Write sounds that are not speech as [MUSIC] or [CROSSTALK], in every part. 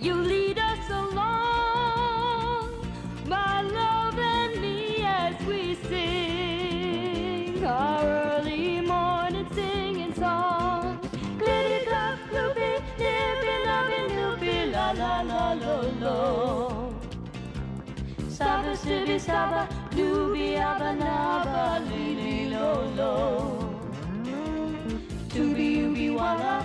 You lead us along, my love and me, as we sing our early morning singing song. Glitty duck, loopy, nippy, lovey, loopy, la la la lo lo. Saba, sibby, saba, doobie, abba, naba, lily, lo lo. Tooby ooby walla,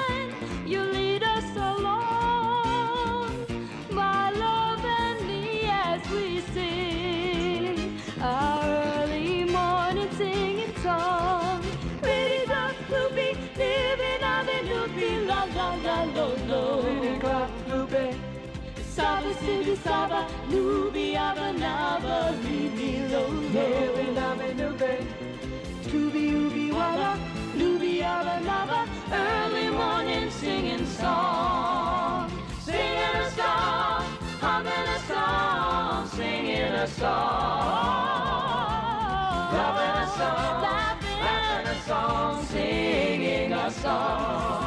Saba, nooby, abba, naba, leeby, lo lo. Living on the loopy. Tooby ooby walla, looby abba naba, early morning singing song. Singing a song, humming a song, singing a song. Loving a song, laughing a song, singing a song.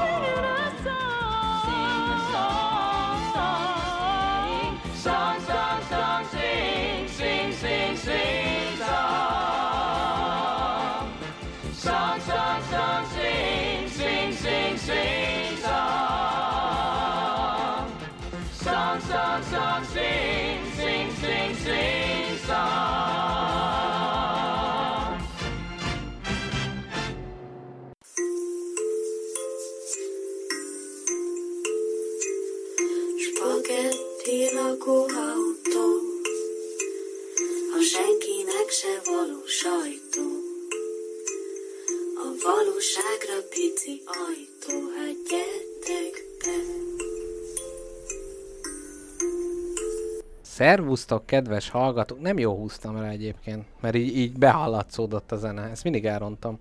Szervusztok, kedves hallgatók! Nem jó húztam rá egyébként, mert így, így behallatszódott a zene. Ezt mindig elrontam.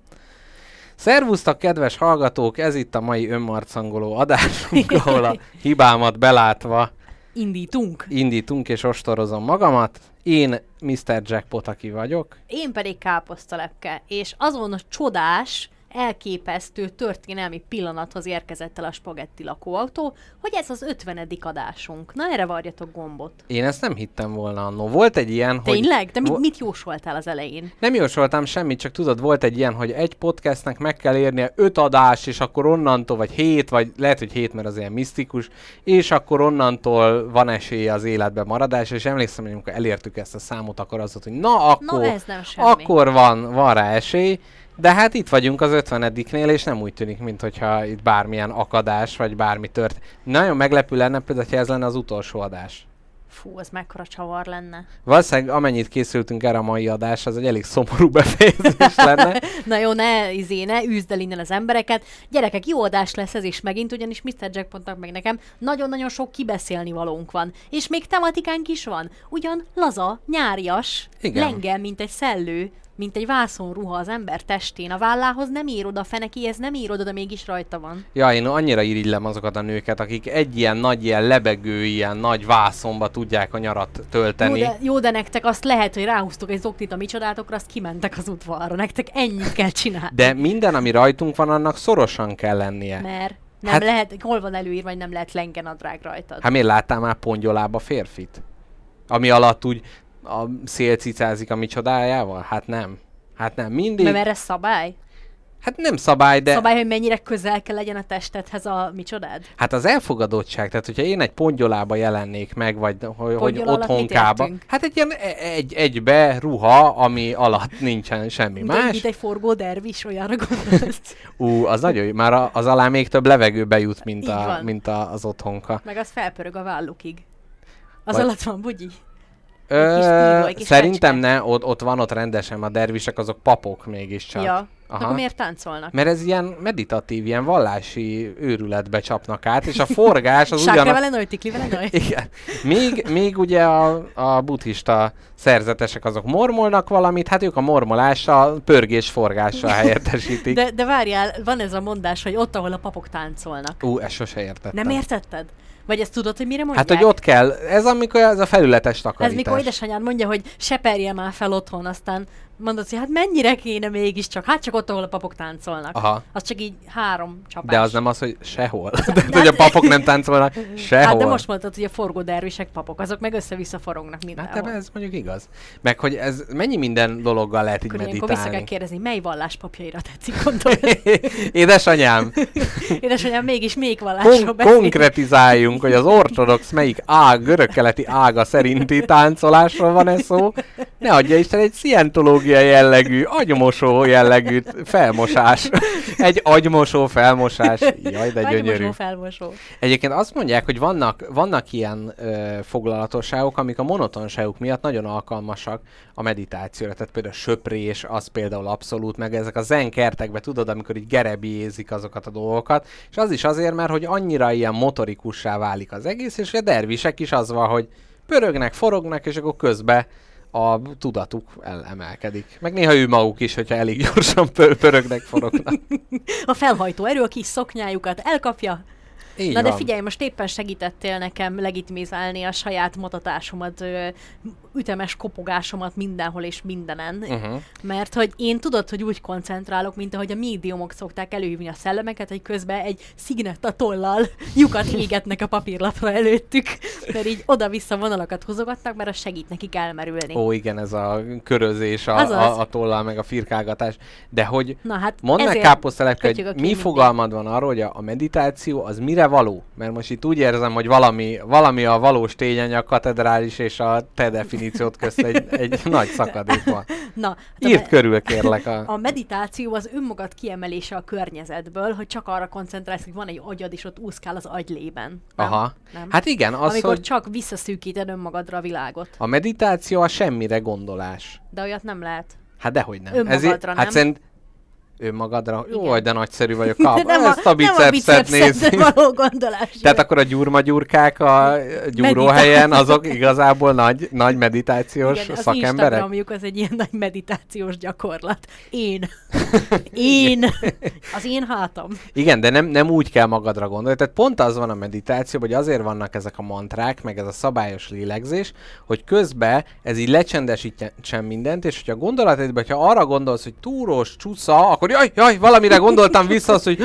Szervusztok, kedves hallgatók! Ez itt a mai önmarcangoló adásunk, ahol a [LAUGHS] hibámat belátva Indítunk. indítunk és ostorozom magamat. Én Mr. Jackpot, aki vagyok. Én pedig káposztalepke, és azon a csodás, elképesztő történelmi pillanathoz érkezett el a spagetti lakóautó, hogy ez az 50. adásunk. Na erre varjatok gombot. Én ezt nem hittem volna annó. Volt egy ilyen, hogy... Tényleg? De mit, mit jósoltál az elején? Nem jósoltam semmit, csak tudod, volt egy ilyen, hogy egy podcastnek meg kell érnie öt adás, és akkor onnantól, vagy hét, vagy lehet, hogy hét, mert az ilyen misztikus, és akkor onnantól van esélye az életben maradás, és emlékszem, hogy amikor elértük ezt a számot, akkor az volt, hogy na akkor, Na ez nem semmi. akkor van, van rá esély, de hát itt vagyunk az 50-nél, és nem úgy tűnik, mintha itt bármilyen akadás, vagy bármi tört. Nagyon meglepő lenne például, ha ez lenne az utolsó adás. Fú, ez mekkora csavar lenne. Valószínűleg amennyit készültünk erre a mai adás, az egy elég szomorú befejezés lenne. [LAUGHS] Na jó, ne, izé, ne üzd el innen az embereket. Gyerekek, jó adás lesz ez is megint, ugyanis Mr. Jackpontnak meg nekem nagyon-nagyon sok kibeszélni valónk van. És még tematikánk is van. Ugyan laza, nyárias, Igen. lengel, mint egy szellő, mint egy vászonruha az ember testén. A vállához nem ír oda, feneki, ez nem ír oda, de mégis rajta van. Ja, én annyira irigylem azokat a nőket, akik egy ilyen nagy, ilyen lebegő, ilyen nagy vászonba tudják a nyarat Jó tölteni. de, jó, de nektek azt lehet, hogy ráhúztok egy zoktit a micsodátokra, azt kimentek az udvarra. Nektek ennyit kell csinálni. De minden, ami rajtunk van, annak szorosan kell lennie. Mert nem Hát- lehet, hol van előírva, vagy nem lehet lengenadrág rajtad. Hát miért láttál már pongyolába férfit? Ami alatt úgy a szél cicázik a micsodájával? Hát nem. Hát nem. Mindig. Mert erre szabály? Hát nem szabály, de... Szabály, hogy mennyire közel kell legyen a testedhez a micsodád? Hát az elfogadottság, tehát hogyha én egy pongyolába jelennék meg, vagy hogy, hogy otthonkába, hát egy ilyen e- egy, egybe ruha, ami alatt nincsen semmi Mint, egy, más. mint egy forgó dervis, olyanra gondolsz. [LAUGHS] Ú, az nagyon jó, már az alá még több levegőbe jut, mint, Így a, van. mint a, az otthonka. Meg az felpörög a vállukig. Az Vagy- alatt van bugyi. Ö, kis kis szerintem fecske. ne, ott, ott van ott rendesen, a dervisek azok papok mégiscsak. Ja. Aha. Akkor miért táncolnak? Mert ez ilyen meditatív, ilyen vallási őrületbe csapnak át, és a forgás az [LAUGHS] Sákra ugyan... vele noj, tikli vele noj. [LAUGHS] Igen. Még, még ugye a, a buddhista szerzetesek azok mormolnak valamit, hát ők a mormolással, pörgés-forgással [LAUGHS] helyettesítik. De, de várjál, van ez a mondás, hogy ott, ahol a papok táncolnak. Ú, ezt sose értettem. Nem értetted? Vagy ezt tudod, hogy mire mondják? Hát, hogy ott kell, ez amikor ez a felületes Ez takarítás. mikor édesanyád mondja, hogy seperje már fel otthon, aztán mondod, hogy hát mennyire kéne mégiscsak, hát csak ott, ahol a papok táncolnak. Aha. Az csak így három csapás. De az nem az, hogy sehol. [LAUGHS] Tehát, hogy a papok nem táncolnak [LAUGHS] sehol. Hát de most mondtad, hogy a forgó dervisek papok, azok meg össze-vissza forognak mindenhol. Hát de ez mondjuk igaz. Meg, hogy ez mennyi minden dologgal lehet így Akkor ilyenkor vissza kell meditálni. kérdezni, mely vallás papjaira tetszik, gondolod? [LAUGHS] Édesanyám, Édesanyám, mégis még vallásról kon- beszél. konkretizáljunk, hogy az ortodox melyik ág, görögkeleti ága szerinti táncolásról van ez szó. Ne adja Isten egy szientológiai jellegű, agymosó jellegű felmosás. Egy agymosó felmosás. Jaj, de Agymosó, gyönyörű. felmosó. Egyébként azt mondják, hogy vannak, vannak ilyen ö, foglalatosságok, amik a monotonságuk miatt nagyon alkalmasak a meditációra. Tehát például a söprés, az például abszolút, meg ezek a zen kertekbe, tudod, amikor így gerebjézik azokat a dolgokat. És az is azért, mert hogy annyira ilyen motorikussá válik az egész, és a dervisek is az van, hogy pörögnek, forognak, és akkor közben a tudatuk elemelkedik. Meg néha ő maguk is, hogyha elég gyorsan pö- pörögnek, forognak. [LAUGHS] A felhajtó erő a kis szoknyájukat elkapja. Így Na de van. figyelj, most éppen segítettél nekem legitimizálni a saját mutatásomat, ö, ütemes kopogásomat mindenhol és mindenen. Uh-huh. Mert hogy én tudod, hogy úgy koncentrálok, mint ahogy a médiumok szokták előhívni a szellemeket, hogy közben egy szignetta tollal [LAUGHS] lyukat égetnek a papírlapra előttük, mert így oda-vissza vonalakat húzogatnak, mert az segít nekik elmerülni. Ó, igen, ez a körözés, a, Azaz. a, a tollal, meg a firkálgatás. De hogy Na hát mondd meg káposztelepke, hogy mi fogalmad van arról, hogy a meditáció az mire való? Mert most itt úgy érzem, hogy valami, valami a valós tényanyag katedrális és a te definíciót közt egy, egy [LAUGHS] nagy szakadék van. Na, hát a Írd me- körül, kérlek. A... A meditáció az önmagad kiemelése a környezetből, hogy csak arra koncentrálsz, hogy van egy agyad, és ott úszkál az agylében. Nem? Aha. Nem? Hát igen, az, Amikor hogy csak visszaszűkíted önmagadra a világot. a meditáció a semmire gondolás. De olyat nem lehet. Hát dehogy nem. Önmagadra, hát nem? szerint önmagadra. Jó, Igen. de nagyszerű vagyok. [LAUGHS] Kap. nem, Ezt a bicepset bicepszedre nézni. való gondolás. Tehát akkor a gyurma-gyurkák a gyúróhelyen, azok igazából nagy, nagy meditációs Igen, az szakemberek? Instagramjuk az egy ilyen nagy meditációs gyakorlat. Én. [LAUGHS] Én. Az én hátam. Igen, de nem, nem úgy kell magadra gondolni. Tehát pont az van a meditációban, hogy azért vannak ezek a mantrák, meg ez a szabályos lélegzés, hogy közben ez így lecsendesítsen mindent, és hogyha a gondolataidban, hogyha arra gondolsz, hogy túrós, csúsza, akkor jaj, jaj, valamire gondoltam vissza, az, hogy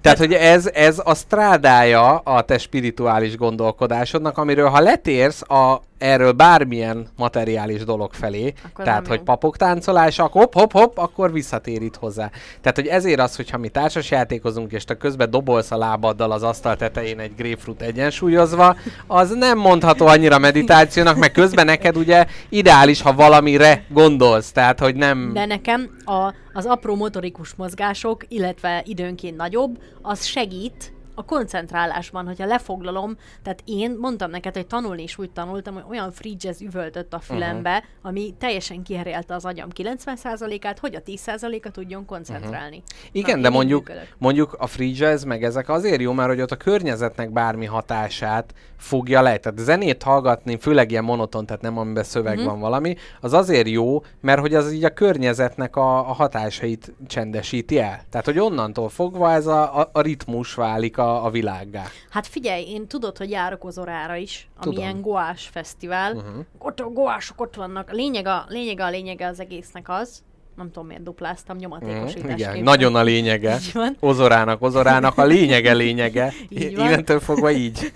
Tehát, hogy ez, ez a strádája a te spirituális gondolkodásodnak, amiről ha letérsz a, erről bármilyen materiális dolog felé, Akkor tehát, hogy jó. papok táncolása, akkor hopp, hopp, hopp, akkor visszatérít hozzá. Tehát, hogy ezért az, hogyha mi társas játékozunk, és te közben dobolsz a lábaddal az asztal tetején egy grapefruit egyensúlyozva, az nem mondható annyira meditációnak, meg közben neked ugye ideális, ha valamire gondolsz, tehát, hogy nem... De nekem a, az apró motorikus mozgások, illetve időnként nagyobb, az segít a koncentrálásban, hogyha lefoglalom, tehát én mondtam neked, hogy tanulni is úgy tanultam, hogy olyan free jazz üvöltött a fülembe, uh-huh. ami teljesen kiherélte az agyam 90%-át, hogy a 10%-a tudjon koncentrálni. Mhm. Igen, Na, de mondjuk, működök. mondjuk a free jazz, meg ezek azért jó, mert hogy ott a környezetnek bármi hatását fogja le. Tehát zenét hallgatni, főleg ilyen monoton, tehát nem amiben szöveg Mhm. van valami, az azért jó, mert hogy az így a környezetnek a, a hatásait csendesíti el. Tehát, hogy onnantól fogva ez a, a, a ritmus válik a, a világgá. Hát figyelj, én tudod, hogy járok Ozorára is, ami Tudom. ilyen goás fesztivál. Uh-huh. Ott a goások ott vannak. A lényeg a, lényeg a lényege az egésznek az, Nem tudom, miért dupláztam, Mm, nyomatékosításképpen. igen, nagyon a lényege. Így van. Ozorának, ozorának a lényege lényege. [LAUGHS] Így van. Innentől fogva így.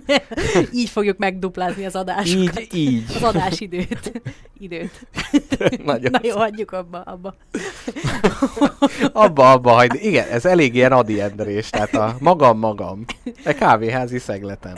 [LAUGHS] így fogjuk megduplázni az adásokat. Így, így. Az adásidőt. Időt. [LAUGHS] Nagyon. Na jó, hagyjuk abba, abba. Abba, abba hagyd. Igen, ez elég ilyen Adi Endrés, tehát a magam-magam. Egy kávéházi szegleten.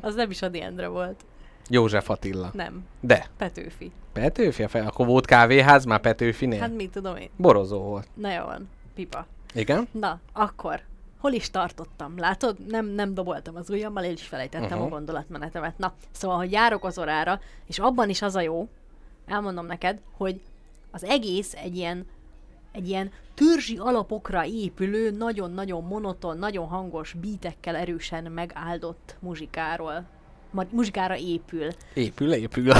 Az nem is Adi Endre volt. József Attila. Nem. De, Petőfi. Petőfi akkor volt kávéház már Petőfinél? Hát mit tudom én. Borozó volt. Na jó van. Pipa. Igen? Na, akkor. Hol is tartottam? Látod? Nem, nem doboltam az ujjammal, én is felejtettem uh-huh. A gondolatmenetemet. Na, szóval, hogy járok az orára, és abban is az a jó, elmondom neked, hogy az egész egy ilyen egy ilyen törzsi alapokra épülő, nagyon-nagyon monoton, nagyon hangos bítekkel erősen megáldott muzsikáról. Muzsikára épül. Épül, épül. [LAUGHS]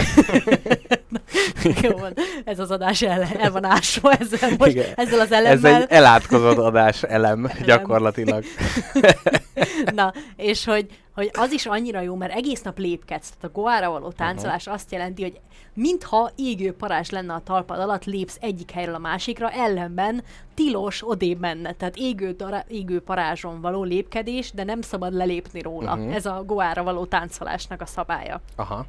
Jó van, ez az adás el, el van ásva ezzel, most, Igen. ezzel az Ez elemmel. egy elátkozott adás elem, gyakorlatilag. [LAUGHS] Na, és hogy, hogy az is annyira jó, mert egész nap lépkedsz. Tehát a goára való táncolás azt jelenti, hogy mintha égő parázs lenne a talpad alatt, lépsz egyik helyről a másikra, ellenben tilos odébb menne. Tehát égő, dara, égő parázson való lépkedés, de nem szabad lelépni róla. Uh-huh. Ez a goára való táncolásnak a szabálya. Aha.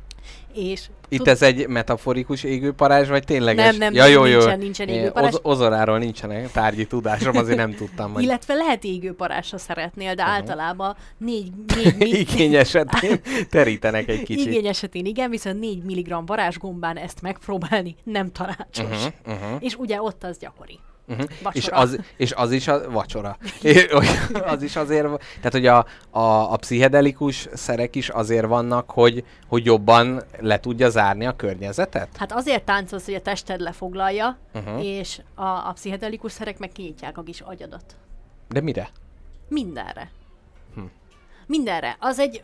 És Itt tud- ez egy metaforikus égőparázs, vagy tényleges? Nem, nem, ja, jó, jó. nincsen- nincsen égőparázs. Oz- ozoráról nincsenek tárgyi tudásom, azért nem tudtam, hogy Illetve lehet égő parázsra szeretnél, de uh-huh. általában négy, négy, négy, [LAUGHS] igény esetén terítenek egy kicsit. Igény esetén igen, viszont 4 mg varázsgombán ezt megpróbálni nem tanácsos. Uh-huh, uh-huh, És ugye ott az gyakori. Uh-huh. És, az, és az is a vacsora. [LAUGHS] [LAUGHS] Az is azért, tehát hogy a, a, a pszichedelikus szerek is azért vannak, hogy, hogy jobban le tudja zárni a környezetet? Hát azért táncolsz, hogy a tested lefoglalja, uh-huh. és a, a pszichedelikus szerek meg kinyitják a kis agyadat. De mire? Mindenre. Hm. Mindenre. Az egy...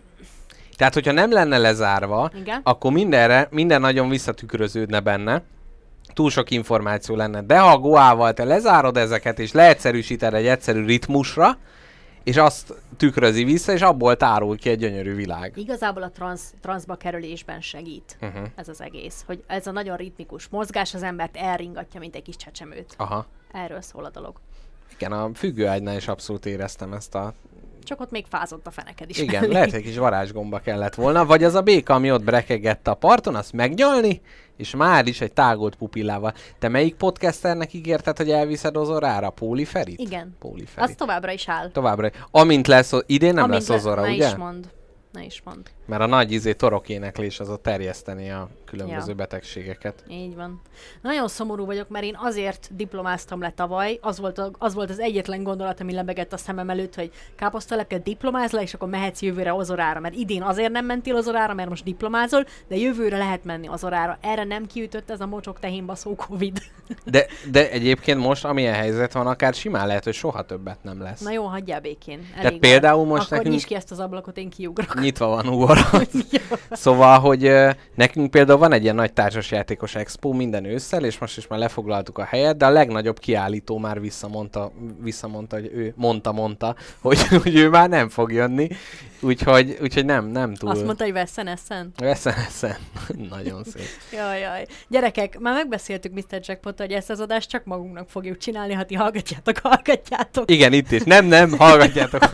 Tehát, hogyha nem lenne lezárva, Igen. akkor mindenre, minden nagyon visszatükröződne benne, túl sok információ lenne. De ha a Goával te lezárod ezeket, és leegyszerűsíted egy egyszerű ritmusra, és azt tükrözi vissza, és abból tárul ki egy gyönyörű világ. Igazából a transz, transzba kerülésben segít Uh-huh. ez az egész. Hogy ez a nagyon ritmikus mozgás az embert elringatja, mint egy kis csecsemőt. Aha. Erről szól a dolog. Igen, a függőágynál is abszolút éreztem ezt a... Csak ott még fázott a feneked is. Igen, mellé. lehet egy kis varázsgomba kellett volna, vagy az a béka, ami ott brekegett a parton, azt megnyalni, és már is egy tágolt pupillával. Te melyik podcasternek ígérted, hogy elviszed Ozorára? Póli Ferit? Igen. Póli Ferit. Az továbbra is áll. Továbbra. Amint lesz, idén nem Amint lesz le- Ozora, ne ugye? is mond. Ne is mond. Mert a nagy izé torokéneklés az a terjeszteni a különböző Ja. betegségeket. Így van. Nagyon szomorú vagyok, mert én azért diplomáztam le tavaly, az volt, a, az volt az egyetlen gondolat, ami lebegett a szemem előtt, hogy káposztalepke diplomáz le, és akkor mehetsz jövőre Ozorára, mert idén azért nem mentél Ozorára, mert most diplomázol, de jövőre lehet menni Ozorára. Erre nem kiütött ez a mocsok tehén baszó Covid. [LAUGHS] De, de egyébként most, amilyen helyzet van, akár simán lehet, hogy soha többet nem lesz. Na jó, hagyjál békén. Elég Tehát van. például most Akkor nekünk- nyisd ki ezt az ablakot, én kiugrok. Nyitva van ugorra. [LAUGHS] szóval, hogy nekünk például van egy ilyen nagy társasjátékos expo minden ősszel, és most is már lefoglaltuk a helyet, de a legnagyobb kiállító már visszamondta, visszamondta hogy ő mondta, mondta, hogy, [LAUGHS] hogy ő már nem fog jönni. Úgyhogy, úgyhogy nem, nem túl. Azt mondta, hogy vesszen eszen. Eszen, eszen. [LAUGHS] Nagyon szép. Jaj, jaj. Gyerekek, már megbeszéltük Mr. Jackpot, hogy ezt az adást csak magunknak fogjuk csinálni, ha ti hallgatjátok, hallgatjátok. Igen, itt is. Nem, nem, hallgatjátok. [LAUGHS]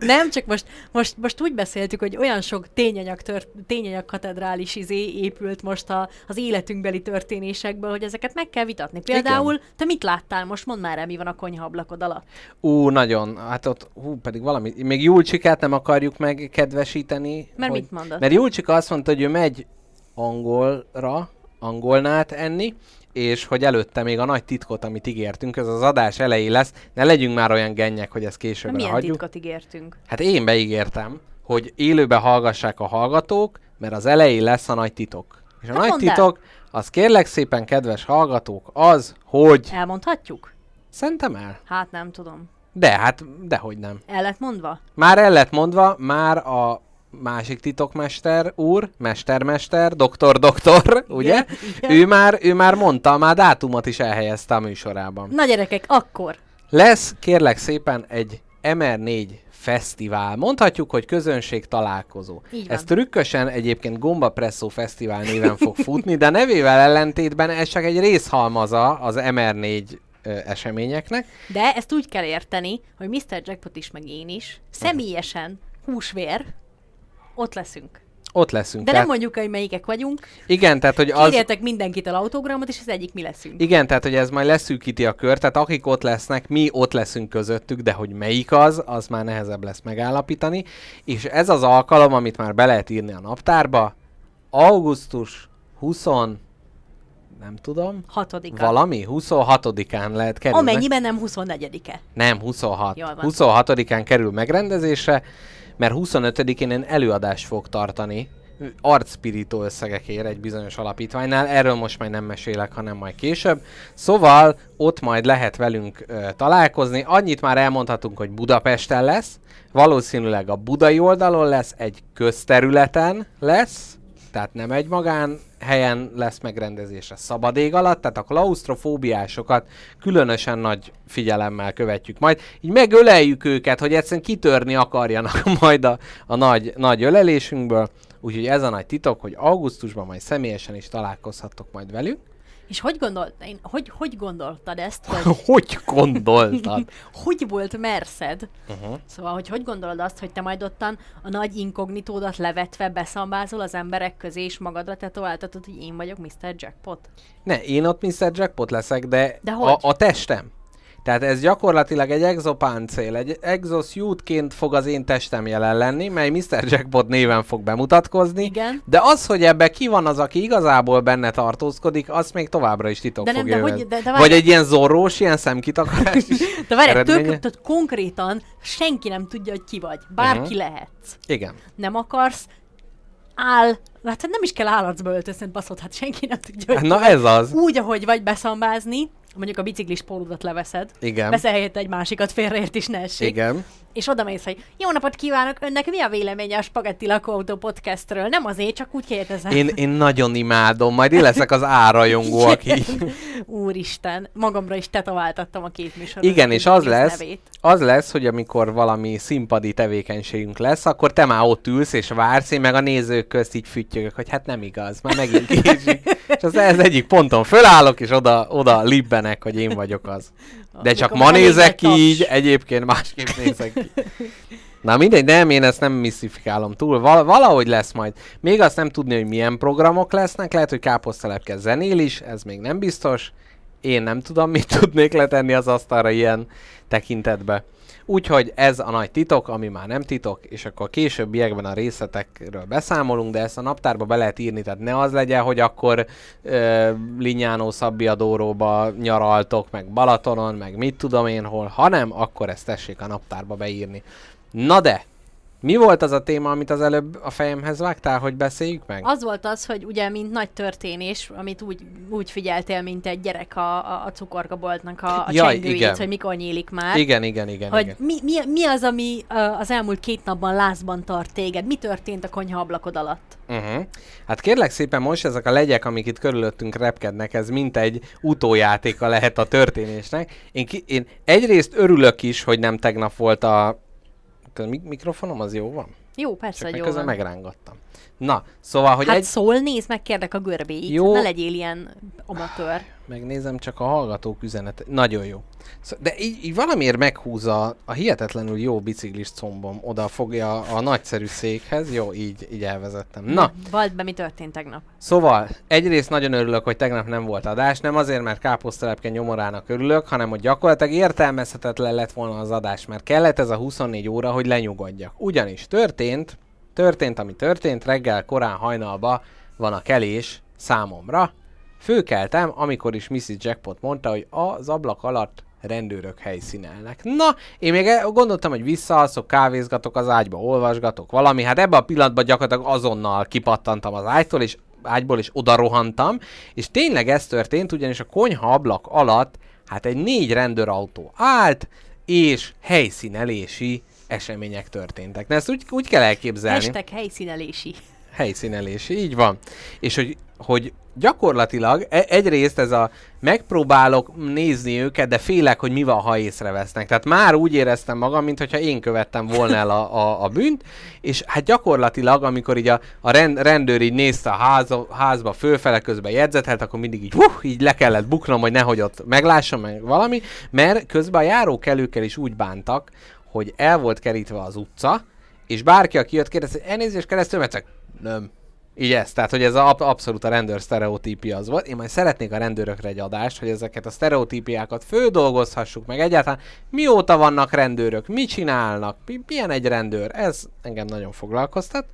Nem, csak most, most, most úgy beszéltük, hogy olyan sok tényanyag, tört, tényanyag katedrális izé épült most a, az életünkbeli történésekből, hogy ezeket meg kell vitatni. Például, Igen. te mit láttál? Most mondd már el, mi van a konyhaablakod alatt. Ú, nagyon. Hát ott, hú, pedig valami. Még Julcsikát nem akarjuk meg kedvesíteni. Mert hogy, mit mondott? Mert Julcsika azt mondta, hogy ő megy angolra, angolnát enni, és hogy előtte még a nagy titkot, amit ígértünk, ez az adás elején lesz, ne legyünk már olyan gennyek, hogy ezt Na, későbbre milyen hagyjuk. titkot ígértünk? Hát én beígértem, hogy élőbe hallgassák a hallgatók, mert az elején lesz a nagy titok. És a Hát nagy mondd el. titok, az kérlek szépen, kedves hallgatók, az, hogy... Elmondhatjuk? Szerintem el. Hát nem tudom. De, hát, dehogy nem. El lett mondva? Már el lett mondva, már a másik titokmester úr, mestermester, doktor doktor, ugye? Igen. Ő már, ő már mondta, már dátumot is elhelyezte a műsorában. Na gyerekek, akkor Lesz, kérlek szépen, egy MR4 Fesztivál. Mondhatjuk, hogy közönség találkozó. Ez trükkösen egyébként Gomba Presso Fesztivál néven fog futni, de nevével ellentétben ez csak egy részhalmaza az MR4 ö, eseményeknek. De ezt úgy kell érteni, hogy Mr. Jackpot is, meg én is, személyesen, húsvér, ott leszünk. Ott leszünk. De tehát, nem mondjuk, hogy melyikek vagyunk. igen, tehát hogy az, Kérjetek mindenkitől autogramot, és az egyik mi leszünk. Igen, tehát hogy ez majd leszűkíti a kört, tehát akik ott lesznek, mi ott leszünk közöttük, de hogy melyik az, az már nehezebb lesz megállapítani. És ez az alkalom, amit már be lehet írni a naptárba, augusztus 20, nem tudom, Hatodika. valami, 26-án lehet kerülni. Amennyiben nem 24-e. Nem, 26. Jól van. 26-án kerül megrendezésre, mert 25-én én előadást fog tartani arcspirító összegekért egy bizonyos alapítványnál. Erről most majd nem mesélek, hanem majd később. Szóval ott majd lehet velünk ö, találkozni. Annyit már elmondhatunk, hogy Budapesten lesz. Valószínűleg a budai oldalon lesz, egy közterületen lesz, tehát nem egy magán helyen lesz megrendezése szabad ég alatt, tehát a klaustrofóbiásokat különösen nagy figyelemmel követjük majd. Így megöleljük őket, hogy egyszerűen kitörni akarjanak [LAUGHS] majd a, a nagy, nagy ölelésünkből. Úgyhogy ez a nagy titok, hogy augusztusban majd személyesen is találkozhattok majd velünk. És hogy, gondolt, én, hogy, hogy gondoltad ezt, [LAUGHS] hogy Hogy gondoltad? [LAUGHS] hogy volt merszed? Uh-huh. Szóval, hogy hogy gondolod azt, hogy te majd ottan a nagy inkognitódat levetve beszambázol az emberek közé, és magadra tetováltatod, hogy én vagyok Mr. Jackpot? Ne, én ott Mr. Jackpot leszek, de, De a, hogy? a testem. Tehát ez gyakorlatilag egy exopáncél, egy exosuitként fog az én testem jelen lenni, mely Mr. Jackpot néven fog bemutatkozni. Igen. De az, hogy ebbe ki van az, aki igazából benne tartózkodik, az még továbbra is titok De nem, fog de jövedni. hogy- de- de Vagy várj- egy ilyen zorrós, ilyen szemkitakarás [LAUGHS] De várj, tök, tehát konkrétan senki nem tudja, hogy ki vagy. Bárki uh-huh. lehetsz. Igen. Nem akarsz áll, hát nem is kell állatba öltözni, baszod, hát senki nem tudja, hogy Na ez az. úgy, ahogy vagy beszambázni, mondjuk a biciklis pólódat leveszed, Igen. veszel helyette egy másikat, félreért is ne essék. Igen. És oda mész, hogy jó napot kívánok, önnek mi a véleménye a Spagetti Lakóautó podcastről? Nem azért, csak úgy kérdezem. Én, én nagyon imádom, majd én leszek az árajongó, aki... [LAUGHS] Úristen, magamra is tetováltattam a két műsor. Igen, és az lesz, Nevét. az lesz, hogy amikor valami színpadi tevékenységünk lesz, akkor te már ott ülsz és vársz, én meg a nézők közt így füttyögök, hogy hát nem igaz, már megint késik. [LAUGHS] és az, az egyik ponton fölállok, és oda, oda libbenek, hogy én vagyok az. De csak ma nézek ki így, egyébként másképp nézek ki. Na mindegy, nem, én ezt nem misztifikálom túl. Val- valahogy lesz majd. Még azt nem tudni, hogy milyen programok lesznek. Lehet, hogy káposztelepke zenél is, ez még nem biztos. Én nem tudom, mit tudnék letenni az asztalra ilyen tekintetbe. Úgyhogy ez a nagy titok, ami már nem titok, és akkor későbbiekben a részletekről beszámolunk, de ezt a naptárba be lehet írni, tehát ne az legyen, hogy akkor ö, Linyánó Szabbiadóróba nyaraltok, meg Balatonon, meg mit tudom én hol, hanem akkor ezt tessék a naptárba beírni. Na de, mi volt az a téma, amit az előbb a fejemhez vágtál, hogy beszéljük meg? Az volt az, hogy ugye, mint nagy történés, amit úgy, úgy figyeltél, mint egy gyerek a, a, a cukorkaboltnak a, a Jaj, csengőjét, igen. hogy mikor nyílik már. Igen, igen, igen, Hogy igen. mi, mi, mi az, ami az elmúlt két napban lázban tart téged? Mi történt a konyha ablakod alatt? Uh-huh. Hát kérlek szépen most ezek a legyek, amik itt körülöttünk repkednek, ez mint egy utójátéka lehet a történésnek. Én, ki, én egyrészt örülök is, hogy nem tegnap volt a... Mikrofonom az jó van? Jó, persze, Csak hogy jó közben van. megrángattam. Na, szóval, hogy Hát egy... szól, nézd meg, kérdek a görbéit. Jó. Ne legyél ilyen amatőr. Megnézem csak a hallgatók üzenet. Nagyon jó. De így, így valamiért meghúzza a hihetetlenül jó biciklis combom, oda fogja a nagyszerű székhez. Jó, így, így elvezettem. Na, Vald be, mi történt tegnap? Szóval egyrészt nagyon örülök, hogy tegnap nem volt adás, nem azért, mert káposztelepke nyomorának örülök, hanem hogy gyakorlatilag értelmezhetetlen lett volna az adás, mert kellett ez a 24 óra, hogy lenyugodjak. Ugyanis történt, történt, ami történt, reggel korán hajnalba van a kelés számomra. Főkeltem, amikor is Mrs. Jackpot mondta, hogy az ablak alatt rendőrök helyszínelnek. Na, én még gondoltam, hogy visszaalszok, kávézgatok az ágyba, olvasgatok valami, hát ebben a pillanatban gyakorlatilag azonnal kipattantam az ágytól, és ágyból is oda rohantam, és tényleg ez történt, ugyanis a konyha ablak alatt hát egy négy rendőrautó állt, és helyszínelési események történtek. Na ezt úgy, úgy kell elképzelni Hashtag helyszínelési. helyszínelési, így van. És hogy, hogy gyakorlatilag e- egyrészt ez a megpróbálok nézni őket, de félek, hogy mi van, ha észrevesznek. Tehát már úgy éreztem magam, mintha én követtem volna el a, a, a bűnt, és hát gyakorlatilag, amikor így a, a rend, rendőr így nézte a ház, házba fölfele közben jegyzetelt, akkor mindig így, hú, így le kellett buknom, hogy nehogy ott meglássam meg valami, mert közben a járókelőkkel is úgy bántak, hogy el volt kerítve az utca, és bárki, aki jött, kérdezte, hogy elnézést keresztül, csak nem, így ez, tehát hogy ez a, abszolút a rendőr sztereotípia az volt. Én majd szeretnék a rendőrökre egy adást, hogy ezeket a sztereotípiákat földolgozhassuk meg egyáltalán. Mióta vannak rendőrök, mit csinálnak, mi, milyen egy rendőr, ez engem nagyon foglalkoztat.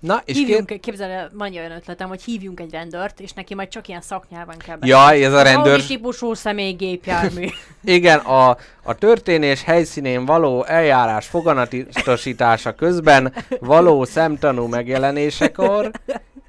Na, és hívjunk, két... képzeld el, van olyan ötletem, hogy hívjunk egy rendőrt, és neki majd csak ilyen szaknyelven kell Ja, ez a rendőr... Audi típusú személygépjármű. [LAUGHS] Igen, a, a történés helyszínén való eljárás foganatosítása közben való szemtanú megjelenésekor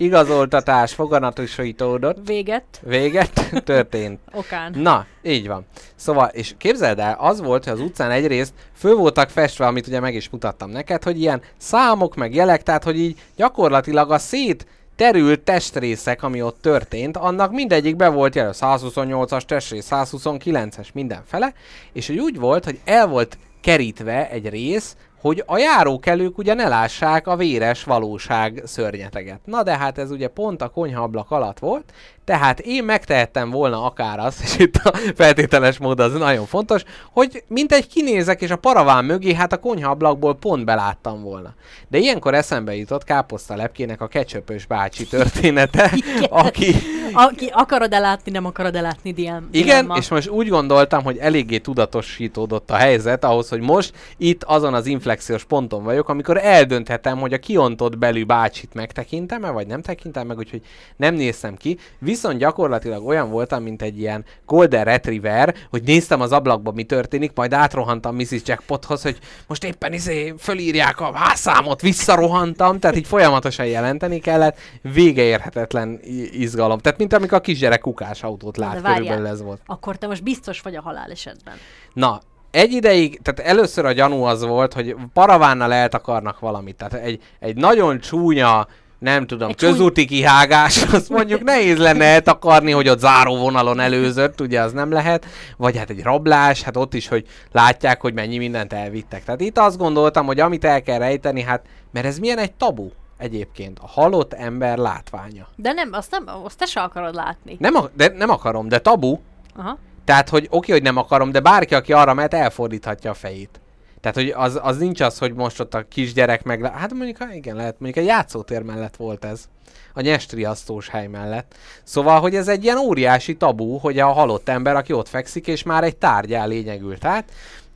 igazoltatás foganatosítódott. Véget. Véget [LAUGHS] történt. Okán. Na, így van. Szóval, és képzeld el, az volt, hogy az utcán egyrészt föl voltak festve, amit ugye meg is mutattam neked, hogy ilyen számok, meg jelek, tehát hogy így gyakorlatilag a szét terült testrészek, ami ott történt, annak mindegyik be volt jelölve, 128-as testrész, 129-es mindenfele, és hogy úgy volt, hogy el volt kerítve egy rész, hogy a járókelők ugye ne lássák a véres valóság szörnyeteget. Na de hát ez ugye pont a konyhaablak alatt volt, tehát én megtehettem volna akár azt, és itt a feltételes mód az nagyon fontos, hogy mint egy kinézek, és a paraván mögé, hát a konyhaablakból pont beláttam volna. De ilyenkor eszembe jutott Káposzta Lepkének a kecsöpös bácsi története, aki... Aki akarod elátni, nem akarod elátni, diám. Igen, dilemma. és most úgy gondoltam, hogy eléggé tudatosítódott a helyzet ahhoz, hogy most itt azon az inflexiós ponton vagyok, amikor eldönthetem, hogy a kiontott belű bácsit megtekintem-e, vagy nem tekintem meg, úgyhogy nem néztem ki. Viszont gyakorlatilag olyan voltam, mint egy ilyen Golden Retriever, hogy néztem az ablakba, mi történik, majd átrohantam Mrs. Jackpothoz, hogy most éppen izé fölírják a házszámot, visszarohantam, tehát így folyamatosan jelenteni kellett, vége érhetetlen izgalom. Tehát mint amikor a kisgyerek kukás autót lát, körülbelül ez volt. Akkor te most biztos vagy a halálesetben. Na, egy ideig, tehát először a gyanú az volt, hogy paravánnal eltakarnak valamit. Tehát egy, egy nagyon csúnya, nem tudom, egy közúti csúny... kihágás, azt mondjuk nehéz lenne eltakarni, hogy ott záróvonalon előzött, ugye az nem lehet, vagy hát egy rablás, hát ott is, hogy látják, hogy mennyi mindent elvittek. Tehát itt azt gondoltam, hogy amit el kell rejteni, hát, mert ez milyen egy tabu egyébként, a halott ember látványa. De nem, azt, nem, azt te se akarod látni. Nem, de nem akarom, de tabu. Aha. Tehát, hogy oké, hogy nem akarom, de bárki, aki arra mehet, elfordíthatja a fejét. Tehát, hogy az, az nincs az, hogy most ott a kisgyerek meg... Hát mondjuk, igen, lehet, mondjuk egy játszótér mellett volt ez. A nyestriasztós hely mellett. Szóval, hogy ez egy ilyen óriási tabu, hogy a halott ember, aki ott fekszik, és már egy tárgyá lényegült. Tehát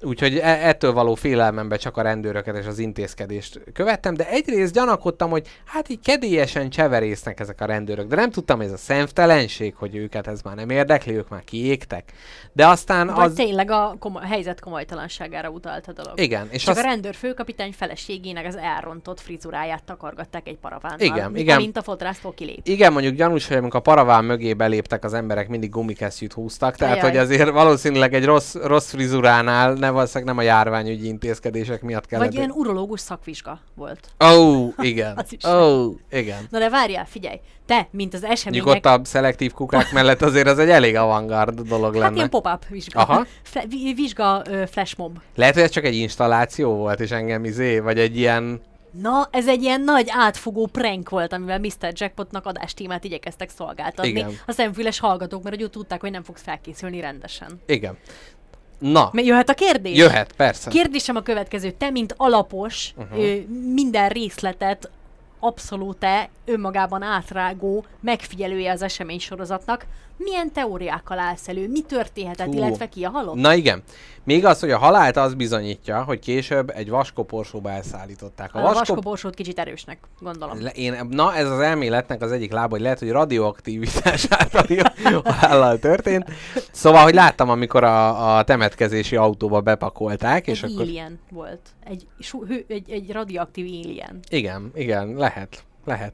Úgyhogy e- ettől való félelmembe csak a rendőröket és az intézkedést követtem, de egyrészt gyanakodtam, hogy hát így kedélyesen cseverésznek ezek a rendőrök, de nem tudtam, hogy ez a szemtelenség, hogy őket ez már nem érdekli, ők már kiégtek. De aztán Vagy az... tényleg a komoly, helyzet komolytalanságára utalt a dolog. Igen. És Csak az... a rendőr főkapitány feleségének az elrontott frizuráját takargatták egy paravánnal. Igen, igen. Mint a fotrásztól kilép. Igen, mondjuk gyanús, hogy amikor a paraván mögé beléptek az emberek, mindig gumikesztyűt húztak, tehát Ajaj. hogy azért valószínűleg egy rossz, rossz frizuránál ne valószínűleg nem a járványügyi intézkedések miatt kellett. Vagy ilyen urológus szakvizsga volt. Ó, oh, igen. [LAUGHS] Ó, oh, igen. Na de várjál, figyelj, te, mint az események... Nyugodtabb szelektív kukák mellett azért az egy elég avantgárd dolog hát lenne. Hát ilyen pop-up vizsga. Aha. Fle- vizsga uh, flashmob. Lehet, hogy ez csak egy installáció volt, és engem izé, vagy egy ilyen Na, ez egy ilyen nagy átfogó prank volt, amivel Mr. Jackpotnak adástímát igyekeztek szolgáltatni. Igen. A szemfüles hallgatók, mert úgy tudták, hogy nem fogsz felkészülni rendesen. Igen. Na. Mert jöhet a kérdés? Jöhet, persze. Kérdésem a következő. Te, mint alapos, uh-huh. minden részletet abszolút önmagában átrágó megfigyelője az esemény sorozatnak, milyen teóriákkal állsz elő? Mi történhetett, Hú. illetve ki a halott? Na igen. Még az, hogy a halált az bizonyítja, hogy később egy vaskoporsóba elszállították. A, a vaskop... vaskoporsót kicsit erősnek, gondolom. Én, na, ez az elméletnek az egyik lába, hogy lehet, hogy radioaktivitás [LAUGHS] által halállal történt. Szóval, hogy láttam, amikor a, a temetkezési autóba bepakolták. Egy és akkor... alien volt. Egy, egy, egy radioaktív alien. Igen, igen, lehet. Lehet.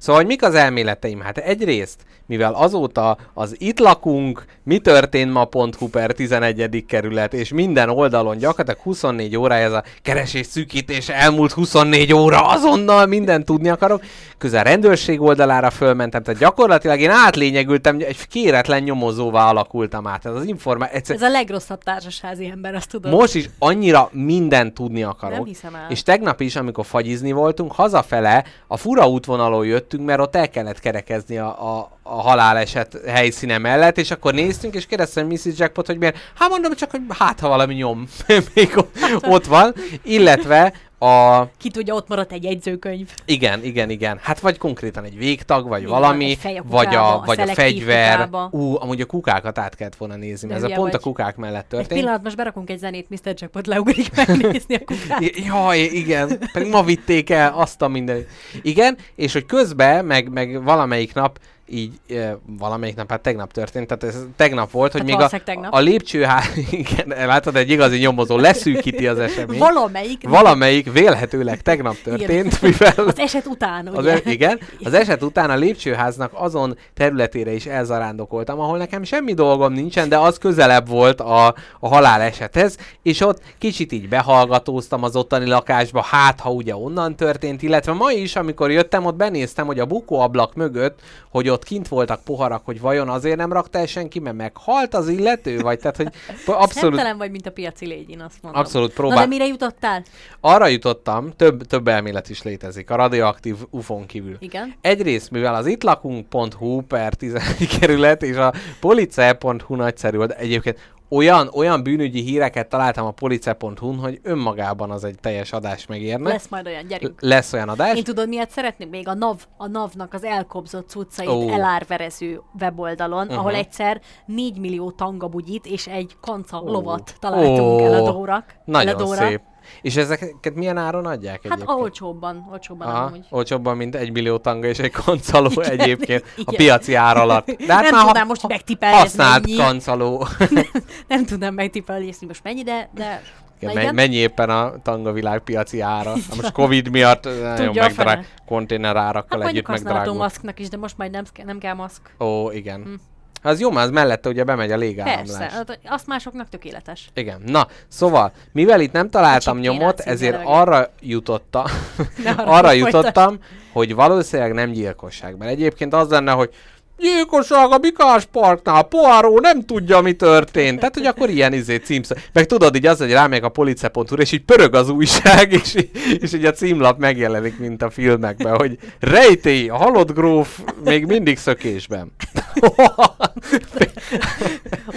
Szóval, hogy mik az elméleteim? Hát egyrészt, mivel azóta az itt lakunk, mi történt ma.hu per 11. kerület, és minden oldalon gyakorlatilag 24 óra ez a keresés szűkítés, elmúlt 24 óra, azonnal mindent tudni akarok. Közel rendőrség oldalára fölmentem, tehát gyakorlatilag én átlényegültem, egy kéretlen nyomozóvá alakultam át. Ez az információ. Egyszer... Ez a legrosszabb társasházi ember, azt tudod. Most is annyira mindent tudni akarok. Nem hiszem el. És tegnap is, amikor fagyizni voltunk, hazafele a fura útvonalon jöttünk, mert ott el kellett kerekezni a, a, a haláleset helyszíne mellett, és akkor néztünk, és kérdeztem Mrs. Jackpot, hogy miért. Hát mondom csak, hogy hát ha valami nyom [LAUGHS] még ott van, illetve a... Ki tudja, ott maradt egy jegyzőkönyv. Igen, igen, igen. Hát vagy konkrétan egy végtag, vagy Így valami, egy a vagy a, a vagy a fegyver. kukába. Ú, amúgy a kukákat át kellett volna nézni, mert ez a pont a vagy. kukák mellett Egy történt. pillanat, most berakunk egy zenét, Mr. Jackpot leugrik [LAUGHS] megnézni a kukát. Jaj, igen, pedig ma vitték el azt a mindenit. Igen, és hogy közben, meg, meg valamelyik nap, így e, valamelyik nap, hát tegnap történt, tehát ez tegnap volt, hogy Hát még a, tegnap. a lépcsőház, [LAUGHS] igen, látod, egy igazi nyomozó leszűkíti az eseményt. Valamelyik. Valamelyik vélhetőleg tegnap történt, mivel Az eset után, az, ugye? e- igen, az eset után a lépcsőháznak azon területére is elzarándokoltam, ahol nekem semmi dolgom nincsen, de az közelebb volt a, a halál esethez, és ott kicsit így behallgatóztam az ottani lakásba, hát ha ugye onnan történt, illetve ma is, amikor jöttem, ott benéztem, hogy a bukóablak mögött, hogy ott kint voltak poharak, hogy vajon azért nem rakta el senki, mert meghalt az illető, vagy tehát, hogy abszolút, Szemtelen vagy, mint a piaci légy, én azt mondom. abszolút Na próbál. de mire jutottál? Arra jutottam, több, több elmélet is létezik, a radioaktív ufon kívül. Igen. Egyrészt, mivel az itt lakunk.hu per 11 kerület és a police.hu nagyszerű, de egyébként olyan, olyan bűnügyi híreket találtam a police.hu-n, hogy önmagában az egy teljes adás megérne. Lesz majd olyan, gyerünk. Lesz olyan adás. Én tudod, miért szeretnék? Még a NAV, a NAV-nak az elkobzott cuccait oh. elárverező weboldalon, Mhm. ahol egyszer 4 millió tangabugyit és egy kanca Ó. lovat találtunk Ó. eladórak. Nagyon eladóra. szép. És ezeket milyen áron adják Hát egyébként? olcsóbban, olcsóbban Aha, amúgy. olcsóbban, mint egy millió tanga és egy kancaló Igen, egyébként a igen. piaci ár alatt. De hát Nem már tudnám most megtippelni, használt mennyi. kancaló. [LAUGHS] Nem tudnám megtippelni, most mennyi, de... de Igen, men- mennyi éppen a tanga világ piaci ára? Hát most Covid miatt eh, nagyon a megdrág, konténer árakkal Hát együtt megdrágult. maszknak is, de most majd nem, nem kell maszk. Ó, igen. Az jó, mert az mellette ugye bemegy a légáramlás. Persze, hát azt másoknak tökéletes. Igen. Na, szóval, mivel itt nem találtam nyomot, kéne ezért a arra jutottam, [LAUGHS] arra jutottam, hogy valószínűleg nem gyilkosság. Mert egyébként az lenne, hogy gyilkosság a Bikás Parknál, Poirot nem tudja, mi történt. Tehát, hogy akkor ilyen izé címsz. Meg tudod, így az, hogy rámegyek a police.hu, és így pörög az újság, [LAUGHS] és, és így a címlap megjelenik, mint a filmekben, hogy rejtély, a halott gróf még mindig szökésben. [LAUGHS]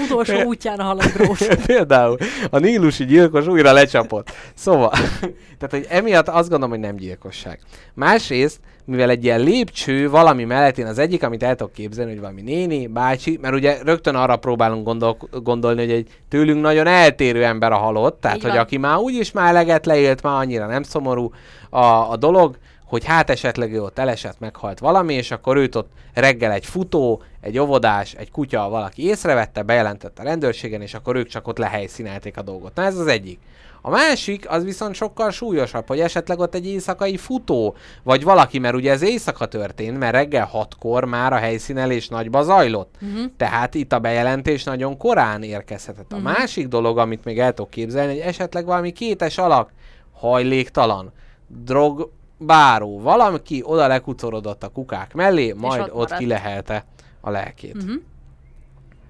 Utolsó útján a halott gróf. [LAUGHS] Például a nílusi gyilkos újra lecsapott. Szóval, tehát hogy emiatt azt gondolom, hogy nem gyilkosság. Másrészt, mivel egy ilyen lépcső valami mellett, én az egyik, amit el tudok képzelni, hogy valami néni, bácsi, mert ugye rögtön arra próbálunk gondol, gondolni, hogy egy tőlünk nagyon eltérő ember a halott, tehát Így hogy van. aki már úgyis már eleget leélt, már annyira nem szomorú a, a dolog, hogy hát esetleg ő ott elesett, meghalt valami, és akkor őt ott reggel egy futó, egy óvodás, egy kutya, valaki észrevette, bejelentette a rendőrségen, és akkor ők csak ott lehelyszínelték a dolgot. Na ez az egyik. A másik, az viszont sokkal súlyosabb, hogy esetleg ott egy éjszakai futó, vagy valaki, mert ugye ez éjszaka történt, mert reggel hatkor már a helyszínelés nagyba zajlott. Uh-huh. Tehát itt a bejelentés nagyon korán érkezhetett. A uh-huh. másik dolog, amit még el tudok képzelni, hogy esetleg valami kétes alak, hajléktalan, drog, báró, valaki oda lekucorodott a kukák mellé, majd ott ott, maradt. kilehelte a lelkét. Mhm.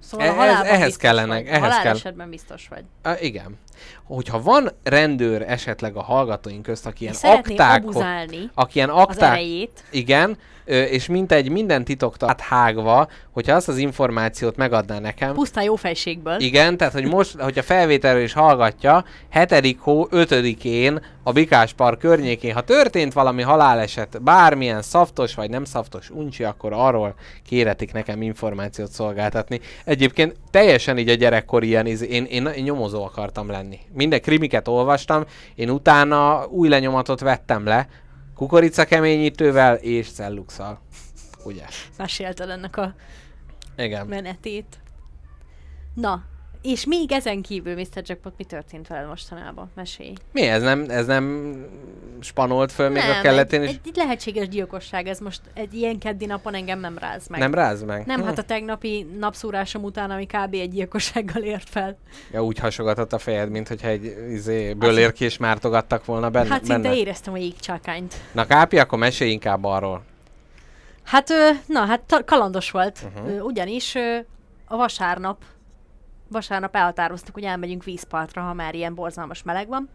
Szóval Ez- a halálban ehhez kellene- vagy. ehhez Halál kell- esetben biztos vagy. Uh, igen. Hogyha van rendőr esetleg a hallgatóink közt, aki ilyen És szeretné akták, abuzálni aki ilyen az akták, erejét. igen, és mint egy minden titokta áthágva, hogyha azt az információt megadná nekem, Pusztán jó fejségből. igen, tehát hogy most, hogyha felvételről is hallgatja, 7. hó 5-én a Bikás Park környékén, ha történt valami haláleset, bármilyen szaftos vagy nem szaftos uncsi, akkor arról kéretik nekem információt szolgáltatni. Egyébként teljesen így a gyerekkor ilyen, én, én, én nyomozó akartam lenni. Minden krimiket olvastam, én utána új lenyomatot vettem le, kukorica keményítővel és celluxal. Ugye? Mesélted ennek a Igen. menetét. Na, És még ezen kívül, Mr. Jackpot, mi történt veled mostanában? Mesélj. Mi ez nem, ez nem spanolt föl még a kelletén egy, is? egy, lehetséges gyilkosság, ez most egy ilyen keddi napon engem nem ráz meg. Nem ráz meg? Nem, Hm. hát a tegnapi napszúrásom után, ami kb. egy gyilkossággal ért fel. Ja, úgy hasogatott a fejed, mint hogyha egy izé, bőlérkés mártogattak volna benne. Hát szinte benne. éreztem a jégcsákányt. Na Kápi, akkor mesélj inkább arról. Hát, na, hát kalandos volt. Uh-huh. Ugyanis a vasárnap, vasárnap elhatároztuk, hogy elmegyünk vízpartra, ha már ilyen borzalmas meleg van.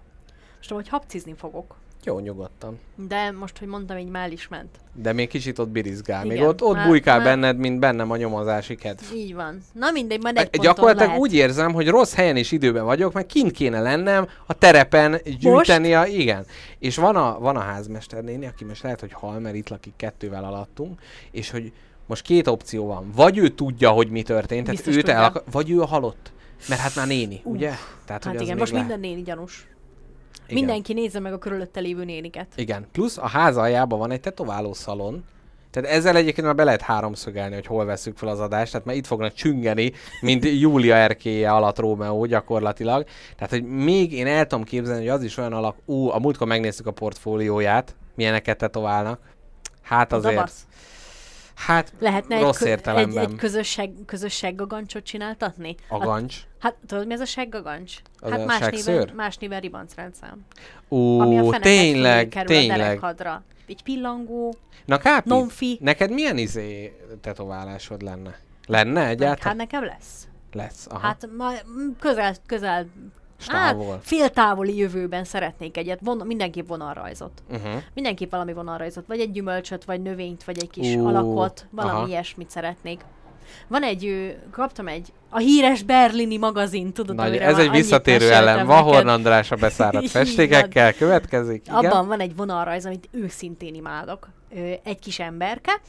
Most hogy habcizni fogok. Jó, nyugodtan. De most, hogy mondtam, így már is ment. De még kicsit ott birizgál. Még Igen, ott, ott már- bujkál már- benned, mint bennem a nyomozási kedv. Így van. Na mindegy, majd egy Gyakorlatilag lehet. úgy érzem, hogy rossz helyen és időben vagyok, mert kint kéne lennem a terepen gyűjteni a... Igen. És van a, van a házmester néni, aki most lehet, hogy hal, mert itt lakik kettővel alattunk, és hogy most két opció van. Vagy ő tudja, hogy mi történt, tehát Biztos őt el vagy ő halott. Mert hát már néni, ugye? Tehát, Hát hogy igen, most lehet. minden néni gyanús. Igen. Mindenki nézze meg a körülötte lévő néniket. Igen, plusz a ház aljában van egy tetováló szalon, tehát ezzel egyébként már be lehet háromszögelni, hogy hol veszük fel az adást, tehát már itt fognak csüngeni, mint [LAUGHS] Júlia erkéje alatt Rómeó gyakorlatilag. Tehát, hogy még én el tudom képzelni, hogy az is olyan alak, ú, a múltkor megnéztük a portfólióját, milyeneket tetoválnak. Hát azért, basz. Hát Lehetne egy, rossz egy, értelemben. egy közösség, közös seggagancsot csináltatni? a Hát, hát tudod, mi ez a seggagancs? Az hát a más néven, más néven ribancrendszám. ami a tényleg, kerül a tényleg. derekhadra. Egy pillangó, Na Kápi, nonfi. neked milyen izé tetoválásod lenne? Lenne Hát egyáltalán? nekem lesz. Lesz, aha. Hát ma, közel, közel, Stávol. hát féltávoli jövőben szeretnék egyet. Von, mindenképp vonalrajzot. Uh-huh. Mindenképp valami vonalrajzot. Vagy egy gyümölcsöt, vagy növényt, vagy egy kis Ú, alakot. Valami aha. ilyesmit szeretnék. Van egy, kaptam egy, a híres berlini magazin, tudod, Nagy, ez egy visszatérő ellen. neked. Vahorn András a beszáradt [LAUGHS] festékekkel következik. Igen? Abban van egy vonalrajz, amit őszintén imádok. Egy kis emberke,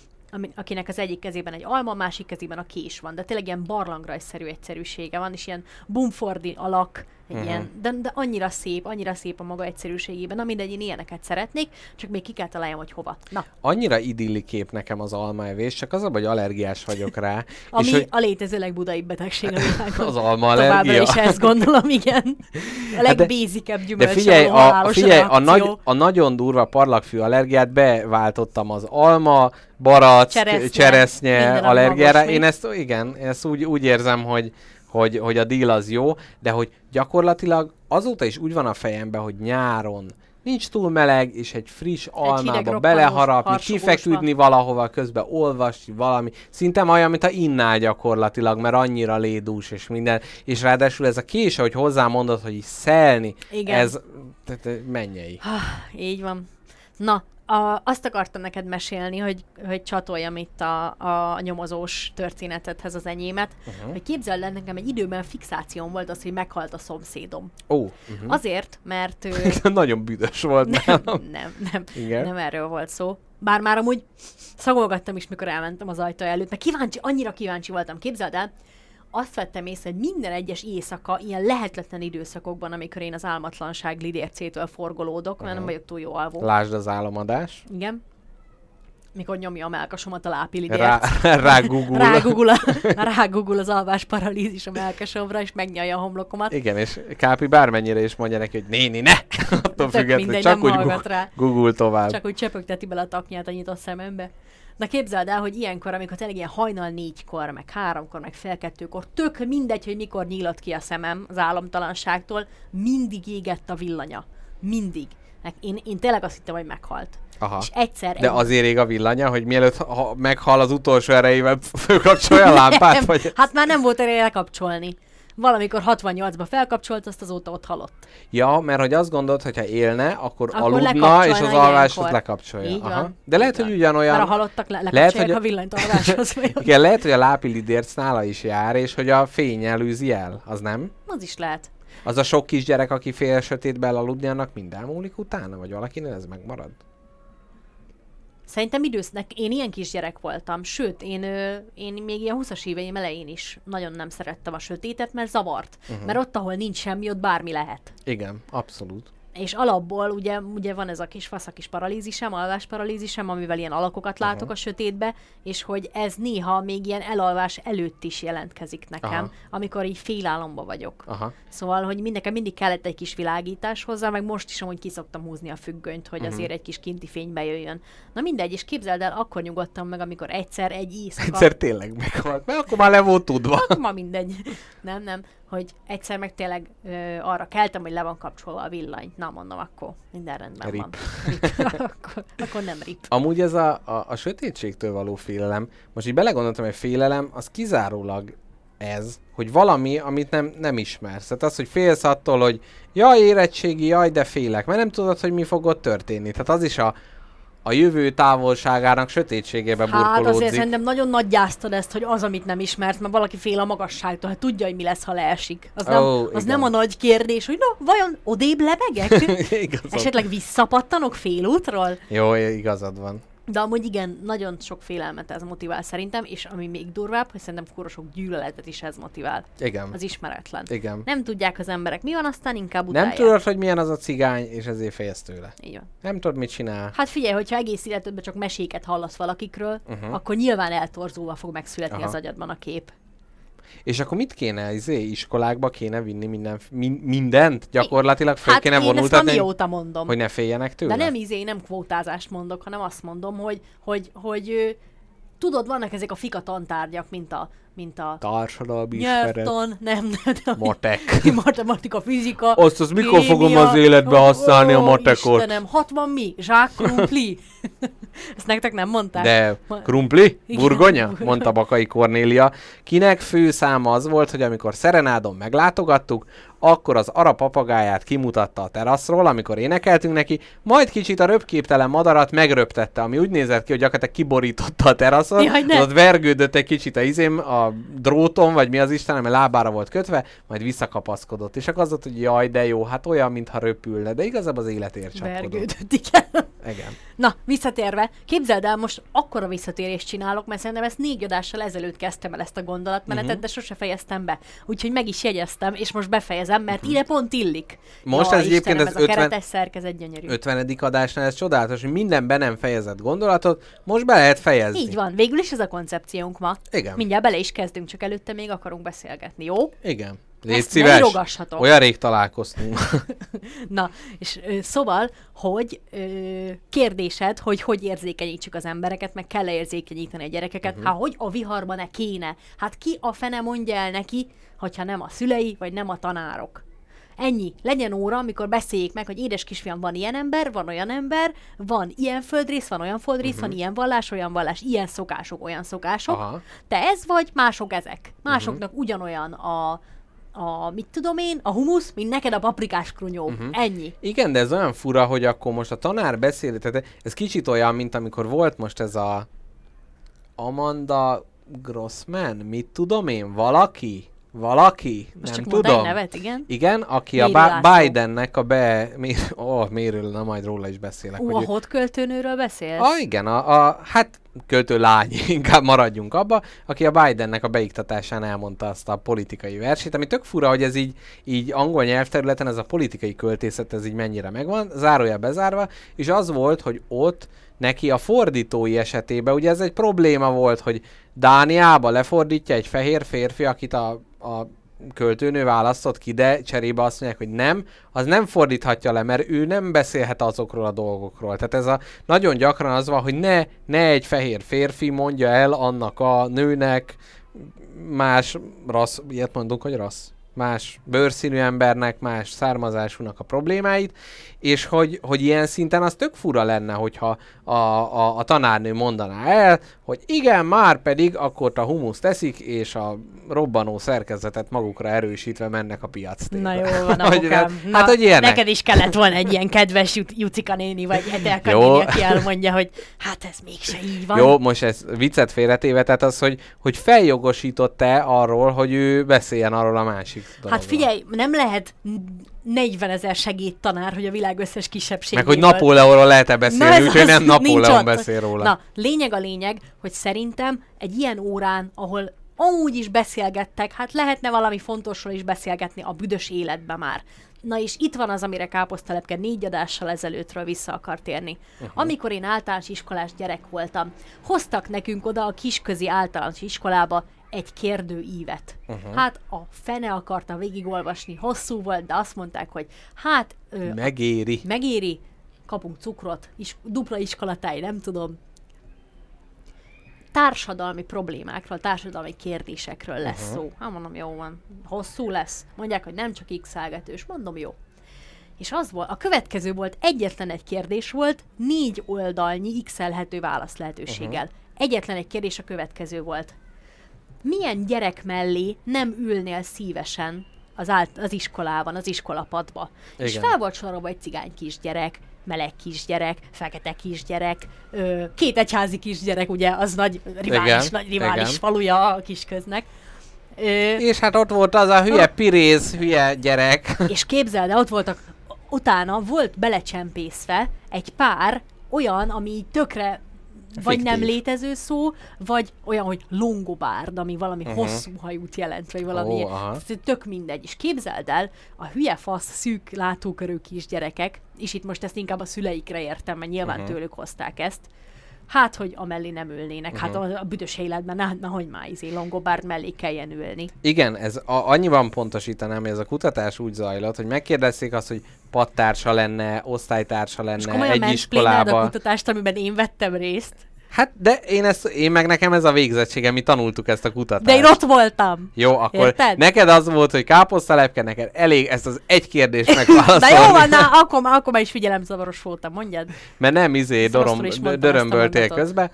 akinek az egyik kezében egy alma, a másik kezében a kés van, de tényleg ilyen barlangrajzszerű egyszerűsége van, és ilyen bumfordi alak, egy Mhm. ilyen, de, de annyira szép, annyira szép a maga egyszerűségében. Na mindegy, én ilyeneket szeretnék, csak még ki kell találjam, hogy hova. Na, Annyira idilli kép nekem az almaevés, csak az a hogy allergiás vagyok rá. [LAUGHS] ami és hogy a létező legbudaibb betegség a világon. [LAUGHS] az alma Továbbra allergia. is ezt gondolom, igen. A Hát de- legbézikebb De gyümölcs figyelj, a, halálos figyelj a, nagy, a nagyon durva parlagfű allergiát beváltottam az alma, barack, Cseresznye, cseresznye, allergiára. Én ezt, igen, ezt úgy, úgy érzem, hogy, hogy, hogy a deal az jó, de hogy gyakorlatilag azóta is úgy van a fejemben, hogy nyáron nincs túl meleg, és egy friss almába roppanós, beleharapni, kifeküdni valahova, közben olvasni valami. Szinte olyan, mint a innál gyakorlatilag, mert annyira lédús és minden. És ráadásul ez a kés, hogy hozzámondod, hogy így szelni, Igen. ez mennyei. Így van. Na, a, azt akartam neked mesélni, hogy, hogy csatoljam itt a, a nyomozós történetethez az enyémet, uh-huh. hogy képzeld el, nekem egy időben fixációm volt az, hogy meghalt a szomszédom. Ó, uh-huh. Azért, mert ő... [LAUGHS] nagyon büdös volt nem, nálam. nem, nem, Igen. nem erről volt szó. Bár már amúgy szagolgattam is, mikor elmentem az ajtó előtt, mert kíváncsi, annyira kíváncsi voltam. Képzeld el, azt vettem észre, hogy minden egyes éjszaka, ilyen lehetetlen időszakokban, amikor én az álmatlanság lidércétől forgolódok, mert nem vagyok túl jó alvó. Lásd az álomadás. Igen. Mikor nyomja a melkasomat a lápili Rá, [LAUGHS] rá Google. Rágugul, a, rágugul az alvás paralízis a melkasomra, és megnyalja a homlokomat. Igen, és Kápi bármennyire is mondja neki, hogy néni, ne! Attól függetlenül, csak úgy Google, rá. Google tovább. Csak úgy csöpögteti bele a taknyát a nyitott szemembe. Na képzeld el, hogy ilyenkor, amikor tényleg ilyen hajnal négykor, meg háromkor, meg fél kettőkor, tök mindegy, hogy mikor nyílott ki a szemem az álomtalanságtól, mindig égett a villanya. Mindig. Én, én tényleg azt hittem, hogy meghalt. Aha. És egyszer... De azért ég a villanya, hogy mielőtt ha meghal az utolsó erejével [LAUGHS] fölkapcsolja a lámpát? Vagy... Hát már nem volt erre lekapcsolni. Valamikor 68-ba felkapcsolt, azt azóta ott halott. Ja, mert hogy azt gondolt, hogy ha élne, akkor, Akkor aludna, és az alvás az ilyenkor. lekapcsolja. Így van, De lehet, így hogy van. ugyanolyan... Mert a halottak le- Lehet, hogy- a villanyt alváshoz. vagy- [LAUGHS] Igen, lehet, hogy a lápilidérc nála is jár, és hogy a fényel űzi el, az nem? Az is lehet. Az a sok kisgyerek, aki fél sötétben aludni, annak mind elmúlik utána? Vagy valakinél ez megmarad? Szerintem idősznek, én ilyen kisgyerek voltam, sőt, én, én még ilyen 20-as éveim elején is nagyon nem szerettem a sötétet, mert zavart. Uh-huh. Mert ott, ahol nincs semmi, ott bármi lehet. Igen, abszolút. És alapból ugye, ugye van ez a kis fasz, a kis paralízisem, alvásparalízisem, amivel ilyen alakokat látok Aha. a sötétbe, és hogy ez néha még ilyen elalvás előtt is jelentkezik nekem, Aha. amikor így félálomba vagyok. Aha. Szóval, hogy mind- nekem mindig kellett egy kis világítás hozzá, meg most is amúgy kiszoktam húzni a függönyt, hogy Mhm. azért egy kis kinti fény bejöjjön. Na mindegy, és képzeld el, akkor nyugodtam meg, amikor egyszer egy éjszaka... Egyszer tényleg meghalt, mert akkor már le volt tudva. Ma mindegy. Nem, nem. Hogy egyszer meg tényleg ö, arra keltem, hogy le van kapcsolva a villany. Na mondom, akkor minden rendben Rip. van. Rip. [LAUGHS] [LAUGHS] akkor, akkor nem rip. Amúgy ez a, a, a sötétségtől való félelem, most így belegondoltam, hogy félelem, az kizárólag ez, hogy valami, amit nem, nem ismersz. Tehát az, hogy félsz attól, hogy jaj, érettségi, jaj, de félek, mert nem tudod, hogy mi fog ott történni. Tehát az is a, a jövő távolságának sötétségébe Hát azért burkolódzik. szerintem nagyon nagy gyáztad ezt, hogy az, amit nem ismert, mert valaki fél a magasságtól, hát tudja, hogy mi lesz, ha leesik. Az, nem, Ó, az igen. nem a nagy kérdés, hogy na, vajon odébb lebegek? [LAUGHS] Esetleg visszapattanok félútról? Jó, igazad van. De amúgy igen, nagyon sok félelmet ez motivál szerintem, és ami még durvább, hogy szerintem kurva sok gyűlöletet is ez motivál. Igen. Az ismeretlen. Igen. Nem tudják az emberek, mi van, aztán inkább Nem utálják. tudod, hogy milyen az a cigány, és ezért félsz tőle. Így van. Nem tudod, mit csinál. Hát figyelj, hogyha egész életedben csak meséket hallasz valakikről, uh-huh. akkor nyilván eltorzulva fog megszületni Aha. az agyadban a kép. És akkor mit kéne, izé, iskolákba kéne vinni minden, min, mindent? Gyakorlatilag fel hát kéne én ezt vonultatni, amióta mondom. hogy ne féljenek tőle? De nem izé, nem kvótázást mondok, hanem azt mondom, hogy, hogy, hogy ö, tudod, vannak ezek a fika tantárgyak, mint a, mint a Társadalmi nyelvtan, nem, nem, nem, Matek. [LAUGHS] matematika, fizika, Azt az mikor fogom az életbe használni a Ó, matekot? Istenem, 60 mi? Zsák krumpli? [LAUGHS] Ezt nektek nem mondták? De krumpli? Burgonya? Mondta Bakai Kornélia. Kinek fő száma az volt, hogy amikor Szerenádon meglátogattuk, akkor az ara papagáját kimutatta a teraszról, amikor énekeltünk neki, majd kicsit a röpképtelen madarat megröptette, ami úgy nézett ki, hogy gyakorlatilag kiborította a teraszon, Jaj, ne. ott vergődött egy kicsit a izém, a dróton, vagy mi az Isten, mert lábára volt kötve, majd visszakapaszkodott. És akkor az volt, hogy jaj, de jó, hát olyan, mintha röpülne, de igazából az életért csapkodott. Vergődött, igen. Igen. Na, visszatérve, képzeld el, most akkora visszatérést csinálok, mert szerintem ezt négy adással ezelőtt kezdtem el ezt a gondolatmenetet, uh-huh. de sose fejeztem be. Úgyhogy meg is jegyeztem, és most befejezem, mert uh-huh. ide pont illik. Mhm. Most ez egyébként Istenem, az ez a 50 keretes szerkezet gyönyörű. 50. adásnál ez csodálatos, hogy minden be nem fejezett gondolatot, most be lehet fejezni. Így van, végül is ez a koncepciónk ma. Igen. Mindjárt bele is kezdünk, csak előtte még akarunk beszélgetni, jó? Igen. Légy Ezt szíves. Olyan rég találkoztunk. [LAUGHS] Na, és ö, szóval, hogy ö, kérdésed, hogy hogy érzékenyítsük az embereket, meg kell-e érzékenyíteni a gyerekeket, Mhm. uh-huh. hát hogy a viharban ne kéne. Hát ki a fene mondja el neki, hogyha nem a szülei, vagy nem a tanárok. Ennyi. Legyen óra, amikor beszéljék meg, hogy édes kisfiam, van ilyen ember, van olyan ember, van ilyen földrész, van olyan földrész, uh-huh. van ilyen vallás, olyan vallás, ilyen szokások, olyan szokások. Mhm. Aha. Te ez vagy, mások ezek. Másoknak uh-huh. ugyanolyan a, a, mit tudom én, a humusz, mint neked a paprikás krunyó. Uh-huh. Ennyi. Igen, de ez olyan fura, hogy akkor most a tanár beszél, tehát ez kicsit olyan, mint amikor volt most ez a Amanda Grossman, mit tudom én, valaki? Valaki? Most nem csak tudom. nevet, igen. Igen, aki Méri a. Bi- Bidennek a be... [LAUGHS] Ó, oh, Mérül, na majd róla is beszélek. Ú, hogy a ő- hot költőnőről beszélsz? Ah, igen, a, a, hát költő lány, [LAUGHS] inkább maradjunk abba, aki a Bidennek a beiktatásán elmondta azt a politikai versét, ami tök fura, hogy ez így, így angol nyelvterületen ez a politikai költészet, ez így mennyire megvan, zárója bezárva, és az volt, hogy ott neki a fordítói esetében, ugye ez egy probléma volt, hogy Dániába lefordítja egy fehér férfi, akit a, a költőnő választott ki, de cserébe azt mondják, hogy nem, az nem fordíthatja le, mert ő nem beszélhet azokról a dolgokról. Tehát ez a nagyon gyakran az van, hogy ne, ne egy fehér férfi mondja el annak a nőnek más rassz, ilyet mondunk, hogy rassz? más bőrszínű embernek, más származásúnak a problémáit, és hogy, hogy ilyen szinten az tök fura lenne, hogyha a, a, a tanárnő mondaná el, hogy igen, már pedig akkor a humuszt teszik, és a robbanó szerkezetet magukra erősítve mennek a piac Na jó [LAUGHS] van, Hogy- apukám. Na, hát, hogy ilyenek. Neked is kellett volna egy ilyen kedves Ju- Jucika néni, vagy [LAUGHS] Etelka Jó. néni, aki elmondja, hogy hát ez mégse így van. Jó, most ez viccet félretéve, tehát az, hogy, hogy feljogosított-e arról, hogy ő beszéljen arról a másik dologról. Hát figyelj, nem lehet 40 ezer segédtanár, hogy a világ összes Meg kisebbségéről. hogy Napóleonról lehet-e beszélni, ez úgyhogy nem Napóleon beszél róla. Na, lényeg a lényeg, hogy szerintem egy ilyen órán, ahol amúgy is beszélgettek, hát lehetne valami fontosról is beszélgetni a büdös életben már. Na és itt van az, amire Káposztelepke négy adással ezelőttről vissza akar térni. Uh-huh. Amikor én általános iskolás gyerek voltam, hoztak nekünk oda a kisközi általános iskolába egy kérdőívet. Uh-huh. Hát a fene akarta végigolvasni, hosszú volt, de azt mondták, hogy hát... Ö, Megéri. megéri, kapunk cukrot, is, dupla iskolatáj, nem tudom. Társadalmi problémákról, társadalmi kérdésekről lesz uh-huh. szó. Hát mondom, jó van, hosszú lesz. Mondják, hogy nem csak x mondom, jó. És az volt, a következő volt, egyetlen egy kérdés volt, négy oldalnyi x válasz lehetőséggel. Uh-huh. Egyetlen egy kérdés a következő volt. Milyen gyerek mellé nem ülnél szívesen az, ált, az iskolában, az iskolapadba? Igen. És fel volt sorolva egy cigány kisgyerek, meleg kisgyerek, fekete kisgyerek, ö, két egyházi kisgyerek, ugye, az nagy rivális, igen, nagy rivális igen. faluja a kisköznek. Ö, és hát ott volt az a hülye piréz, hülye gyerek. [LAUGHS] És képzeld, ott voltak, utána volt belecsempészve egy pár olyan, ami tökre vagy Fiktív. nem létező szó, vagy olyan, hogy longobárd, ami valami uh-huh. hosszú hajút jelent, vagy valami oh. Tök mindegy. És képzeld el, a hülye fasz, szűk látókörű kisgyerekek, és itt most ezt inkább a szüleikre értem, mert nyilván uh-huh. tőlük hozták ezt, hát, hogy a mellé nem ülnének. Uh-huh. Hát a, a büdös életben, na, na hogy már izé longobárd mellé kelljen ülni. Igen, ez a, annyiban pontosítanám, hogy ez a kutatás úgy zajlott, hogy megkérdezték azt, hogy pattársa lenne, osztálytársa lenne egy iskolába. a kutatást, amiben én vettem részt. Hát, de én, ezt, én meg nekem ez a végzettségem, mi tanultuk ezt a kutatást. De én ott voltam. Jó, akkor Érted? neked az volt, hogy káposztalepke, neked elég ezt az egy kérdést [LAUGHS] megválaszolni. de jó van, na, akkor, akkor már is figyelemzavaros voltam, mondjad. Mert nem izé dorom, dörömböltél közbe,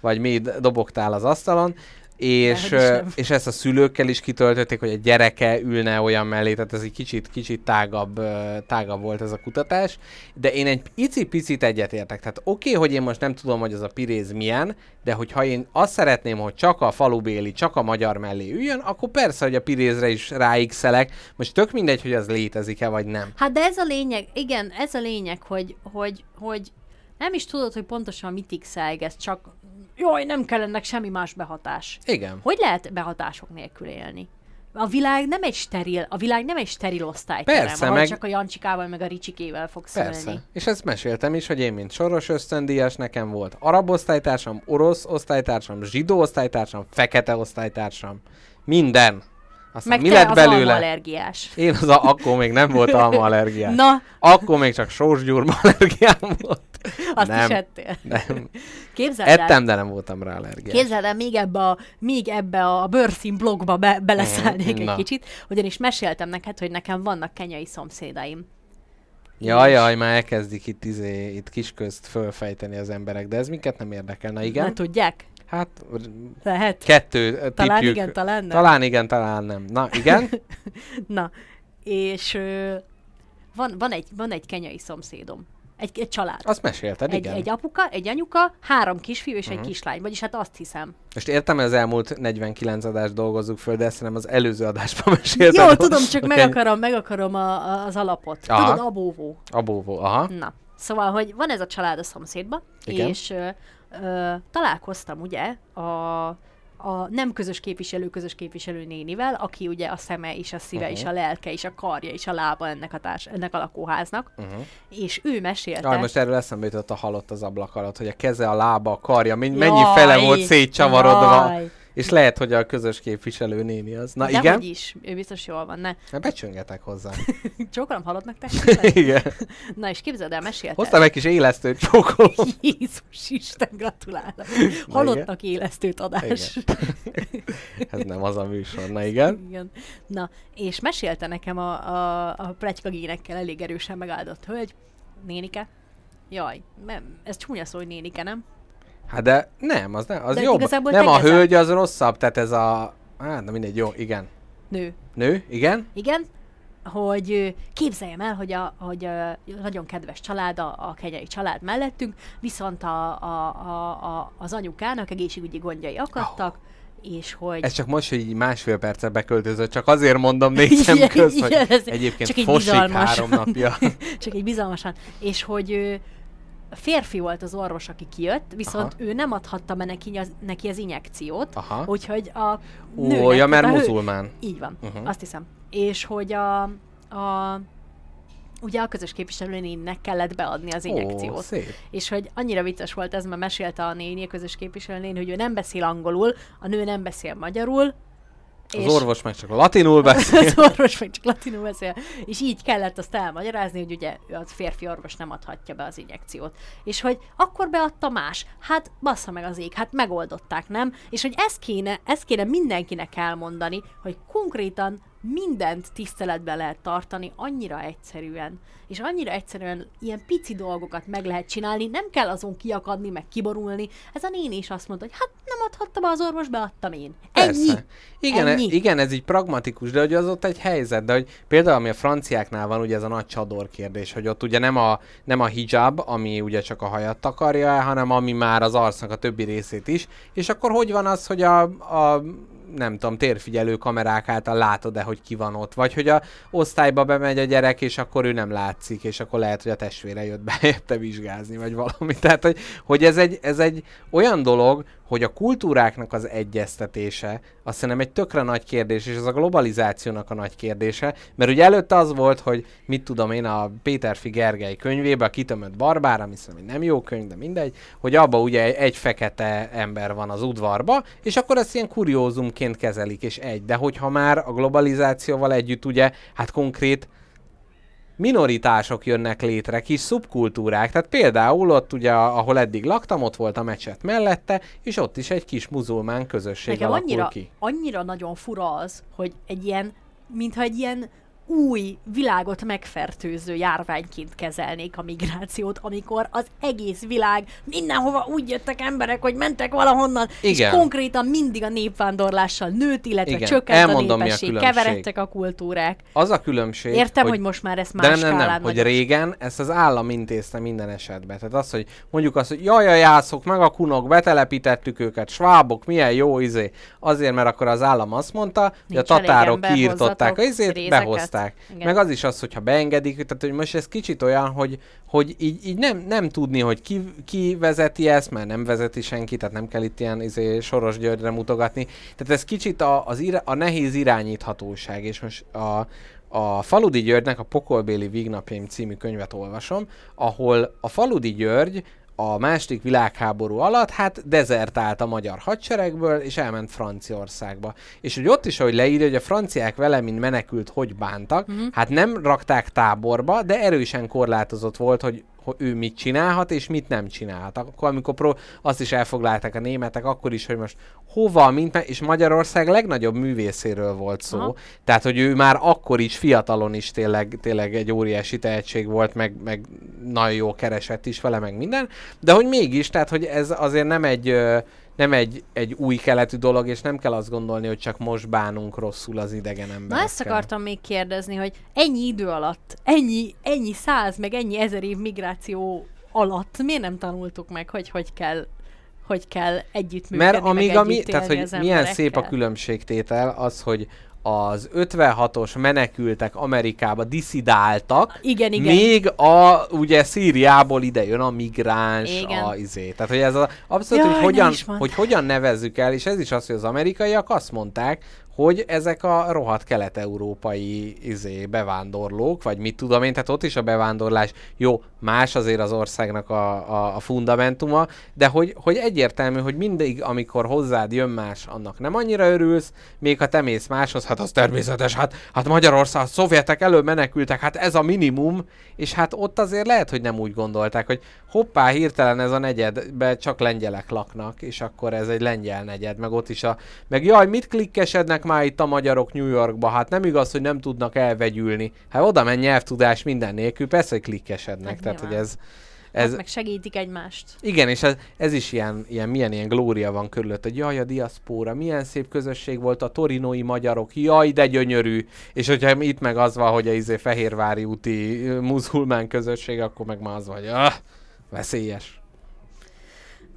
vagy mi dobogtál az asztalon, és, és ezt a szülőkkel is kitöltötték, hogy a gyereke ülne olyan mellé, tehát ez egy kicsit, kicsit tágabb, tágabb volt ez a kutatás, de én egy icipicit egyetértek. Tehát oké, okay, hogy én most nem tudom, hogy az a piréz milyen, de hogyha én azt szeretném, hogy csak a falubéli, csak a magyar mellé üljön, akkor persze, hogy a pirézre is ráixelek. Most tök mindegy, hogy az létezik-e, vagy nem. Hát de ez a lényeg, igen, ez a lényeg, hogy, hogy, hogy nem is tudod, hogy pontosan mit x csak jaj, nem kell ennek semmi más behatás. Igen. Hogy lehet behatások nélkül élni? A világ nem egy steril, a világ nem egy steril osztály. Persze, ahol meg... csak a Jancsikával, meg a Ricsikével fogsz Persze. Szülni. És ezt meséltem is, hogy én, mint soros ösztöndíjas, nekem volt arab osztálytársam, orosz osztálytársam, zsidó osztálytársam, fekete osztálytársam. Minden. Aztán Meg mi lett az belőle? allergiás. Én az a, akkor még nem volt [LAUGHS] alma allergiás. Na. Akkor még csak sósgyurma [LAUGHS] allergiám volt. [LAUGHS] Azt nem, is ettél. Nem. Képzeld el. Ettem, de nem voltam rá allergiás. Képzeld el, még ebbe a, még ebbe a bőrszín blogba be, beleszállnék egy kicsit, ugyanis meséltem neked, hogy nekem vannak kenyai szomszédaim. Jaj, jaj, már elkezdik itt, izé, itt kisközt fölfejteni az emberek, de ez minket nem érdekel. Na igen? Na tudják? Hát, Lehet. kettő Talán tipjük. igen, talán nem. Talán igen, talán nem. Na, igen? [LAUGHS] Na, és ö, van, van, egy, van egy kenyai szomszédom. Egy, egy család. Azt mesélted, egy, igen. Egy apuka, egy anyuka, három kisfiú és uh-huh. egy mhm. kislány. Vagyis hát azt hiszem. Most értem, hogy az elmúlt 49 adást dolgozzuk föl, de ezt nem az előző adásban [LAUGHS] meséltem. Jó, tudom, csak meg akarom, meg akarom a, a, az alapot. Aha. Tudod, abóvó. Abóvó, aha. Na, szóval, hogy van ez a család a szomszédba, igen. és ö, ö, találkoztam ugye a a nem közös képviselő, közös képviselő nénivel, aki ugye a szeme és a szíve uh-huh. és a lelke és a karja és a lába ennek a, társ, ennek a lakóháznak, uh-huh. és ő mesélte... Jaj, most erről eszembe jutott a halott az ablak alatt, hogy a keze, a lába, a karja, mennyi jaj, fele volt szétcsavarodva. Jaj. És lehet, hogy a közös képviselő néni az. Na De igen? is, ő biztos jól van, ne? Na, becsöngetek hozzá. [LAUGHS] Csókolom halottnak te? [LAUGHS] igen. Na és képzeld el, mesélted. Hoztam egy kis élesztőt, csókolom. [LAUGHS] Jézus Isten, gratulálok. Halottnak élesztőt adás. Ez nem az a műsor, na igen. igen. Na, és mesélte nekem a, a, a pletykagénekkel elég erősen megáldott hölgy, nénike, Jaj, nem, ez csúnya szó, hogy nénike, nem? Hát de nem, az nem, az de jobb. Nem, a hölgy az rosszabb, tehát ez a... Hát, na mindegy, jó, igen. Nő. Nő, igen. Igen, hogy képzeljem el, hogy, a, hogy a nagyon kedves család, a, a kegyei család mellettünk, viszont a, a, a, a, az anyukának egészségügyi gondjai akadtak, oh. és hogy... Ez csak most, hogy így másfél percet beköltözött, csak azért mondom négy szem közt, hogy egyébként csak egy fosik három napja. [LAUGHS] csak egy bizalmasan. És hogy férfi volt az orvos, aki kijött, viszont Aha. ő nem adhatta be neki az, neki az injekciót, Aha. úgyhogy a Ó, nőnek, ja, mert a hő- muzulmán. Így van, Uh-huh. azt hiszem. És hogy a, a ugye a közös képviselőnénnek kellett beadni az injekciót. Ó, szép. És hogy annyira vicces volt ez, mert mesélte a néni, a közös képviselőnéni, hogy ő nem beszél angolul, a nő nem beszél magyarul, Az orvos meg csak latinul [LAUGHS] beszél. az orvos meg csak latinul beszél, és így kellett azt elmagyarázni, hogy ugye a férfi orvos nem adhatja be az injekciót. És hogy akkor beadta más. Hát bassza meg az ég, hát megoldották, nem? És hogy ezt kéne, ezt kéne mindenkinek elmondani, hogy konkrétan mindent tiszteletben lehet tartani annyira egyszerűen. És annyira egyszerűen ilyen pici dolgokat meg lehet csinálni, nem kell azon kiakadni, meg kiborulni. Ez a néni is azt mondta, hogy hát nem adhatta be az orvos, beadtam én. Ennyi. Persze. Igen, Ennyi. e- igen, ez így pragmatikus, de hogy az ott egy helyzet, de hogy például ami a franciáknál van, ugye ez a nagy csador kérdés, hogy ott ugye nem a, nem a hijab, ami ugye csak a hajat takarja el, hanem ami már az arcnak a többi részét is, és akkor hogy van az, hogy a, a nem tudom, térfigyelő kamerák által látod-e, hogy ki van ott, vagy hogy a osztályba bemegy a gyerek, és akkor ő nem látszik, és akkor lehet, hogy a testvére jött be [LAUGHS] helyette vizsgázni, vagy valami. Tehát, hogy, hogy ez, egy, ez egy olyan dolog, hogy a kultúráknak az egyeztetése, azt szerintem egy tökre nagy kérdés, és ez a globalizációnak a nagy kérdése, mert ugye előtte az volt, hogy mit tudom én, a Péterfi Gergely könyvébe, a kitömött barbár, ami szerintem nem jó könyv, de mindegy, hogy abba ugye egy fekete ember van az udvarba, és akkor ezt ilyen kuriózumként kezelik, és egy. De hogyha már a globalizációval együtt ugye, hát konkrét minoritások jönnek létre, kis szubkultúrák. Tehát például ott ugye, ahol eddig laktam, ott volt a mecset mellette, és ott is egy kis muzulmán közösség Nekem alakul annyira, ki. annyira nagyon fura az, hogy egy ilyen, mintha egy ilyen új, világot megfertőző járványként kezelnék a migrációt, amikor az egész világ mindenhova úgy jöttek emberek, hogy mentek valahonnan, Igen. és konkrétan mindig a népvándorlással nőtt, illetve Igen. csökkent Elmondom, a a népesség, különbség. keveredtek a kultúrák. Az a különbség, Értem, hogy, hogy most már ezt más de nem, nem, nem, hogy régen ezt az állam intézte minden esetben. Tehát az, hogy mondjuk azt, hogy jaj, a jászok, meg a kunok, betelepítettük őket, svábok, milyen jó izé. Azért, mert akkor az állam azt mondta, hogy a Nincs tatárok ember, kiírtották a izét, részeket. Behozták. Igen. Meg az is az, hogyha beengedik, tehát hogy most ez kicsit olyan, hogy, hogy így, így nem, nem tudni, hogy ki, ki vezeti ezt, mert nem vezeti senki, tehát nem kell itt ilyen izé, Soros Györgyre mutogatni. Tehát ez kicsit a, az ira, a nehéz irányíthatóság, és most a, a Faludi Györgynek a Pokolbéli Vígnapjaim című könyvet olvasom, ahol a Faludi György a második világháború alatt hát dezertált a magyar hadseregből, és elment Franciaországba. És hogy ott is, ahogy leírja, hogy a franciák vele, mint menekült, hogy bántak, uh-huh. hát nem rakták táborba, de erősen korlátozott volt, hogy hogy ő mit csinálhat, és mit nem csinálhat. Akkor, amikor pro, azt is elfoglalták a németek, akkor is, hogy most hova, mint, és Magyarország legnagyobb művészéről volt szó. Aha. Tehát, hogy ő már akkor is, fiatalon is tényleg, tényleg egy óriási tehetség volt, meg, meg nagyon jó keresett is vele, meg minden. De hogy mégis, tehát, hogy ez azért nem egy, nem egy, egy új keletű dolog, és nem kell azt gondolni, hogy csak most bánunk rosszul az idegen emberekkel. Na ezt akartam még kérdezni, hogy ennyi idő alatt, ennyi, ennyi száz, meg ennyi ezer év migráció alatt miért nem tanultuk meg, hogy hogy kell hogy kell együttműködni, Mert amíg meg a mi, együtt tehát hogy milyen szép a különbségtétel az, hogy az 56-os menekültek Amerikába diszidáltak, Igen, igen. még a, ugye Szíriából ide jön a migráns, Igen. a izé. Tehát, hogy ez az abszolút, Jaj, hogy, hogyan, hogy hogyan nevezzük el, és ez is az, hogy az amerikaiak azt mondták, hogy ezek a rohadt kelet-európai izé, bevándorlók, vagy mit tudom én, tehát ott is a bevándorlás jó, más azért az országnak a, a, a fundamentuma, de hogy, hogy egyértelmű, hogy mindig, amikor hozzád jön más, annak nem annyira örülsz, még ha te mész máshoz, hát az természetes, hát, hát Magyarország, a szovjetek elő menekültek, hát ez a minimum, és hát ott azért lehet, hogy nem úgy gondolták, hogy hoppá, hirtelen ez a negyedbe csak lengyelek laknak, és akkor ez egy lengyel negyed, meg ott is a, meg jaj, mit klikkesednek már itt a magyarok New Yorkba, hát nem igaz, hogy nem tudnak elvegyülni. Hát oda menj nyelvtudás minden nélkül, persze, hogy klikkesednek, Hát tehát hogy ez, Ez... ez, meg segítik egymást. igen, és ez, ez is ilyen, ilyen, milyen ilyen glória van körülött, hogy jaj, a diaszpóra, milyen szép közösség volt a torinói magyarok, jaj, de gyönyörű. És hogyha itt meg az van, hogy a izé Fehérvári úti muzulmán közösség, akkor meg már az vagy, ah, veszélyes.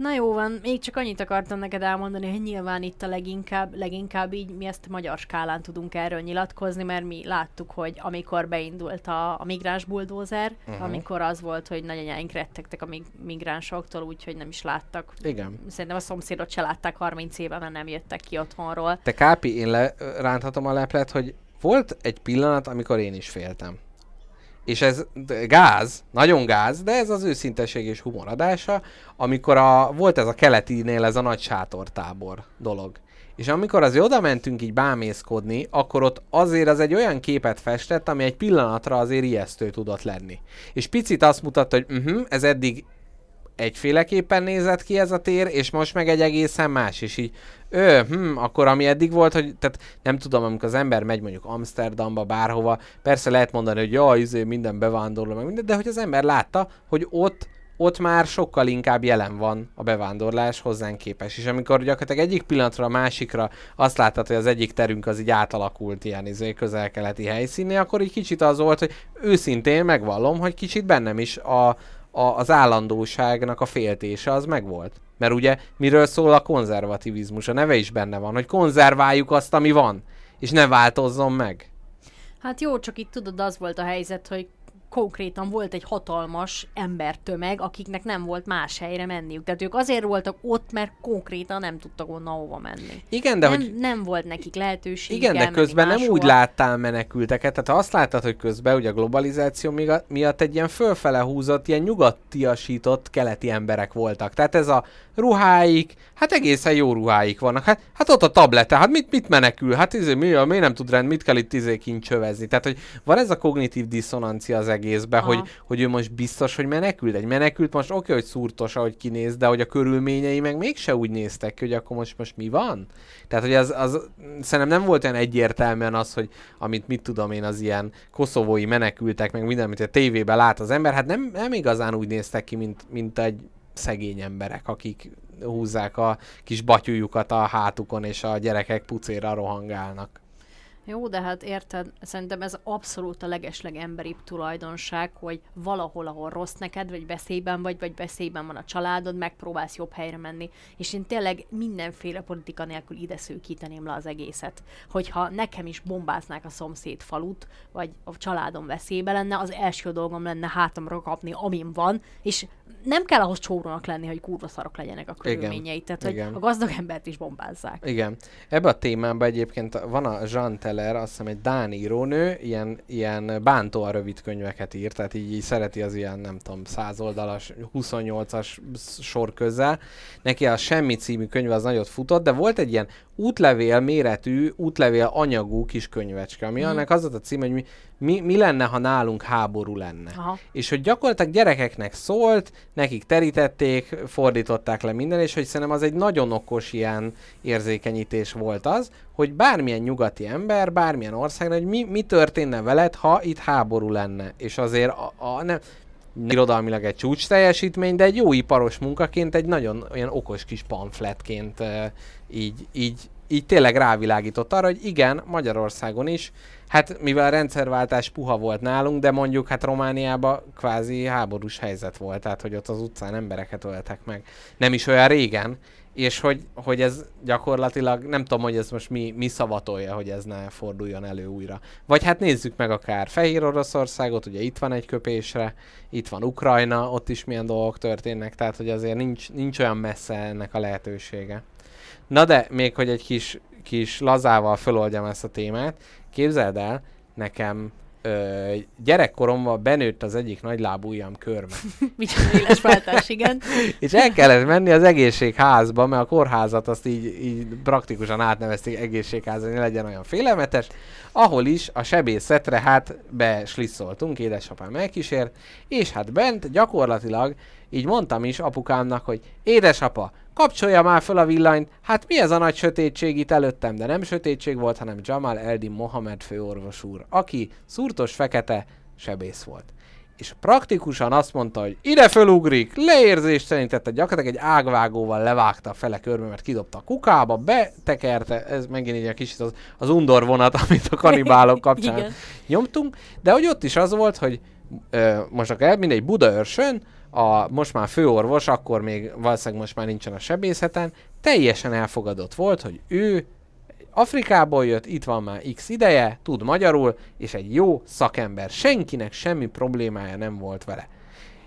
Na jó van, még csak annyit akartam neked elmondani, hogy nyilván itt a leginkább, leginkább így mi ezt magyar skálán tudunk erről nyilatkozni, mert mi láttuk, hogy amikor beindult a, a migráns buldózer, uh-huh. amikor az volt, hogy nagyanyáink rettegtek a mig- migránsoktól, úgyhogy nem is láttak. Igen. Szerintem a szomszédot se látták 30 éve, mert nem jöttek ki otthonról. Te Kápi, én le, ránthatom a leplet, hogy volt egy pillanat, amikor én is féltem. És ez gáz, nagyon gáz, de ez az őszinteség és humor adása, amikor a, volt ez a keletinél ez a nagy sátortábor dolog. És amikor az oda mentünk így bámészkodni, akkor ott azért az egy olyan képet festett, ami egy pillanatra azért ijesztő tudott lenni. És picit azt mutatta, hogy uh-huh, ez eddig egyféleképpen nézett ki ez a tér, és most meg egy egészen más, és így, ő, hm, akkor ami eddig volt, hogy, tehát nem tudom, amikor az ember megy mondjuk Amsterdamba, bárhova, persze lehet mondani, hogy jaj, izé, minden bevándorló, meg minden, de hogy az ember látta, hogy ott ott már sokkal inkább jelen van a bevándorlás hozzánk képes. És amikor gyakorlatilag egyik pillanatra a másikra azt láttad, hogy az egyik terünk az így átalakult ilyen izé, közel-keleti helyszínné, akkor így kicsit az volt, hogy őszintén megvallom, hogy kicsit bennem is a, a, az állandóságnak a féltése az megvolt. Mert ugye miről szól a konzervativizmus? A neve is benne van, hogy konzerváljuk azt, ami van, és ne változzon meg. Hát jó, csak itt tudod, az volt a helyzet, hogy konkrétan volt egy hatalmas embertömeg, akiknek nem volt más helyre menniük. Tehát ők azért voltak ott, mert konkrétan nem tudtak onnan hova menni. Igen, de nem, hogy... nem volt nekik lehetőség. Igen, de közben nem úgy láttál menekülteket, tehát ha azt láttad, hogy közben ugye a globalizáció miatt egy ilyen fölfele húzott, ilyen nyugatiasított keleti emberek voltak. Tehát ez a ruháik, hát egészen jó ruháik vannak. Hát, hát ott a tablete, hát mit, mit menekül? Hát izé, mi, mi nem tud rend, mit kell itt izé kincsövezni? Tehát, hogy van ez a kognitív diszonancia az egészbe, Aha. hogy, hogy ő most biztos, hogy menekült. Egy menekült most oké, okay, hogy szúrtos, ahogy kinéz, de hogy a körülményei meg mégse úgy néztek ki, hogy akkor most, most mi van? Tehát, hogy az, az szerintem nem volt olyan egyértelműen az, hogy amit mit tudom én, az ilyen koszovói menekültek, meg minden, amit a tévében lát az ember, hát nem, nem igazán úgy néztek ki, mint, mint egy szegény emberek, akik húzzák a kis batyújukat a hátukon, és a gyerekek pucéra rohangálnak. Jó, de hát érted, szerintem ez abszolút a legesleg emberibb tulajdonság, hogy valahol, ahol rossz neked, vagy veszélyben vagy, vagy veszélyben van a családod, megpróbálsz jobb helyre menni. És én tényleg mindenféle politika nélkül ide szűkíteném le az egészet. Hogyha nekem is bombáznák a szomszéd falut, vagy a családom veszélybe lenne, az első dolgom lenne hátamra kapni, amin van, és nem kell ahhoz csórónak lenni, hogy kurva szarok legyenek a körülményei. Tehát, hogy Igen. a gazdag embert is bombázzák. Igen. Ebbe a témában egyébként van a Jean Teller, azt hiszem egy Dán írónő, ilyen, ilyen bántóan rövid könyveket ír, tehát így, így szereti az ilyen, nem tudom, 100 oldalas, 28-as sor közel. Neki a Semmi című könyv az nagyot futott, de volt egy ilyen útlevél méretű, útlevél anyagú kis könyvecske, ami Mhm. annak az volt a cím, hogy mi, mi, mi lenne, ha nálunk háború lenne. Aha. És hogy gyakorlatilag gyerekeknek szólt, nekik terítették, fordították le minden, és hogy szerintem az egy nagyon okos ilyen érzékenyítés volt az, hogy bármilyen nyugati ember, bármilyen országban, hogy mi, mi történne veled, ha itt háború lenne. És azért a, a nem, irodalmilag egy csúcs teljesítmény, de egy jó iparos munkaként egy nagyon olyan okos kis pamfletként így, így, így tényleg rávilágított arra, hogy igen, Magyarországon is, hát mivel a rendszerváltás puha volt nálunk, de mondjuk hát Romániában kvázi háborús helyzet volt, tehát hogy ott az utcán embereket öltek meg. Nem is olyan régen, és hogy, hogy ez gyakorlatilag, nem tudom, hogy ez most mi, mi szavatolja, hogy ez ne forduljon elő újra. Vagy hát nézzük meg akár Fehér Oroszországot, ugye itt van egy köpésre, itt van Ukrajna, ott is milyen dolgok történnek, tehát hogy azért nincs, nincs olyan messze ennek a lehetősége. Na de, még hogy egy kis, kis lazával föloldjam ezt a témát, képzeld el, nekem ö, gyerekkoromban benőtt az egyik nagylábú ujjam körme. [LAUGHS] Micsoda éles váltás, igen. [LAUGHS] És el kellett menni az egészségházba, mert a kórházat azt így, így praktikusan átnevezték egészségházra, hogy ne legyen olyan félelmetes, ahol is a sebészetre hát beslisszoltunk, édesapám elkísért, és hát bent gyakorlatilag így mondtam is apukámnak, hogy édesapa, kapcsolja már fel a villanyt, hát mi ez a nagy sötétség itt előttem, de nem sötétség volt, hanem Jamal Eldin Mohamed főorvos úr, aki szurtos fekete sebész volt. És praktikusan azt mondta, hogy ide fölugrik, leérzéstelenítette, gyakorlatilag egy ágvágóval levágta a fele körmömet, kidobta a kukába, betekerte, ez megint így a kicsit az, az undor vonat, [LAUGHS] amit a kanibálok [LAUGHS] kapcsán nyomtunk, de hogy ott is az volt, hogy ö, most akár mindegy Budaörsön, a most már főorvos, akkor még valószínűleg most már nincsen a sebészeten, teljesen elfogadott volt, hogy ő Afrikából jött, itt van már x ideje, tud magyarul, és egy jó szakember. Senkinek semmi problémája nem volt vele.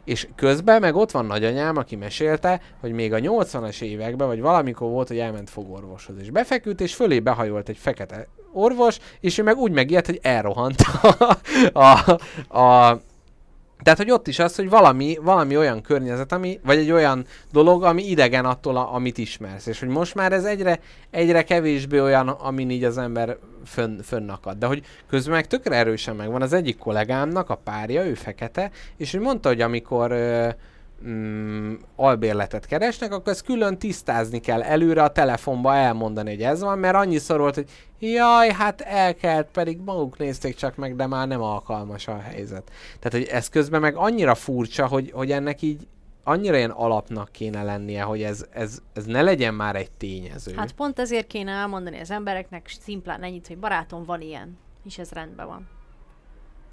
És közben meg ott van nagyanyám, aki mesélte, hogy még a 80-as években, vagy valamikor volt, hogy elment fogorvoshoz. És befeküdt, és fölé behajolt egy fekete orvos, és ő meg úgy megijedt, hogy elrohant a, a, a tehát, hogy ott is az, hogy valami, valami olyan környezet, ami, vagy egy olyan dolog, ami idegen attól, a, amit ismersz. És hogy most már ez egyre, egyre kevésbé olyan, amin így az ember fönn, fönnakad. De hogy közben meg tökre erősen megvan az egyik kollégámnak, a párja, ő fekete, és ő mondta, hogy amikor ö, mm, albérletet keresnek, akkor ezt külön tisztázni kell előre a telefonba elmondani, hogy ez van, mert annyiszor volt, hogy jaj, hát elkelt, pedig maguk nézték csak meg, de már nem alkalmas a helyzet. Tehát, hogy ez közben meg annyira furcsa, hogy, hogy ennek így annyira ilyen alapnak kéne lennie, hogy ez, ez, ez ne legyen már egy tényező. Hát pont ezért kéne elmondani az embereknek szimplán ennyit, hogy barátom van ilyen, és ez rendben van.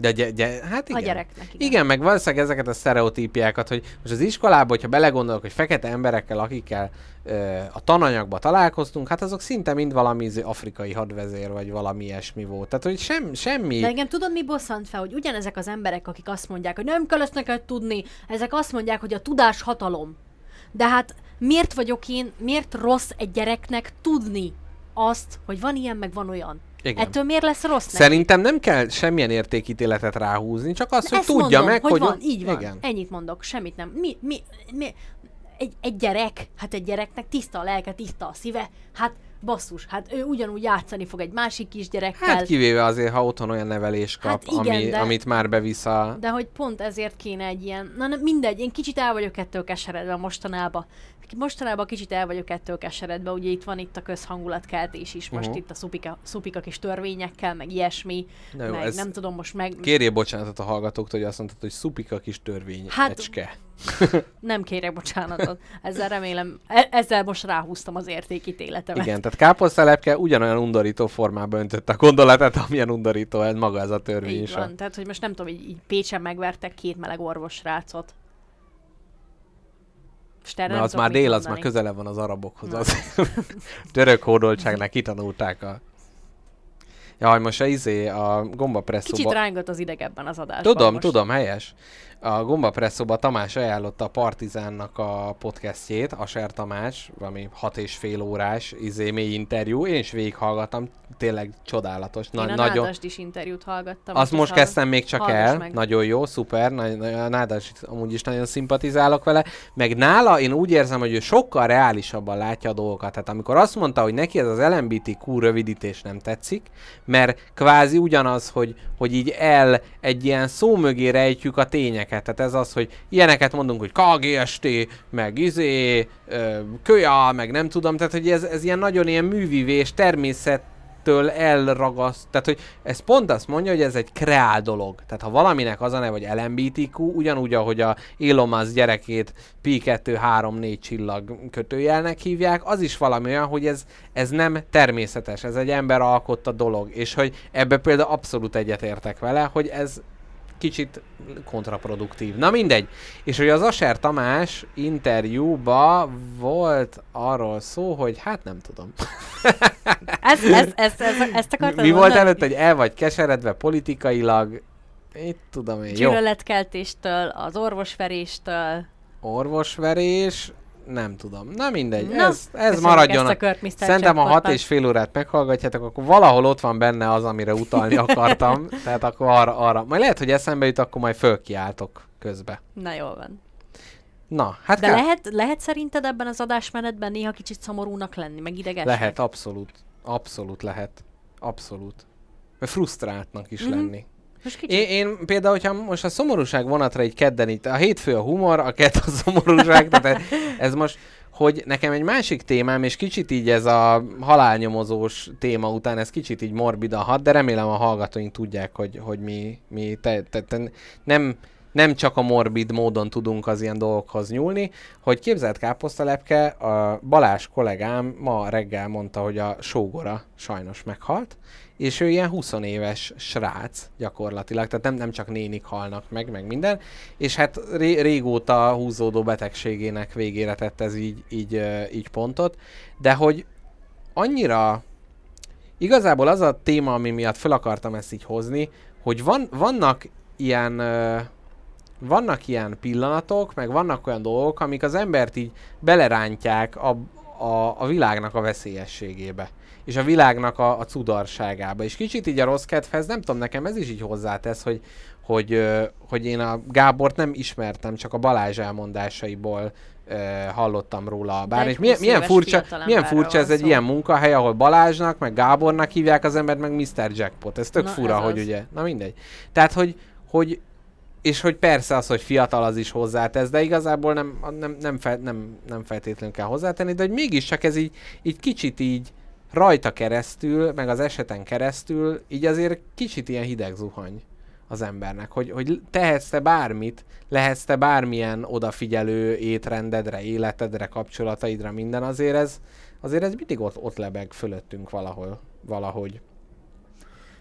De gy- gy- hát igen. A gyereknek, igen. Igen, meg valószínűleg ezeket a sztereotípiákat, hogy most az iskolában, hogyha belegondolok, hogy fekete emberekkel, akikkel ö, a tananyagba találkoztunk, hát azok szinte mind valami afrikai hadvezér, vagy valami ilyesmi volt. Tehát, hogy sem, semmi... De engem tudod, mi bosszant fel, hogy ugyanezek az emberek, akik azt mondják, hogy nem kell ezt neked tudni, ezek azt mondják, hogy a tudás hatalom. De hát miért vagyok én, miért rossz egy gyereknek tudni azt, hogy van ilyen, meg van olyan? Igen. Ettől miért lesz rossz neki? Szerintem nem kell semmilyen értékítéletet ráhúzni, csak az, hogy Ezt tudja mondom, meg, hogy, hogy... van, így van. Igen. Ennyit mondok, semmit nem. Mi, mi, mi, egy, egy gyerek, hát egy gyereknek tiszta a lelke, tiszta a szíve, hát basszus, hát ő ugyanúgy játszani fog egy másik kisgyerekkel. Hát kivéve azért, ha otthon olyan nevelés kap, Hát igen, ami, de- amit már bevisz a... De hogy pont ezért kéne egy ilyen, na mindegy, én kicsit el vagyok ettől keseredve mostanában. Mostanában kicsit el vagyok ettől keseredve, ugye itt van itt a közhangulatkeltés is, most Mhm. itt a szupika, szupika kis törvényekkel, meg ilyesmi, Na jó, meg ez- nem tudom most meg, Kérjél bocsánatot a hallgatóktól, hogy azt mondtad, hogy szupika kis törvény, Hát- ecske. [LAUGHS] nem kérek bocsánatot. Ezzel remélem, e- ezzel most ráhúztam az értékítéletemet. Igen, tehát káposztelepke ugyanolyan undorító formában öntötte a gondolatát, amilyen undorító ez maga ez a törvény Így is. van, tehát hogy most nem tudom, így, így Pécsen megvertek két meleg orvosrácot. És te erre Mert az már dél, az mondani. már közelebb van az arabokhoz. Az [LAUGHS] török hódoltságnál kitanulták a... Jaj, most a izé, a gombapresszóba... Kicsit rángat az ideg ebben az adásban Tudom, most. tudom, helyes. A Gombapresszóba Tamás ajánlotta a Partizánnak a podcastjét, a Ser Tamás, valami hat és fél órás izé, mély interjú. Én is végighallgattam, tényleg csodálatos. Én a nagyon, Nádasd is interjút hallgattam. azt most kezdtem még csak el, meg. nagyon jó, szuper, nagy, a Nádas amúgy is nagyon szimpatizálok vele, meg nála én úgy érzem, hogy ő sokkal reálisabban látja a dolgokat. Tehát amikor azt mondta, hogy neki ez az LMBTQ rövidítés nem tetszik, mert kvázi ugyanaz, hogy, hogy így el egy ilyen szó mögé rejtjük a tényeket. Tehát ez az, hogy ilyeneket mondunk, hogy KGST, meg izé, kölyá, meg nem tudom, tehát hogy ez, ez ilyen nagyon ilyen művivé és természet től elragaszt, tehát hogy ez pont azt mondja, hogy ez egy kreál dolog. Tehát ha valaminek az a neve, hogy LMBTQ, ugyanúgy, ahogy a Elon Musk gyerekét P2, 3, 4 csillag kötőjelnek hívják, az is valami olyan, hogy ez, ez nem természetes, ez egy ember alkotta dolog, és hogy ebbe például abszolút egyetértek vele, hogy ez kicsit kontraproduktív. Na mindegy. És hogy az Aser Tamás interjúba volt arról szó, hogy hát nem tudom. Ez, ez, ez, ez, ezt akartad Mi volt előtt, hogy el vagy keseredve politikailag, itt tudom én, jó, Gyűlöletkeltéstől, az orvosveréstől. orvosverés, nem tudom. Na mindegy, Na, ez, ez maradjon. ezt a kört, Mr. Szerintem a hat és fél órát meghallgatjátok, akkor valahol ott van benne az, amire utalni [LAUGHS] akartam. Tehát akkor arra, arra. Majd lehet, hogy eszembe jut, akkor majd fölkiáltok közbe. Na jól van. Na, hát De kár- lehet, lehet szerinted ebben az adásmenetben néha kicsit szomorúnak lenni, meg idegesnek? Lehet, abszolút. Abszolút lehet. Abszolút. Mert frusztráltnak is Mhm. lenni. Kicsit. Én, én például, hogyha most a szomorúság vonatra egy kedden itt, a hétfő a humor, a kett a szomorúság, tehát ez most, hogy nekem egy másik témám, és kicsit így ez a halálnyomozós téma után, ez kicsit így morbidan hat, de remélem a hallgatóink tudják, hogy, hogy mi, mi te, te, te, nem, nem csak a morbid módon tudunk az ilyen dolgokhoz nyúlni, hogy képzelt káposztalepke, a Balázs kollégám ma reggel mondta, hogy a sógora sajnos meghalt, és ő ilyen 20 éves srác gyakorlatilag, tehát nem, nem csak nénik halnak meg, meg minden, és hát ré, régóta húzódó betegségének végére tett ez így, így, így pontot, de hogy annyira igazából az a téma, ami miatt fel akartam ezt így hozni, hogy van, vannak ilyen vannak ilyen pillanatok, meg vannak olyan dolgok, amik az embert így belerántják a, a, a világnak a veszélyességébe. És a világnak a, a cudarságába. És kicsit így a rossz kedvhez, nem tudom, nekem ez is így hozzátesz, hogy, hogy, hogy én a Gábort nem ismertem, csak a Balázs elmondásaiból hallottam róla. Bár és milyen, 20 milyen furcsa, milyen furcsa ez van egy szó. ilyen munkahely, ahol Balázsnak, meg Gábornak hívják az embert, meg Mr. Jackpot. Ez tök Na, fura, ez hogy az. ugye, na mindegy. Tehát, hogy, hogy és hogy persze az, hogy fiatal az is hozzátesz, de igazából nem, nem, nem, fel, nem, nem feltétlenül kell hozzátenni, de hogy mégiscsak ez így, így kicsit így rajta keresztül, meg az eseten keresztül, így azért kicsit ilyen hideg zuhany az embernek, hogy, hogy tehetsz te bármit, lehetsz te bármilyen odafigyelő étrendedre, életedre, kapcsolataidra, minden, azért ez, azért ez mindig ott, ott lebeg fölöttünk valahol, valahogy.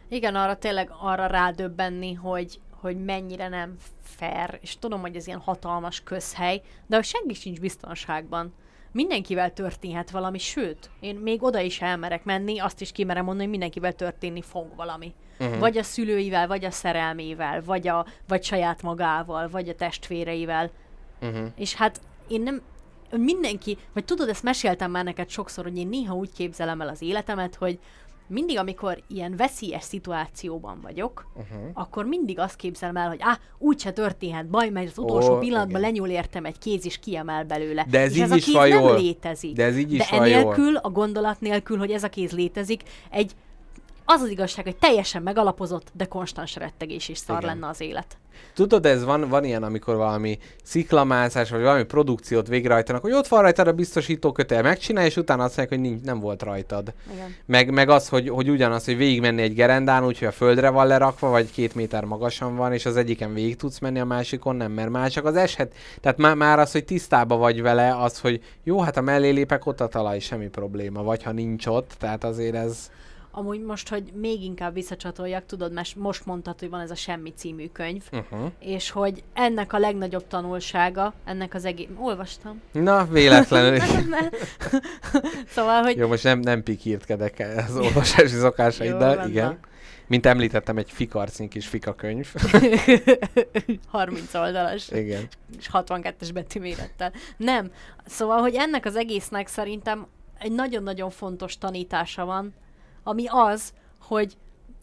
Igen, arra tényleg arra rádöbbenni, hogy, hogy mennyire nem fair, és tudom, hogy ez ilyen hatalmas közhely, de senki sincs biztonságban. Mindenkivel történhet valami, sőt, én még oda is elmerek menni, azt is kimerem mondani, hogy mindenkivel történni fog valami. Uh-huh. Vagy a szülőivel, vagy a szerelmével, vagy, a, vagy saját magával, vagy a testvéreivel. Uh-huh. És hát én nem, mindenki, vagy tudod, ezt meséltem már neked sokszor, hogy én néha úgy képzelem el az életemet, hogy mindig, amikor ilyen veszélyes szituációban vagyok, uh-huh. akkor mindig azt képzelem el, hogy ah, úgyse történhet baj, mert az utolsó Ó, pillanatban igen. lenyúl értem egy kéz, és kiemel belőle. De ez és így ez a is kéz van nem jól. létezik. De ez így is De enélkül, a gondolat nélkül, hogy ez a kéz létezik, egy az az igazság, hogy teljesen megalapozott, de konstans rettegés és szar Igen. lenne az élet. Tudod, ez van, van ilyen, amikor valami sziklamászás, vagy valami produkciót végrehajtanak, hogy ott van rajtad a biztosító kötel, megcsinálj, és utána azt mondják, hogy nincs, nem volt rajtad. Igen. Meg, meg az, hogy, hogy ugyanaz, hogy végigmenni egy gerendán, úgyhogy a földre van lerakva, vagy két méter magasan van, és az egyiken végig tudsz menni, a másikon nem, mert már csak az eset. Tehát már, már az, hogy tisztába vagy vele, az, hogy jó, hát a mellé lépek, ott a talaj, semmi probléma, vagy ha nincs ott, tehát azért ez... Amúgy most, hogy még inkább visszacsatoljak, tudod, mert most mondtad, hogy van ez a Semmi című könyv, Uh-huh. és hogy ennek a legnagyobb tanulsága, ennek az egész... Olvastam. Na, véletlenül. [LAUGHS] szóval, hogy Jó, most nem, nem pikírtkedek az olvasási szokásaiddal, igen. na. Mint említettem, egy fikarcnyi kis fika könyv. [LAUGHS] 30 oldalas, igen. és 62-es betű mérettel. Nem. Szóval, hogy ennek az egésznek szerintem egy nagyon-nagyon fontos tanítása van, ami az, hogy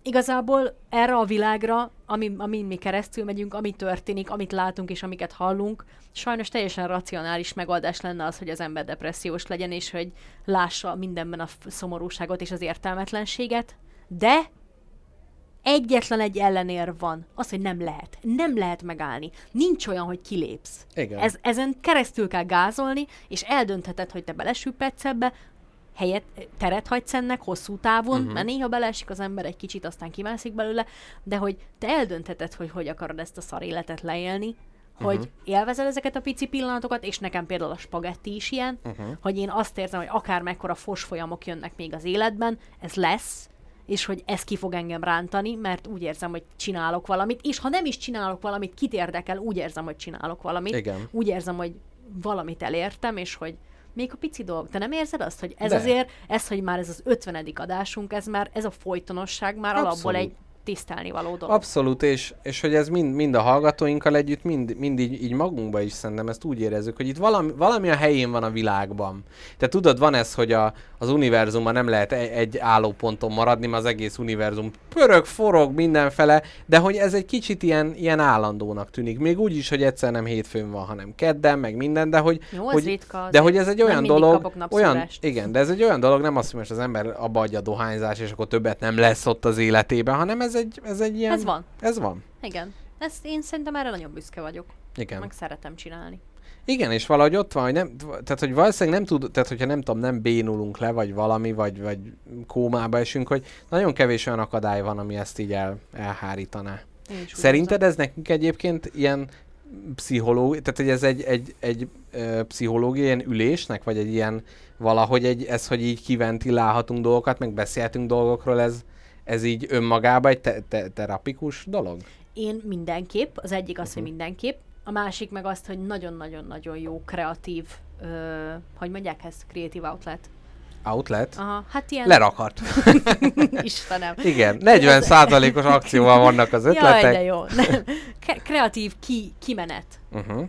igazából erre a világra, ami, amin mi keresztül megyünk, ami történik, amit látunk és amiket hallunk, sajnos teljesen racionális megoldás lenne az, hogy az ember depressziós legyen, és hogy lássa mindenben a szomorúságot és az értelmetlenséget, de egyetlen egy ellenér van, az, hogy nem lehet. Nem lehet megállni. Nincs olyan, hogy kilépsz. Igen. Ez, ezen keresztül kell gázolni, és eldöntheted, hogy te belesüppedsz ebbe, helyet, teret hagysz ennek hosszú távon, uh-huh. mert néha beleesik az ember egy kicsit, aztán kimászik belőle, de hogy te eldöntheted, hogy hogy akarod ezt a szar életet leélni, hogy uh-huh. élvezed ezeket a pici pillanatokat, és nekem például a spagetti is ilyen, uh-huh. hogy én azt érzem, hogy akár mekkora fosfolyamok jönnek még az életben, ez lesz, és hogy ez ki fog engem rántani, mert úgy érzem, hogy csinálok valamit, és ha nem is csinálok valamit, kit érdekel, úgy érzem, hogy csinálok valamit. Igen. Úgy érzem, hogy valamit elértem, és hogy még a pici dolog. Te nem érzed azt, hogy ez De. azért, ez, hogy már ez az 50. adásunk, ez már, ez a folytonosság már Abszolút. alapból egy tisztelni való dolog. Abszolút, és, és hogy ez mind, mind a hallgatóinkkal együtt, mind, mind így, így magunkba is szerintem ezt úgy érezzük, hogy itt valami, valami a helyén van a világban. Te tudod, van ez, hogy a, az univerzumban nem lehet egy, egy állóponton maradni, mert az egész univerzum pörög, forog mindenfele, de hogy ez egy kicsit ilyen, ilyen állandónak tűnik. Még úgy is, hogy egyszer nem hétfőn van, hanem kedden, meg minden, de hogy, Jó, hogy, ritka de hogy ez egy olyan dolog, olyan, igen, de ez egy olyan dolog, nem azt, hogy most az ember abba adja a dohányzás, és akkor többet nem lesz ott az életében, hanem ez egy, ez egy ilyen... Ez van. Ez van. Igen. Ezt én szerintem erre nagyon büszke vagyok. Igen. Meg szeretem csinálni. Igen, és valahogy ott van, hogy nem, tehát hogy valószínűleg nem tud, tehát hogyha nem tudom, nem bénulunk le, vagy valami, vagy, vagy kómába esünk, hogy nagyon kevés olyan akadály van, ami ezt így el, elhárítaná. Szerinted ez nekünk egyébként ilyen pszichológiai, tehát hogy ez egy, egy, egy ö, pszichológiai ilyen ülésnek, vagy egy ilyen valahogy egy, ez, hogy így kiventilálhatunk dolgokat, meg beszélhetünk dolgokról, ez, ez így önmagában egy te- te- terapikus dolog? Én mindenképp, az egyik az, hogy mindenképp, a másik meg azt, hogy nagyon-nagyon-nagyon jó kreatív, ö, hogy mondják ezt, creative outlet. Outlet? Aha, hát ilyen... Lerakhat. [LAUGHS] Istenem. Igen, 40%-os [LAUGHS] akcióval vannak az Jaj, ötletek. de jó. Nem. Kreatív ki, kimenet. Uh-huh.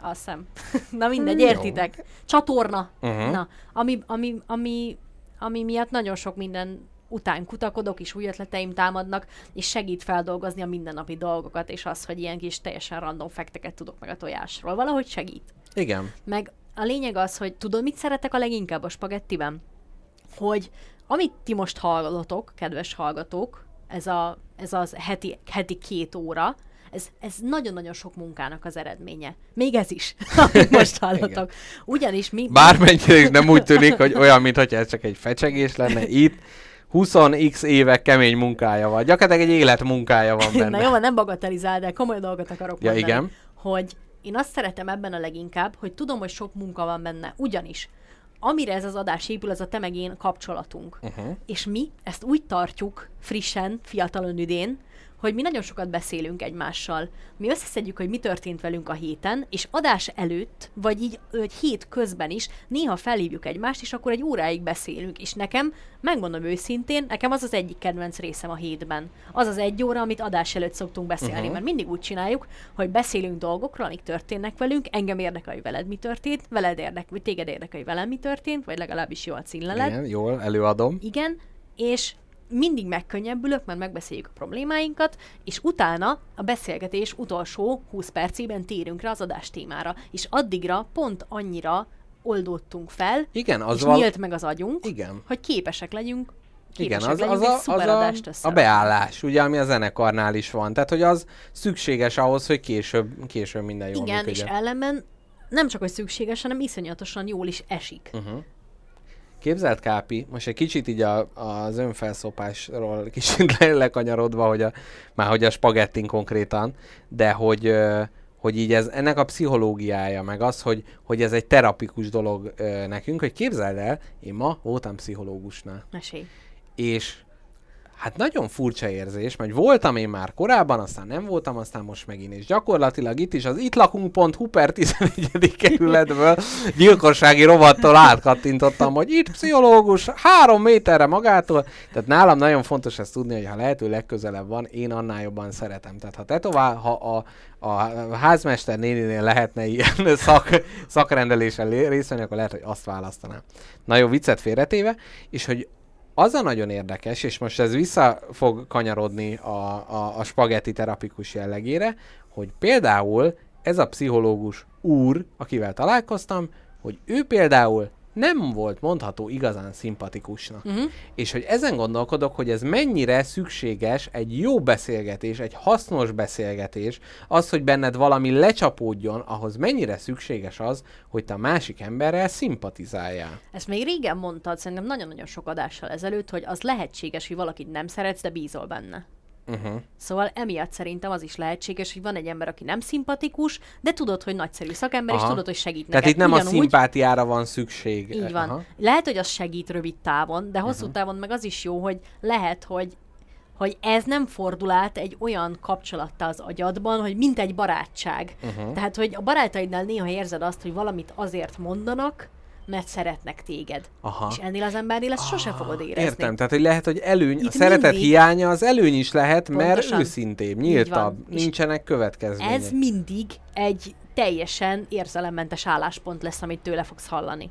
Azt hiszem. [LAUGHS] Na mindegy, értitek. Csatorna. Uh-huh. Na, ami, ami, ami, ami miatt nagyon sok minden után kutakodok, és új ötleteim támadnak, és segít feldolgozni a mindennapi dolgokat, és az, hogy ilyen kis teljesen random fekteket tudok meg a tojásról. Valahogy segít. Igen. Meg a lényeg az, hogy tudod, mit szeretek a leginkább a spagettiben? Hogy amit ti most hallotok, kedves hallgatók, ez, a, ez az heti, heti két óra, ez, ez nagyon-nagyon sok munkának az eredménye. Még ez is, [LAUGHS] amit most hallotok. Ugyanis mi... Bármennyire is nem úgy tűnik, hogy olyan, mintha ez csak egy fecsegés lenne, [LAUGHS] itt 20x évek kemény munkája van. Gyakorlatilag egy élet munkája van [LAUGHS] benne. Na jó, nem bagatelizál, de komoly dolgot akarok Ja, mondani. igen. Hogy én azt szeretem ebben a leginkább, hogy tudom, hogy sok munka van benne. Ugyanis, amire ez az adás épül, az a te meg én kapcsolatunk. Uh-huh. És mi ezt úgy tartjuk frissen, fiatalon üdén, hogy mi nagyon sokat beszélünk egymással. Mi összeszedjük, hogy mi történt velünk a héten, és adás előtt, vagy így egy hét közben is néha felhívjuk egymást, és akkor egy óráig beszélünk. És nekem, megmondom őszintén, nekem az az egyik kedvenc részem a hétben. Az az egy óra, amit adás előtt szoktunk beszélni, uh-huh. mert mindig úgy csináljuk, hogy beszélünk dolgokról, amik történnek velünk, engem érdekel, hogy veled mi történt, veled érdekel, vagy téged érdekel, hogy velem mi történt, vagy legalábbis jó a címleled. Igen, jól, előadom. Igen, és mindig megkönnyebbülök, mert megbeszéljük a problémáinkat, és utána a beszélgetés utolsó 20 percében térünk rá az adás témára. És addigra pont annyira oldódtunk fel, Igen, az és val- nyílt meg az agyunk, Igen. hogy képesek legyünk Igen, képesek az, legyünk az, egy a, az a, a beállás, ugye, ami a zenekarnál is van. Tehát, hogy az szükséges ahhoz, hogy később, később minden jól Igen, és működjön. ellenben nem csak, hogy szükséges, hanem iszonyatosan jól is esik. Uh-huh. Képzelt Kápi, most egy kicsit így a, az önfelszopásról kicsit [LAUGHS] le, lekanyarodva, hogy a, már hogy a spagettin konkrétan, de hogy, hogy így ez, ennek a pszichológiája, meg az, hogy, hogy ez egy terapikus dolog nekünk, hogy képzeld el, én ma voltam pszichológusnál, Mesélj. és hát nagyon furcsa érzés, mert voltam én már korábban, aztán nem voltam, aztán most megint, és gyakorlatilag itt is az itt lakunk.hu per 11. kerületből gyilkossági rovattól átkattintottam, hogy itt pszichológus, három méterre magától, tehát nálam nagyon fontos ezt tudni, hogy ha lehető legközelebb van, én annál jobban szeretem. Tehát ha tetovál, ha a, a házmester néninél lehetne ilyen szak, szakrendelésen lé- részt venni, akkor lehet, hogy azt választanám. Na jó, viccet félretéve, és hogy az a nagyon érdekes, és most ez vissza fog kanyarodni a, a, a spagetti terapikus jellegére, hogy például ez a pszichológus úr, akivel találkoztam, hogy ő például nem volt mondható igazán szimpatikusnak. Uh-huh. És hogy ezen gondolkodok, hogy ez mennyire szükséges egy jó beszélgetés, egy hasznos beszélgetés, az, hogy benned valami lecsapódjon, ahhoz mennyire szükséges az, hogy te a másik emberrel szimpatizáljál. Ezt még régen mondtad, szerintem nagyon-nagyon sok adással ezelőtt, hogy az lehetséges, hogy valakit nem szeretsz, de bízol benne. Uh-huh. Szóval emiatt szerintem az is lehetséges, hogy van egy ember, aki nem szimpatikus, de tudod, hogy nagyszerű szakember, és Aha. tudod, hogy segít Tehát neked. itt nem a Ugyanúgy, szimpátiára van szükség. Így van. Aha. Lehet, hogy az segít rövid távon, de hosszú Mhm. távon meg az is jó, hogy lehet, hogy hogy ez nem fordul át egy olyan kapcsolattá az agyadban, hogy mint egy barátság. Uh-huh. Tehát, hogy a barátaidnál néha érzed azt, hogy valamit azért mondanak, mert szeretnek téged. Aha. És ennél az embernél ezt sose fogod érezni. Értem, tehát hogy lehet, hogy előny, a Itt szeretet mindig- hiánya az előny is lehet, mert Pontosan. őszintébb, Így nyíltabb, nincsenek következmények. Ez mindig egy teljesen érzelemmentes álláspont lesz, amit tőle fogsz hallani.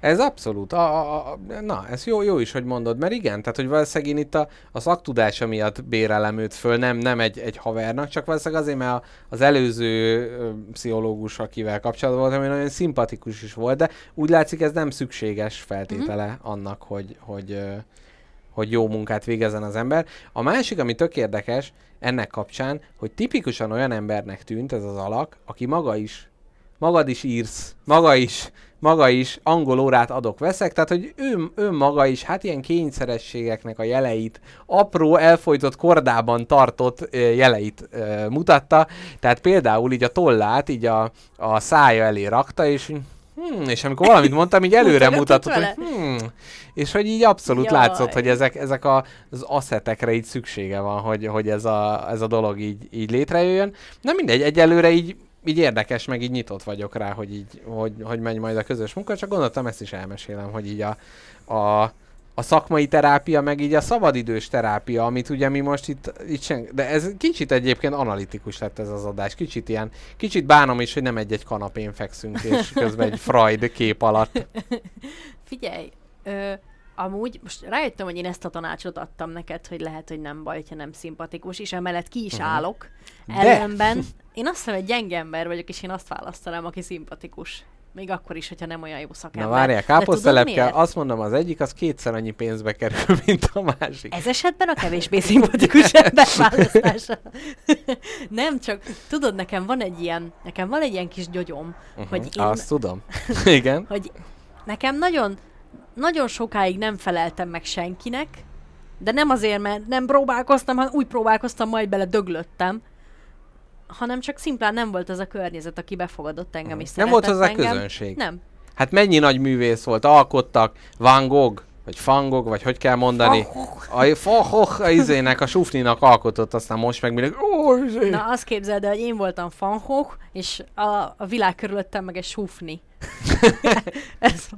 Ez abszolút. A, a, a, na, ez jó, jó is, hogy mondod, mert igen, tehát hogy valószínűleg én itt a, a szaktudása miatt bérelem őt föl, nem, nem egy, egy havernak, csak valószínűleg azért, mert a, az előző ö, pszichológus, akivel kapcsolatban voltam, nagyon szimpatikus is volt, de úgy látszik, ez nem szükséges feltétele Mhm. uh-huh. annak, hogy, hogy, ö, hogy jó munkát végezzen az ember. A másik, ami tök érdekes ennek kapcsán, hogy tipikusan olyan embernek tűnt ez az alak, aki maga is magad is írsz, maga is, maga is. Angol órát adok-veszek, tehát hogy ő, ő maga is, hát ilyen kényszerességeknek a jeleit, apró, elfolytott kordában tartott jeleit ö, mutatta, tehát például így a tollát így a, a szája elé rakta, és hm, hmm, és amikor valamit mondtam, így előre mutatott, hogy hmm, és hogy így abszolút Jaj. látszott, hogy ezek, ezek a, az asszetekre így szüksége van, hogy, hogy ez, a, ez a dolog így, így létrejöjjön. Na mindegy, egyelőre így így érdekes, meg így nyitott vagyok rá, hogy így, hogy, hogy megy majd a közös munka, csak gondoltam ezt is elmesélem, hogy így a, a, a szakmai terápia, meg így a szabadidős terápia, amit ugye mi most itt, itt sen, de ez kicsit egyébként analitikus lett ez az adás, kicsit ilyen, kicsit bánom is, hogy nem egy-egy kanapén fekszünk, és közben egy Freud kép alatt. [LAUGHS] Figyelj, ö, amúgy most rájöttem, hogy én ezt a tanácsot adtam neked, hogy lehet, hogy nem baj, ha nem szimpatikus, és emellett ki is uh-huh. állok. De- Ellenben én azt hiszem, egy gyenge ember vagyok, és én azt választanám, aki szimpatikus. Még akkor is, hogyha nem olyan jó Na szakember. várjál, De tudod káposztelepke, azt mondom, az egyik az kétszer annyi pénzbe kerül, [LAUGHS] mint a másik. Ez esetben a kevésbé szimpatikus [LAUGHS] ember választása. nem csak, tudod, nekem van egy ilyen, nekem van egy ilyen kis gyogyom, uh-huh. hogy én, Azt tudom. Igen. hogy nekem nagyon, nagyon sokáig nem feleltem meg senkinek, de nem azért, mert nem próbálkoztam, hanem úgy próbálkoztam, majd bele döglöttem, hanem csak szimplán nem volt az a környezet, aki befogadott engem és Nem volt hozzá engem. közönség. Nem. Hát mennyi nagy művész volt, alkottak, Van Gogh, vagy Van Gogh, vagy hogy kell mondani. A Fohoch a izének, a Sufninak alkotott, aztán most meg mindenki, ó, izé. Na azt képzeld el, hogy én voltam fanhók, és a, a világ körülöttem meg egy sufni. [LAUGHS] ez,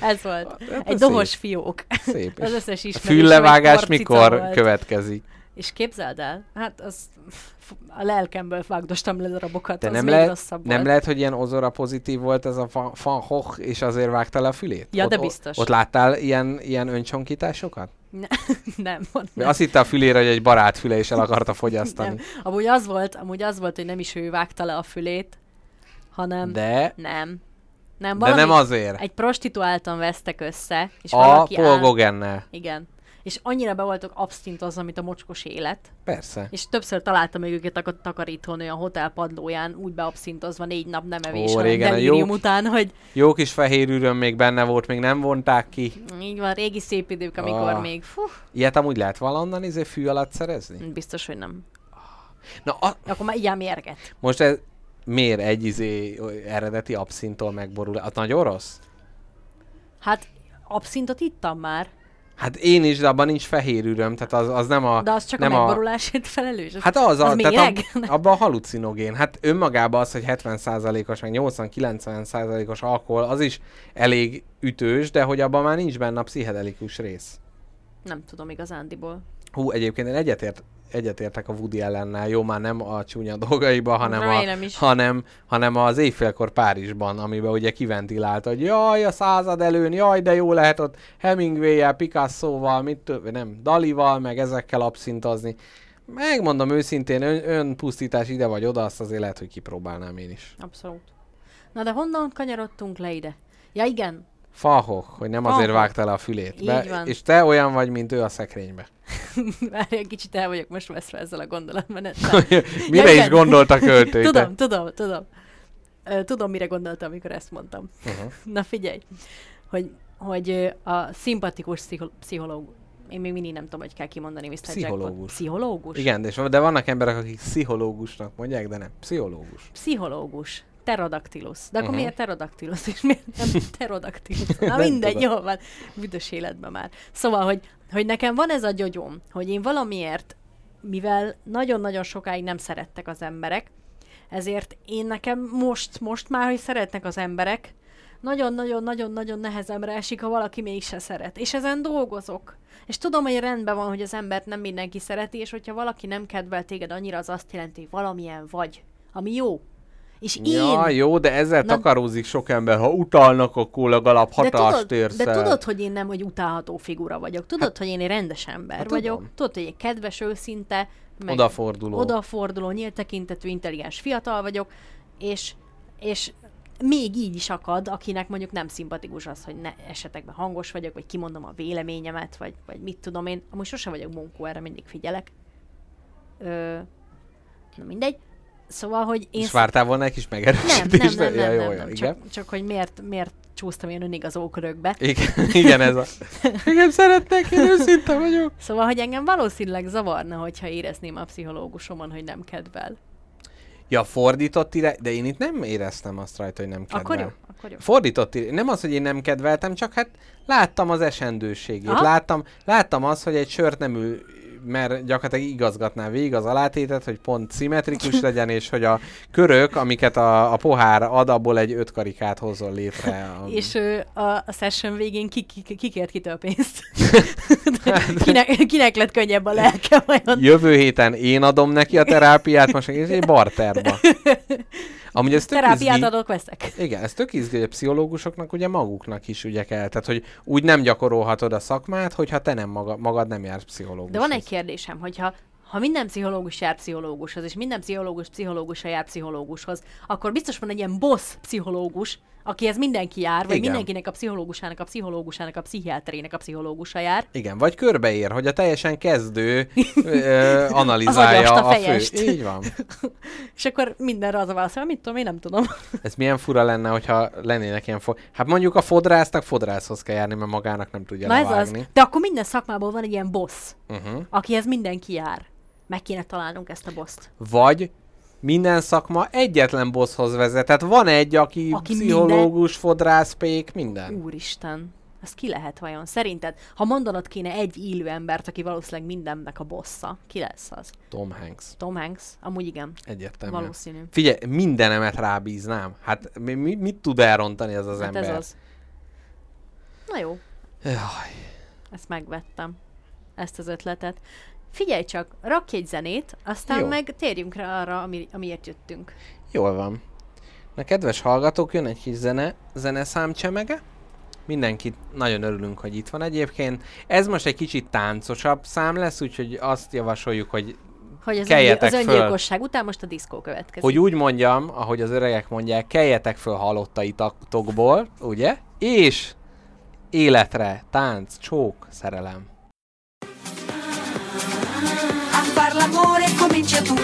ez volt. Hát Egy ez dohos szép. fiók. Szép. Az összes egy füllevágás mikor volt. következik? És képzeld el, hát az a lelkemből vágdostam le darabokat, De az nem, még lehet, rosszabb nem volt. lehet, hogy ilyen ozora pozitív volt ez a Van, van és azért vágta le a fülét? Ja, ott, de ott- biztos. Ott láttál ilyen, ilyen öncsonkításokat? Ne, [LAUGHS] nem, nem. Azt hitte a fülére, hogy egy barát füle, és el akarta fogyasztani. nem. Amúgy az volt, amúgy az volt, hogy nem is ő vágta le a fülét, hanem De, nem. Nem, de valami, nem azért. Egy prostituáltan vesztek össze, és A valaki Paul áll-. Igen. És annyira be voltak abszintozva, mint a mocskos élet. Persze. És többször találtam még őket a takarítón, olyan hotel padlóján, úgy beabszintozva négy nap nem evés, Ó, hanem régen jó- után, hogy Jó kis fehér üröm még benne volt, még nem vonták ki. így van, régi szép idők, amikor Ah. még, fú, Ilyet amúgy lehet valahonnan izé fű alatt szerezni? biztos, hogy nem. Na, a, Akkor már ilyen mérget. most ez miért egy izé eredeti abszintól megborul? Az nagyon rossz? Hát abszintot ittam már, Hát én is, de abban nincs fehér üröm, tehát az, az nem a... de az csak nem a megborulásért felelős. Az, Hát az, a, az tehát ab, [LAUGHS] abban a halucinogén. Hát önmagában az, hogy 70%-os, meg 80-90%-os alkohol, az is elég ütős, de hogy abban már nincs benne a pszichedelikus rész. Nem tudom igazándiból. Hú, egyébként én egyetért, egyetértek a Woody ellennel, jó, már nem a csúnya dolgaiba, hanem, a, Remélem is. hanem, hanem az éjfélkor Párizsban, amiben ugye kiventilálta, hogy jaj, a század előn, jaj, de jó lehet ott Hemingway-jel, Picasso-val, mit több, nem, Dalival, meg ezekkel abszintozni. Megmondom őszintén, ön, önpusztítás ide vagy oda, azt azért lehet, hogy kipróbálnám én is. Abszolút. Na de honnan kanyarodtunk le ide? Ja igen, Fahok, hogy nem azért Fahok. vágta le a fülét. Van. És te olyan vagy, mint ő a szekrénybe. [LAUGHS] Várj, egy kicsit el vagyok most veszve ezzel a gondolatmenettel. [LAUGHS] Mire Ja, is igen. gondolt a költő? [LAUGHS] tudom, tudom, tudom. Tudom, mire gondoltam, amikor ezt mondtam. Uh-huh. Na figyelj, hogy, hogy a szimpatikus pszicho- pszichológus, én még mindig nem tudom, hogy kell kimondani Mr. Jackpot. Pszichológus. Pszichológus? Igen, de, de vannak emberek, akik pszichológusnak mondják, de nem. Pszichológus. Pszichológus. Pterodactylus. De akkor Mhm. miért pterodactylus, és miért nem pterodactylus? [LAUGHS] Na mindegy, jó van. Büdös életben már. Szóval, hogy, hogy nekem van ez a gyogyom, hogy én valamiért, mivel nagyon-nagyon sokáig nem szerettek az emberek, ezért én nekem most, most már, hogy szeretnek az emberek, nagyon-nagyon-nagyon-nagyon nehezemre esik, ha valaki mégse szeret. És ezen dolgozok. És tudom, hogy rendben van, hogy az embert nem mindenki szereti, és hogyha valaki nem kedvel téged annyira, az azt jelenti, hogy valamilyen vagy, ami jó. És én... Ja, jó, de ezzel Na- takarózik sok ember. Ha utálnak, akkor legalább hatást érsz de tudod, hogy én nem egy utálható figura vagyok. Tudod, hát, hogy én egy rendes ember hát vagyok. tudom. Tudod, hogy egy kedves, őszinte, meg Odaforduló. odaforduló, nyílt tekintetű, intelligens fiatal vagyok, és, és még így is akad, akinek mondjuk nem szimpatikus az, hogy ne esetekben hangos vagyok, vagy kimondom a véleményemet, vagy, vagy mit tudom én. Amúgy sose vagyok munkó, erre mindig figyelek. Ö, na mindegy. Szóval, hogy én... És vártál volna egy kis nem, megerősítést? nem, nem, ja, nem, jó, nem, jó, nem. igen. Csak, csak, hogy miért, miért csúsztam ilyen önigazó körökbe. Igen, igen, ez a... [LAUGHS] Igen, szeretnek, én őszinte vagyok. Szóval, hogy engem valószínűleg zavarna, hogyha érezném a pszichológusomon, hogy nem kedvel. Ja, fordított ire, de én itt nem éreztem azt rajta, hogy nem kedvel. Akkor jó, akkor jó. Fordított ire, nem az, hogy én nem kedveltem, csak hát láttam az esendőségét. Aha. Láttam, láttam azt, hogy egy sört nem ül, mert gyakorlatilag igazgatná végig az alátétet, hogy pont szimmetrikus [LAUGHS] legyen, és hogy a körök, amiket a, a pohár ad, abból egy öt karikát hozzon létre. A... És ö, a, a session végén ki, ki, ki kért kitől pénzt? [LAUGHS] [LAUGHS] kinek, kinek lett könnyebb a lelke vajon? Jövő héten én adom neki a terápiát, most meg egy barterba. Amúgy ez tök Terápiát izgi- adok, veszek. Igen, ez tök izgi, hogy a pszichológusoknak ugye maguknak is ugye kell. Tehát, hogy úgy nem gyakorolhatod a szakmát, hogyha te nem maga, magad nem jársz pszichológushoz. De van egy kérdésem, hogyha ha minden pszichológus jár pszichológushoz, és minden pszichológus pszichológusa jár pszichológushoz, akkor biztos van egy ilyen boss pszichológus, akihez mindenki jár, vagy Igen. mindenkinek a pszichológusának, a pszichológusának, a pszichiáterének a pszichológusa jár. Igen, vagy körbeér, hogy a teljesen kezdő ö, [LAUGHS] analizálja a a fő. Így van. [LAUGHS] És akkor mindenre az a válasz, hogy mit tudom, én nem tudom. [LAUGHS] Ez milyen fura lenne, hogyha lennének ilyen fo- Hát mondjuk a fodrásznak fodrászhoz kell járni, mert magának nem tudja Na ez az. De akkor minden szakmából van egy ilyen boss, Uh-huh. akihez mindenki jár. Meg kéne találnunk ezt a boszt. Vagy minden szakma egyetlen bosshoz vezet. Tehát van egy, aki, Aki pszichológus, fodrász, pék, minden. Úristen. Ez ki lehet vajon? Szerinted, ha mondanod kéne egy élő embert, aki valószínűleg mindennek a bossa, ki lesz az? Tom Hanks. Tom Hanks? Amúgy igen. Egyértelmű. Valószínű. Figyelj, mindenemet rábíznám. Hát mi, mi, mit tud elrontani ez az Hát ember? ez az. Na jó, Jaj. ezt megvettem. Ezt az ötletet. Figyelj csak, rakj egy zenét, aztán Jó. meg térjünk rá arra, ami, amiért jöttünk. Jól van. Na kedves hallgatók, jön egy kis zene, zeneszám csemege. Mindenkit nagyon örülünk, hogy itt van egyébként. Ez most egy kicsit táncosabb szám lesz, úgyhogy azt javasoljuk, hogy, Hogy az, Keljetek öngy- az föl. öngyilkosság után most a diszkó következik. hogy úgy mondjam, ahogy az öregek mondják, keljetek föl halottaitokból, ugye? És életre, tánc, csók, szerelem. L'amore comincia tu.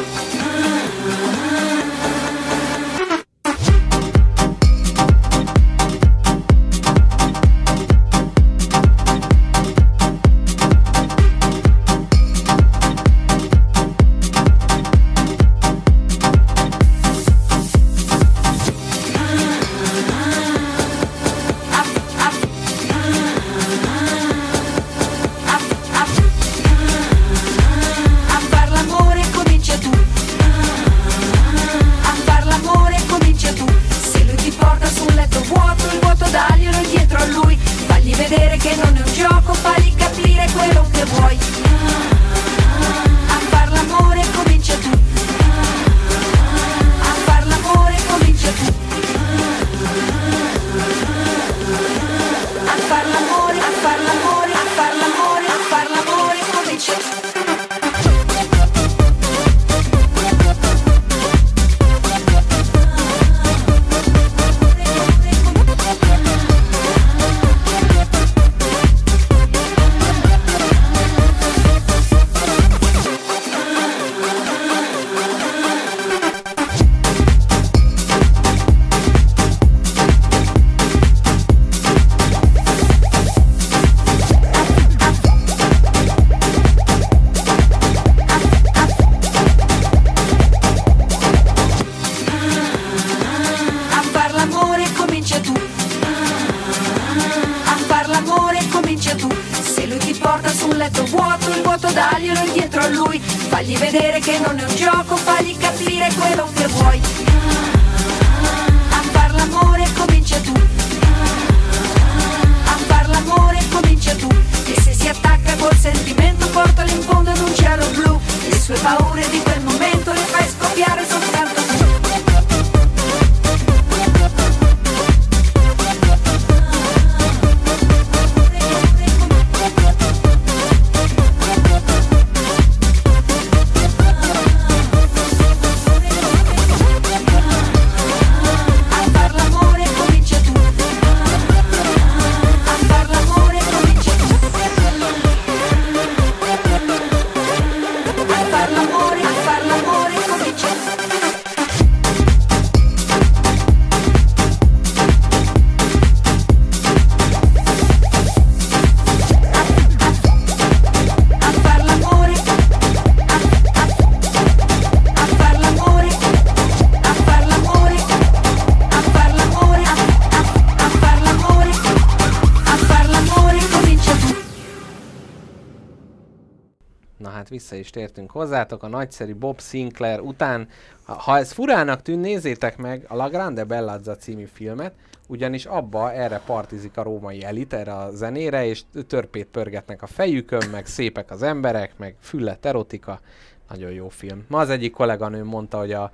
Vissza is tértünk hozzátok, a nagyszerű Bob Sinclair után. Ha, ez furának tűn, nézzétek meg a La Grande Bellazza című filmet, ugyanis abba erre partizik a római elit, erre a zenére, és törpét pörgetnek a fejükön, meg szépek az emberek, meg füllet erotika. Nagyon jó film. Ma az egyik kolléganő mondta, hogy a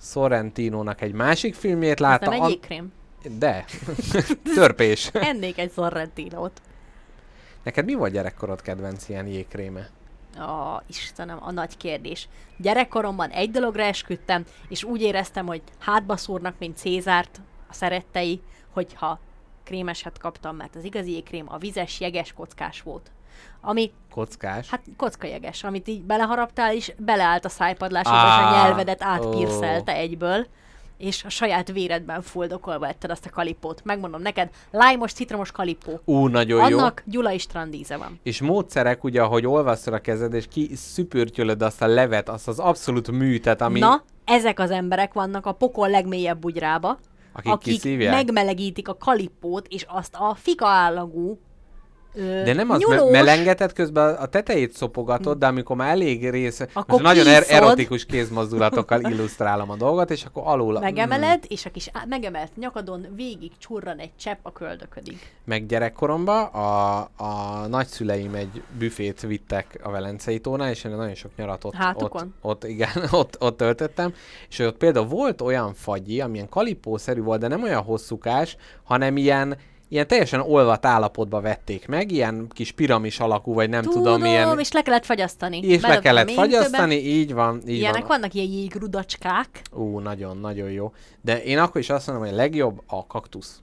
Sorrentinónak egy másik filmjét Ez látta. nem egy jégkrém. De. [LAUGHS] Törpés. Ennék egy Sorrentinót. Neked mi volt gyerekkorod kedvenc ilyen jégkréme? Ó, Istenem, a nagy kérdés. Gyerekkoromban egy dologra esküdtem, és úgy éreztem, hogy hátba szúrnak, mint Cézárt a szerettei, hogyha krémeset kaptam, mert az igazi jégkrém a vizes, jeges, kockás volt. Ami, Kockás? hát kockajeges, amit így beleharaptál, és beleállt a szájpadlásodba, és a nyelvedet átpirszelte egyből és a saját véredben fuldokolva etted azt a kalipót. Megmondom neked, lájmos, citromos kalipó. Ú, nagyon jó. Annak Gyula István díze van. És módszerek, ugye, ahogy olvasztod a kezed, és ki szüpürtyölöd azt a levet, azt az abszolút műtet, ami... Na, ezek az emberek vannak a pokol legmélyebb bugyrába, Akik akik kiszívják? megmelegítik a kalipót, és azt a fika állagú ö, De nem az, nyulós, me- melengeted közben a tetejét szopogatod, de amikor már elég rész, Akkor most nagyon er- erotikus kézmozdulatokkal illusztrálom a dolgot, és akkor alul... megemeled, és a kis megemelt nyakadon végig csurran egy csepp a köldöködig. Meg gyerekkoromban a, a nagyszüleim egy büfét vittek a Velencei tónál, és én nagyon sok nyarat ott, ott, ott, igen, [LAUGHS] ott, ott töltöttem, és ott például volt olyan fagyi, amilyen kalipószerű volt, de nem olyan hosszúkás, hanem ilyen ilyen teljesen olvat állapotba vették meg, ilyen kis piramis alakú, vagy nem tudom, Tudom, ilyen... és le kellett fagyasztani. És le kellett fagyasztani, többet. így van, így Ilyenek van. vannak ilyen jégrudacskák. Ú, nagyon, nagyon jó. De én akkor is azt mondom, hogy a legjobb a kaktusz.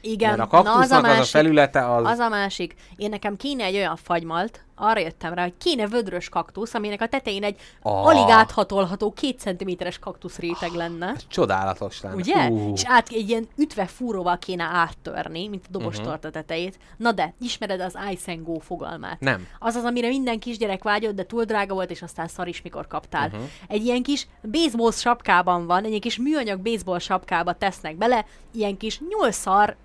Igen, Mert a na az a kaktusznak az a, másik. felülete az... Az a másik. Én nekem kéne egy olyan fagymalt, arra jöttem rá, hogy kéne vödrös kaktusz, aminek a tetején egy Ah. alig áthatolható két centiméteres kaktusz réteg lenne. Csodálatos lenne. Ugye? Ú, És át egy ilyen ütve fúróval kéne áttörni, mint a Mhm. dobostorta tetejét. Na de, ismered az Ice and Go fogalmát? Nem. Az az, amire minden kisgyerek vágyott, de túl drága volt, és aztán szar is, mikor kaptál. Uh-huh. Egy ilyen kis baseball sapkában van, egy ilyen kis műanyag baseball sapkába tesznek bele, ilyen kis nyolcszar ra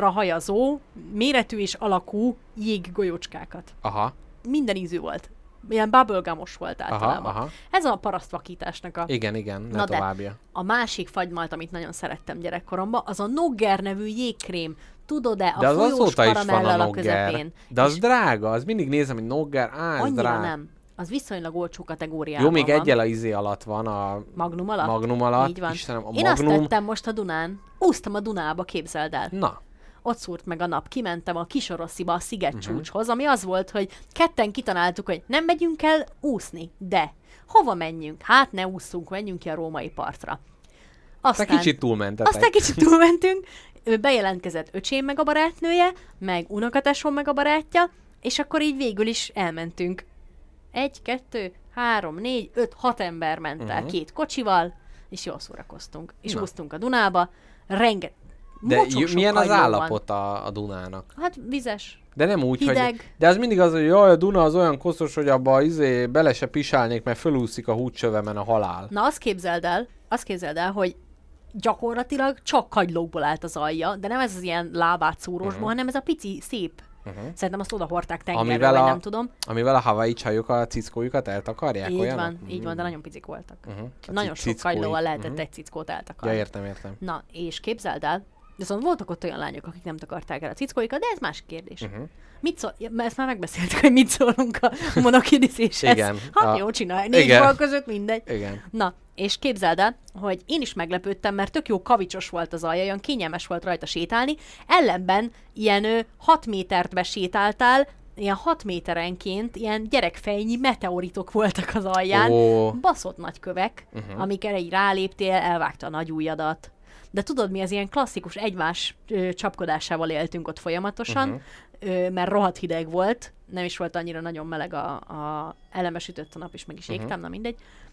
hajazó, méretű és alakú jéggolyócskákat. Aha, Minden ízű volt. Ilyen bubblegumos volt aha, általában. aha. Ez a parasztvakításnak a Igen, igen, Na de, továbbja. a másik fagymalt, amit nagyon szerettem gyerekkoromban, az a Nogger nevű jégkrém. Tudod-e, a De az folyós karamellal a a közepén. De az És drága, az mindig nézem, hogy nogger, á, ez annyira drága. nem. Az viszonylag olcsó kategóriában Jó, még van. egyel a izé alatt van, a Magnum alatt? Magnum alatt. Így van. Istenem, a Én azt Magnum... tettem most a Dunán. Úsztam a Dunába, képzeld el. Na, Ott szúrt meg a nap, kimentem a Kisorosziba, a Mhm. szigetcsúcshoz, ami az volt, hogy ketten kitanáltuk, hogy nem megyünk el úszni, de hova menjünk? Hát ne ússzunk, menjünk ki a római partra. te Aztán... kicsit túlmentetek. Aztán kicsit túlmentünk, bejelentkezett öcsém meg a barátnője, meg unokatesom meg a barátja, és akkor így végül is elmentünk. Egy, kettő, három, négy, öt, hat ember ment el Mhm. két kocsival, és jól szórakoztunk. És Na. úsztunk a Dunába, renget... De j- milyen az állapot a, a Dunának? Hát vizes. De nem úgy, hogy... Hideg. De az mindig az, hogy jaj, a Duna az olyan koszos, hogy abba izé bele se pisálnék, mert fölúszik a húcsövemen a halál. Na azt képzeld el, azt képzeld el, hogy gyakorlatilag csak kagylókból állt az alja, de nem ez az ilyen lábát szúrósból, uh-huh. hanem ez a pici, szép. Uh-huh. Szerintem azt oda hordták tengerre, Mhm. Amivel a- nem tudom. Amivel a Hawaii csajok a cickójukat eltakarják, Így olyanok? van, így van, de nagyon picik voltak. Uh-huh. Nagyon sok kagylóval lehetett egy cickót Ja, eltakarni. értem, értem. Na, és képzeld el, viszont voltak ott olyan lányok, akik nem takarták el a cickóikat, de ez más kérdés. Uh-huh. Mit szól, ja, mert ezt már megbeszéltük, hogy mit szólunk a [LAUGHS] monokidizéshez. Igen, Hát a- jó, csinálj, négy fal között mindegy. Igen. Na, és képzeld el, hogy én is meglepődtem, mert tök jó kavicsos volt az alja, olyan kényelmes volt rajta sétálni, ellenben ilyen ö, 6 métert besétáltál, ilyen 6 méterenként ilyen gyerekfejnyi meteoritok voltak az alján, Ó. baszott nagy kövek, uh-huh. amikre így ráléptél, elvágta a nagy ujjadat. De tudod mi, az ilyen klasszikus egymás ö, csapkodásával éltünk ott folyamatosan, uh-huh. ö, mert rohadt hideg volt, nem is volt annyira nagyon meleg a, a elemesütött a nap, és meg is Mhm. égtem, uh-huh. na mindegy. Ö,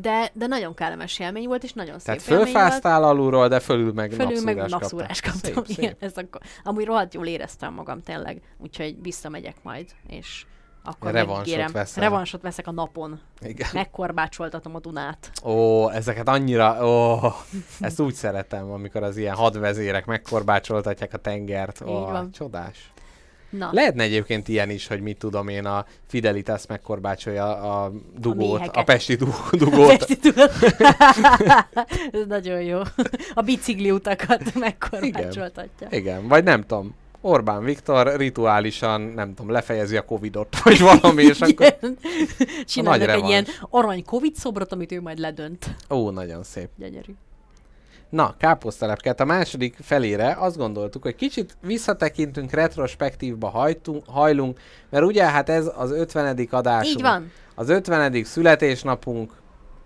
de, de nagyon kellemes élmény volt, és nagyon Tehát szép volt. fölfáztál alulról, de fölül meg Fölül meg napszúrást napszúrást kaptam. Szép, Igen, szép. ez akkor, amúgy rohadt jól éreztem magam tényleg, úgyhogy visszamegyek majd, és akkor Revansot megígérem. veszel. Revansot veszek a napon. Igen. Megkorbácsoltatom a Dunát. Ó, ezeket annyira, ó, ezt úgy szeretem, amikor az ilyen hadvezérek megkorbácsoltatják a tengert. Ó, Így van. csodás. Na. Lehetne egyébként ilyen is, hogy mit tudom én, a Fidelitas megkorbácsolja a dugót, a, a pesti du- [LAUGHS] dugót. Pesti tudod? [LAUGHS] Ez nagyon jó. A bicikli utakat megkorbácsoltatja. Igen, vagy nem tudom. Orbán Viktor rituálisan, nem tudom, lefejezi a Covidot, [LAUGHS] vagy valami, és akkor... Igen. Csinálnak egy ilyen revanш. arany Covid szobrot, amit ő majd ledönt. Ó, nagyon szép. Gyönyörű. Na, káposztelepket a második felére azt gondoltuk, hogy kicsit visszatekintünk, retrospektívba hajtunk, hajlunk, mert ugye hát ez az 50. adásunk. Így van. Az 50. születésnapunk,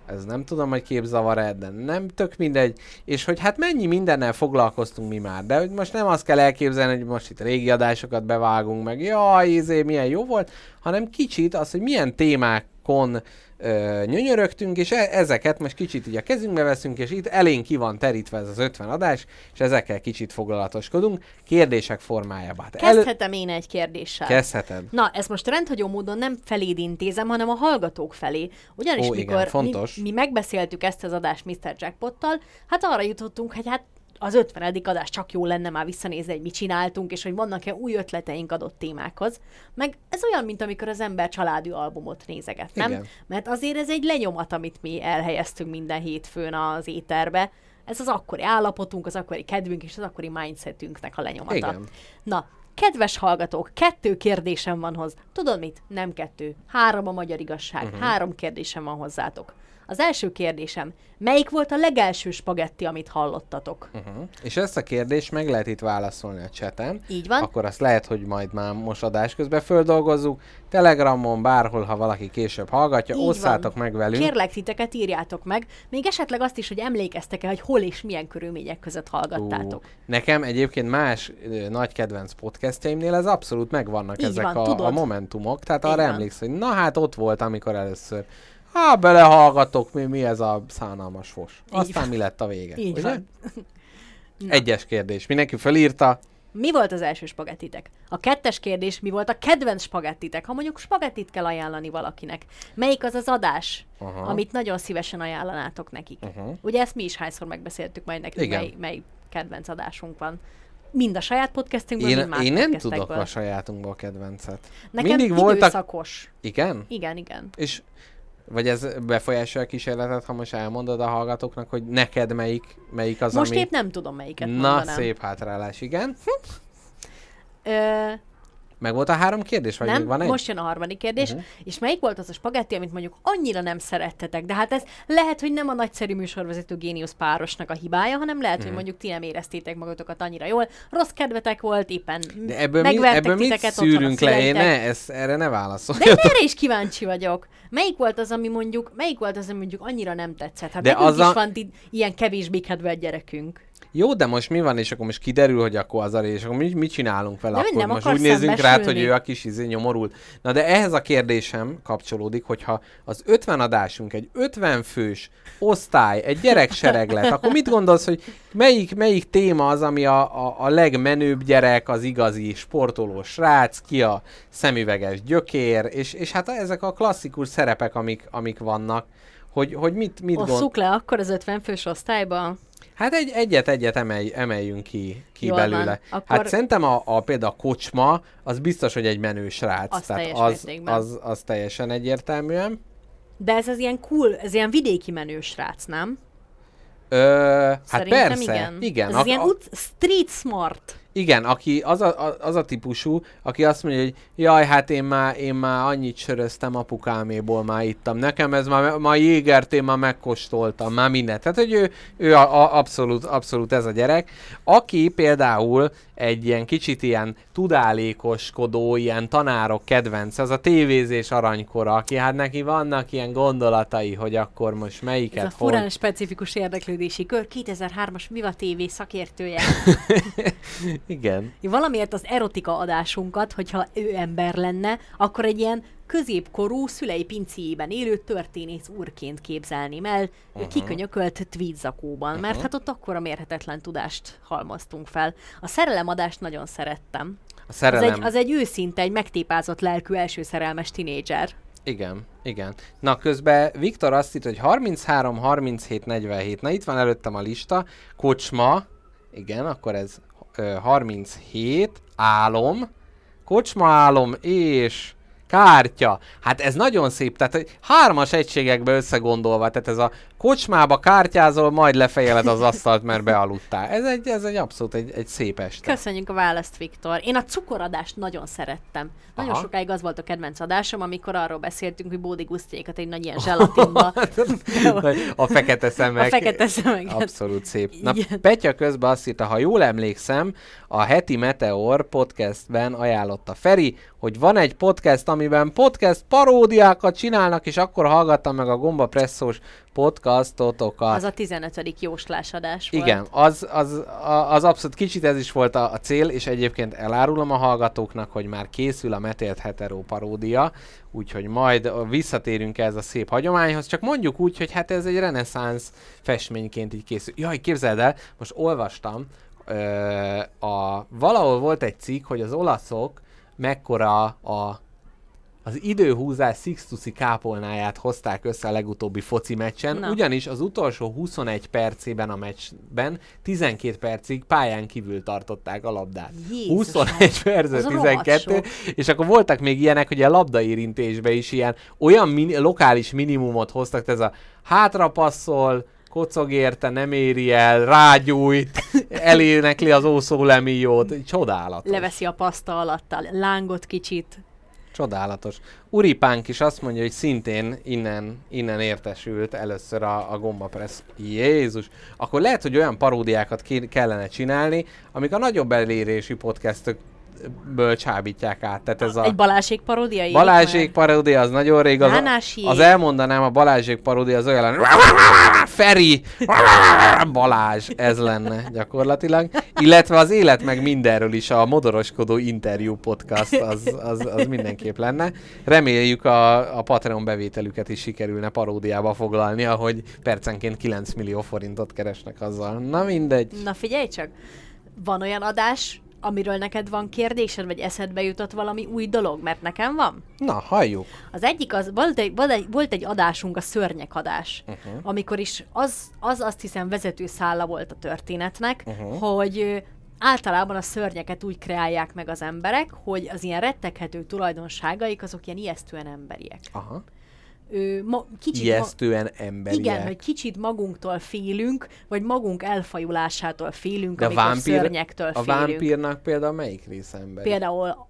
ez nem tudom, hogy képzavar-e, de nem tök mindegy, és hogy hát mennyi mindennel foglalkoztunk mi már, de hogy most nem azt kell elképzelni, hogy most itt régi adásokat bevágunk meg, jaj, izé, milyen jó volt, hanem kicsit az, hogy milyen témákon ö, nyönyörögtünk, és e- ezeket most kicsit így a kezünkbe veszünk, és itt elénk ki van terítve ez az 50 adás, és ezekkel kicsit foglalatoskodunk, kérdések formájában. Hát el- Kezdhetem én egy kérdéssel. Kezdheted. Na, ezt most rendhagyó módon nem feléd intézem, hanem a hallgatók felé. Ugyanis Ó, igen, mikor fontos. Mi, mi megbeszéltük ezt az adást Mr. Jackpottal, hát arra jutottunk, hogy hát az 50. adás csak jó lenne már visszanézni, hogy mit csináltunk, és hogy vannak-e új ötleteink adott témákhoz. Meg ez olyan, mint amikor az ember családi albumot nézeget, nem? Igen. Mert azért ez egy lenyomat, amit mi elhelyeztünk minden hétfőn az éterbe. Ez az akkori állapotunk, az akkori kedvünk és az akkori mindsetünknek a lenyomata. Igen. Na, kedves hallgatók, kettő kérdésem van hoz. Tudod mit? Nem kettő. Három a magyar igazság. Uh-huh. Három kérdésem van hozzátok. Az első kérdésem, melyik volt a legelső spagetti, amit hallottatok? Uh-huh. És ezt a kérdést meg lehet itt válaszolni a chaten. Így van. Akkor azt lehet, hogy majd már most adás közben földolgozzuk. Telegramon, bárhol, ha valaki később hallgatja, Így osszátok van. meg velünk. Kérlek titeket, írjátok meg. Még esetleg azt is, hogy emlékeztek-e, hogy hol és milyen körülmények között hallgattátok. Ú, Nekem egyébként más ö, nagy kedvenc podcastjaimnél ez abszolút megvannak Így ezek van, a, tudod. a momentumok, tehát Így arra van. emléksz, hogy na hát ott volt, amikor először Há, belehallgatok, mi, mi ez a szánalmas fos. Aztán mi lett a vége, Így ugye? van. Egyes kérdés. Mindenki felírta. Mi volt az első spagettitek? A kettes kérdés, mi volt a kedvenc spagettitek? Ha mondjuk spagettit kell ajánlani valakinek, melyik az az adás, Aha. Amit nagyon szívesen ajánlanátok nekik? Uh-huh. Ugye ezt mi is hányszor megbeszéltük majd Igen. mely, mely kedvenc adásunk van. Mind a saját podcastünkből, mind Én, más én nem tudok a sajátunkból kedvencet. Nekem Mindig voltak... Igen? Igen, igen. És vagy ez befolyásolja a kísérletet, ha most elmondod a hallgatóknak, hogy neked melyik, melyik az, Most ami... épp nem tudom melyiket Na, mondanám. szép hátrálás, igen. Ö, Meg volt a három kérdés, vagy nem, még van egy? most jön a harmadik kérdés. Mhm. Uh-huh. És melyik volt az a spagetti, amit mondjuk annyira nem szerettetek? De hát ez lehet, hogy nem a nagyszerű műsorvezető géniusz párosnak a hibája, hanem lehet, Mhm. hogy mondjuk ti nem éreztétek magatokat annyira jól. Rossz kedvetek volt, éppen De ebből, mi, megvertek ebből mit titeket a szűrünk le? Én ne, ez, erre ne válaszolj. De én erre is kíváncsi vagyok. Melyik volt az, ami mondjuk, melyik volt az, ami mondjuk annyira nem tetszett? Hát De nekünk az is a- van ilyen kevésbé kedvelt gyerekünk. Jó, de most mi van, és akkor most kiderül, hogy akkor az a rész, és akkor mi, mit csinálunk vele? De akkor nem most úgy nézzünk rá, hogy ő a kis izé nyomorult. Na de ehhez a kérdésem kapcsolódik, hogyha az 50 adásunk egy 50 fős osztály, egy gyereksereglet, akkor mit gondolsz, hogy melyik, melyik téma az, ami a, a, a legmenőbb gyerek, az igazi sportoló srác, ki a szemüveges gyökér, és, és hát ezek a klasszikus szerepek, amik, amik vannak, hogy, hogy mit, mit gond... Osszuk le akkor az 50 fős osztályba? Hát egy, egyet, egyet emelj, emeljünk ki, ki Jól belőle. van. Akkor- Hát szerintem a, a, például a kocsma, az biztos, hogy egy menő srác. Az Tehát teljes az, mértékben. az, az, teljesen egyértelműen. De ez az ilyen cool, ez ilyen vidéki menő srác, nem? Ö, hát Szerintem persze. igen. Igen, Ez a, az ilyen ut- street smart. Igen aki az a, a, az a típusú, aki azt mondja, hogy jaj, hát én már, én már annyit söröztem apukáméból, már ittam. Nekem ez már, már jégert én már megkóstoltam, már mindent. Tehát, hogy ő, ő a, a, abszolút, abszolút ez a gyerek. Aki például egy ilyen kicsit ilyen tudálékoskodó, ilyen tanárok kedvence, az a tévézés aranykora, aki hát neki vannak ilyen gondolatai, hogy akkor most Ez melyiket, a hogy. furán specifikus érdeklődési kör, 2003-as Viva TV szakértője. [LAUGHS] Igen. Valamiért az erotika adásunkat, hogyha ő ember lenne, akkor egy ilyen középkorú, szülei pincéjében élő történész úrként képzelném el, uh-huh. kikönyökölt tweedzakóban, uh-huh. mert hát ott akkora mérhetetlen tudást halmoztunk fel. A szerelemadást nagyon szerettem. A Az szerelem. egy, az egy őszinte, egy megtépázott lelkű első szerelmes tinédzser. Igen, igen. Na közben Viktor azt írt, hogy 33, 37, 47. Na itt van előttem a lista. Kocsma, igen, akkor ez 37, álom, kocsmaálom és kártya. Hát ez nagyon szép, tehát hármas egységekbe összegondolva, tehát ez a kocsmába kártyázol, majd lefejeled az asztalt, mert bealudtál. Ez egy, ez egy abszolút egy, egy szép este. Köszönjük a választ, Viktor. Én a cukoradást nagyon szerettem. Nagyon Aha. sokáig az volt a kedvenc adásom, amikor arról beszéltünk, hogy Bódi Gusztiékat egy nagy ilyen zselatinba. [LAUGHS] a fekete szemek. A fekete szemeket. Abszolút szép. Na, Igen. Petya közben azt írta, ha jól emlékszem, a heti Meteor podcastben ajánlotta Feri, hogy van egy podcast, amiben podcast paródiákat csinálnak, és akkor hallgattam meg a Gomba Presszós podcastotokat. Az a 15. jóslás adás volt. Igen, az, az, az abszolút kicsit ez is volt a, a cél, és egyébként elárulom a hallgatóknak, hogy már készül a Metélt Hetero paródia, úgyhogy majd visszatérünk ez a szép hagyományhoz, csak mondjuk úgy, hogy hát ez egy reneszánsz festményként így készül. Jaj, képzeld el, most olvastam, ö, a, valahol volt egy cikk, hogy az olaszok mekkora a az időhúzás Sixtusi kápolnáját hozták össze a legutóbbi foci meccsen, Na. ugyanis az utolsó 21 percében a meccsben 12 percig pályán kívül tartották a labdát. Jézusom! 21 percre Az rohadt 12, sok. és akkor voltak még ilyenek, hogy a labdaérintésbe is ilyen olyan mini, lokális minimumot hoztak, ez a hátrapasszol, kocog érte, nem éri el, rágyújt, [LAUGHS] elénekli az ószó lemíjót, csodálatos. Leveszi a paszta alatt a lángot kicsit. Csodálatos. Uripánk is azt mondja, hogy szintén innen, innen értesült először a, a Gomba Press. Jézus! Akkor lehet, hogy olyan paródiákat ki, kellene csinálni, amik a nagyobb elérésű podcastökből csábítják át. Tehát ez a Egy Balázsék paródia? Balázsék paródia, az nagyon rég. Az, Nánási. az elmondanám, a Balázsék paródia az olyan. Feri! Balázs! Ez lenne gyakorlatilag. Illetve az élet meg mindenről is a modoroskodó interjú podcast az, az, az mindenképp lenne. Reméljük a, a Patreon bevételüket is sikerülne paródiába foglalni, ahogy percenként 9 millió forintot keresnek azzal. Na mindegy. Na figyelj csak, van olyan adás, amiről neked van kérdésed, vagy eszedbe jutott valami új dolog, mert nekem van. Na, halljuk. Az egyik, az, volt, egy, volt, egy, volt egy adásunk, a szörnyek adás, uh-huh. amikor is az, az azt hiszem vezető szála volt a történetnek, uh-huh. hogy általában a szörnyeket úgy kreálják meg az emberek, hogy az ilyen retteghető tulajdonságaik azok ilyen ijesztően emberiek. Aha. Ö, ma, kicsit ma- Ijesztően emberiek. igen, hogy kicsit magunktól félünk, vagy magunk elfajulásától félünk, De a amikor vámpír, szörnyektől a félünk. vámpírnak például melyik része ember? Például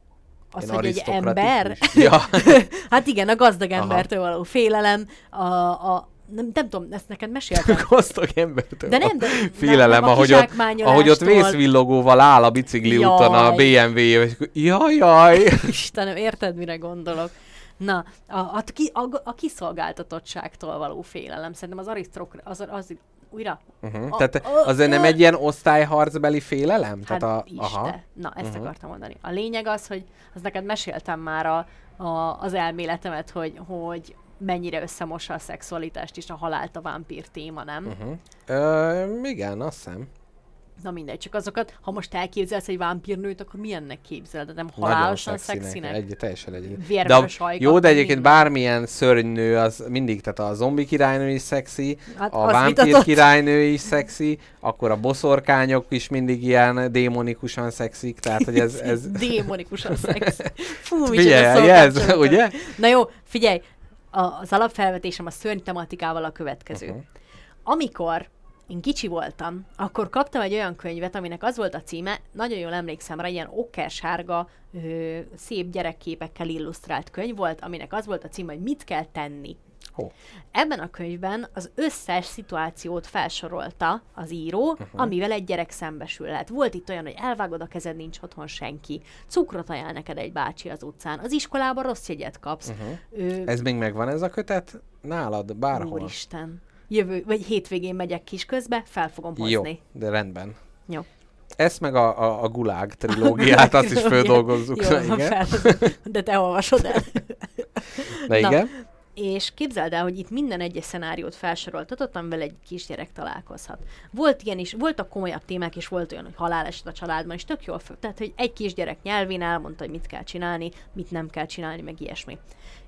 az, Ilyen hogy egy ember... [LAUGHS] Ja. [LAUGHS] hát igen, a gazdag Aha. embertől való félelem, a, a nem, nem tudom, ezt neked meséltem. [LAUGHS] Gazdag embertől. De nem, de- Félelem, nem, a ahogy, ott, ahogy ott vészvillogóval áll a bicikli Jaj. úton a BMW-vel, és akkor jaj, jaj. Istenem, érted, mire gondolok? Na, a, a, a, a kiszolgáltatottságtól való félelem. Szerintem az arisztrok... Az, az, újra? Uh-huh. A- Tehát a- azért nem egy ilyen osztályharcbeli félelem? Hát Tehát a, Isten. Na, ezt uh-huh. akartam mondani. A lényeg az, hogy az neked meséltem már a, a, az elméletemet, hogy, hogy mennyire összemossa a szexualitást és a halált a vámpír téma, nem? Uh-huh. Ö, igen, azt hiszem. Na mindegy, csak azokat, ha most elképzelsz egy vámpírnőt, akkor milyennek képzeled? Nem halálosan szexinek. szexinek? Egy, teljesen egy. Vérből De jó, de egyébként minden. bármilyen szörnynő az mindig, tehát a zombi királynő is szexi, Hát a vámpír vitatott. királynő is szexi, akkor a boszorkányok is mindig ilyen démonikusan szexik, tehát hogy ez... ez... [LAUGHS] Démonikusan [LAUGHS] szex. Fú, Figyelj, ez, ugye? Na jó, figyelj, az alapfelvetésem a szörny tematikával a következő. Uh-huh. Amikor én kicsi voltam, akkor kaptam egy olyan könyvet, aminek az volt a címe, nagyon jól emlékszem rá, ilyen okkersárga, ö, szép gyerekképekkel illusztrált könyv volt, aminek az volt a címe, hogy mit kell tenni. Hó. Ebben a könyvben az összes szituációt felsorolta az író, uh-huh. amivel egy gyerek szembesülhet. Volt itt olyan, hogy elvágod a kezed, nincs otthon senki. Cukrot ajánl neked egy bácsi az utcán. Az iskolában rossz jegyet kapsz. Uh-huh. Ö, Ez még megvan ez a kötet? Nálad? Bárhol? Úristen. Jövő, vagy hétvégén megyek kis közbe, fel fogom Jó, hozni. de rendben. Jó. Ezt meg a, a, a Gulág trilógiát, [LAUGHS] azt is földolgozzuk. Jó, Na, igen. fel, de te olvasod el. [LAUGHS] Na, igen. És képzeld el, hogy itt minden egyes szenáriót felsoroltatott, amivel egy kisgyerek találkozhat. Volt ilyen is, voltak komolyabb témák, és volt olyan, hogy haláleset a családban, és tök jól föl. Tehát, hogy egy kisgyerek nyelvén elmondta, hogy mit kell csinálni, mit nem kell csinálni, meg ilyesmi.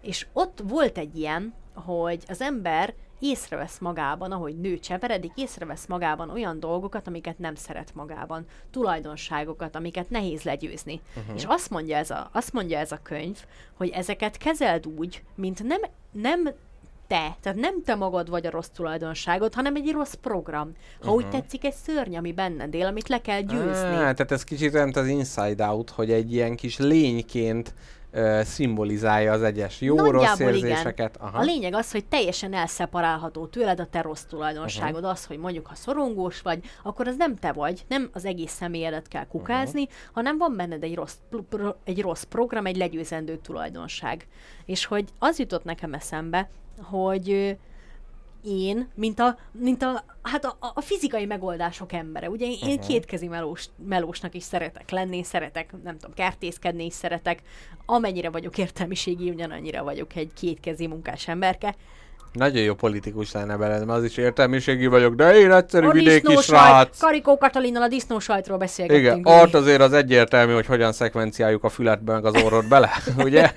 És ott volt egy ilyen, hogy az ember észrevesz magában, ahogy nő cseperedik, észrevesz magában olyan dolgokat, amiket nem szeret magában, tulajdonságokat, amiket nehéz legyőzni. Uh-huh. És azt mondja, ez a, azt mondja ez a könyv, hogy ezeket kezeld úgy, mint nem, nem te, tehát nem te magad vagy a rossz tulajdonságod, hanem egy rossz program. Ha uh-huh. úgy tetszik, egy szörny, ami benned él, amit le kell győzni. Ah, tehát ez kicsit olyan, mint az Inside Out, hogy egy ilyen kis lényként ö, szimbolizálja az egyes jó-rossz érzéseket. Igen. A lényeg az, hogy teljesen elszeparálható tőled a te rossz tulajdonságod. Uh-huh. Az, hogy mondjuk, ha szorongós vagy, akkor az nem te vagy, nem az egész személyedet kell kukázni, uh-huh. hanem van benned egy rossz, egy rossz program, egy legyőzendő tulajdonság. És hogy az jutott nekem eszembe, hogy én, mint a, mint a, hát a, a fizikai megoldások embere. Ugye én Mhm. uh-huh. kétkezi melós, melósnak is szeretek lenni, szeretek, nem tudom, kertészkedni is szeretek. Amennyire vagyok értelmiségi, ugyanannyira vagyok egy kétkezi munkás emberke. Nagyon jó politikus lenne beled, mert az is értelmiségi vagyok, de én egyszerű A vidéki srác. Karikó Katalinnal a disznósajtról Igen, beszélgettünk. ott azért az egyértelmű, hogy hogyan szekvenciáljuk a fületbe meg az orrod bele, [LAUGHS] ugye?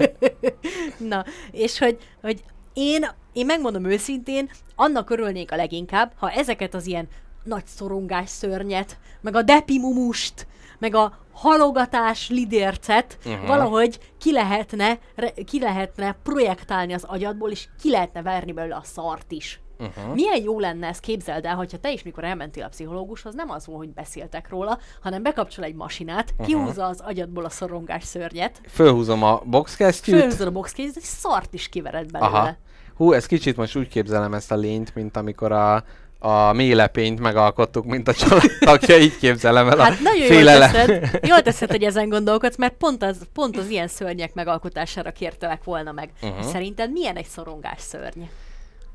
Na, és hogy, hogy én, én megmondom őszintén, annak örülnék a leginkább, ha ezeket az ilyen nagy szorongás szörnyet, meg a depimumust, meg a halogatás lidércet uh-huh. valahogy ki lehetne, re, ki lehetne projektálni az agyadból, és ki lehetne verni belőle a szart is. Uh-huh. Milyen jó lenne ezt, képzeld el, hogyha te is, mikor elmentél a pszichológushoz, nem az volt, hogy beszéltek róla, hanem bekapcsol egy masinát, uh-huh. kihúzza az agyadból a szorongás szörnyet, Fölhúzom a boxkesztyűt. fölhúzod a boxkézet, és szart is kivered belőle. Aha. Hú, ez kicsit most úgy képzelem ezt a lényt, mint amikor a, a mélepényt megalkottuk, mint a családtagja, így képzelem el Hát a nagyon jól félelem. teszed, jól teszed, hogy ezen gondolkodsz, mert pont az, pont az ilyen szörnyek megalkotására kértelek volna meg. Uh-huh. Szerinted milyen egy szorongás szörny?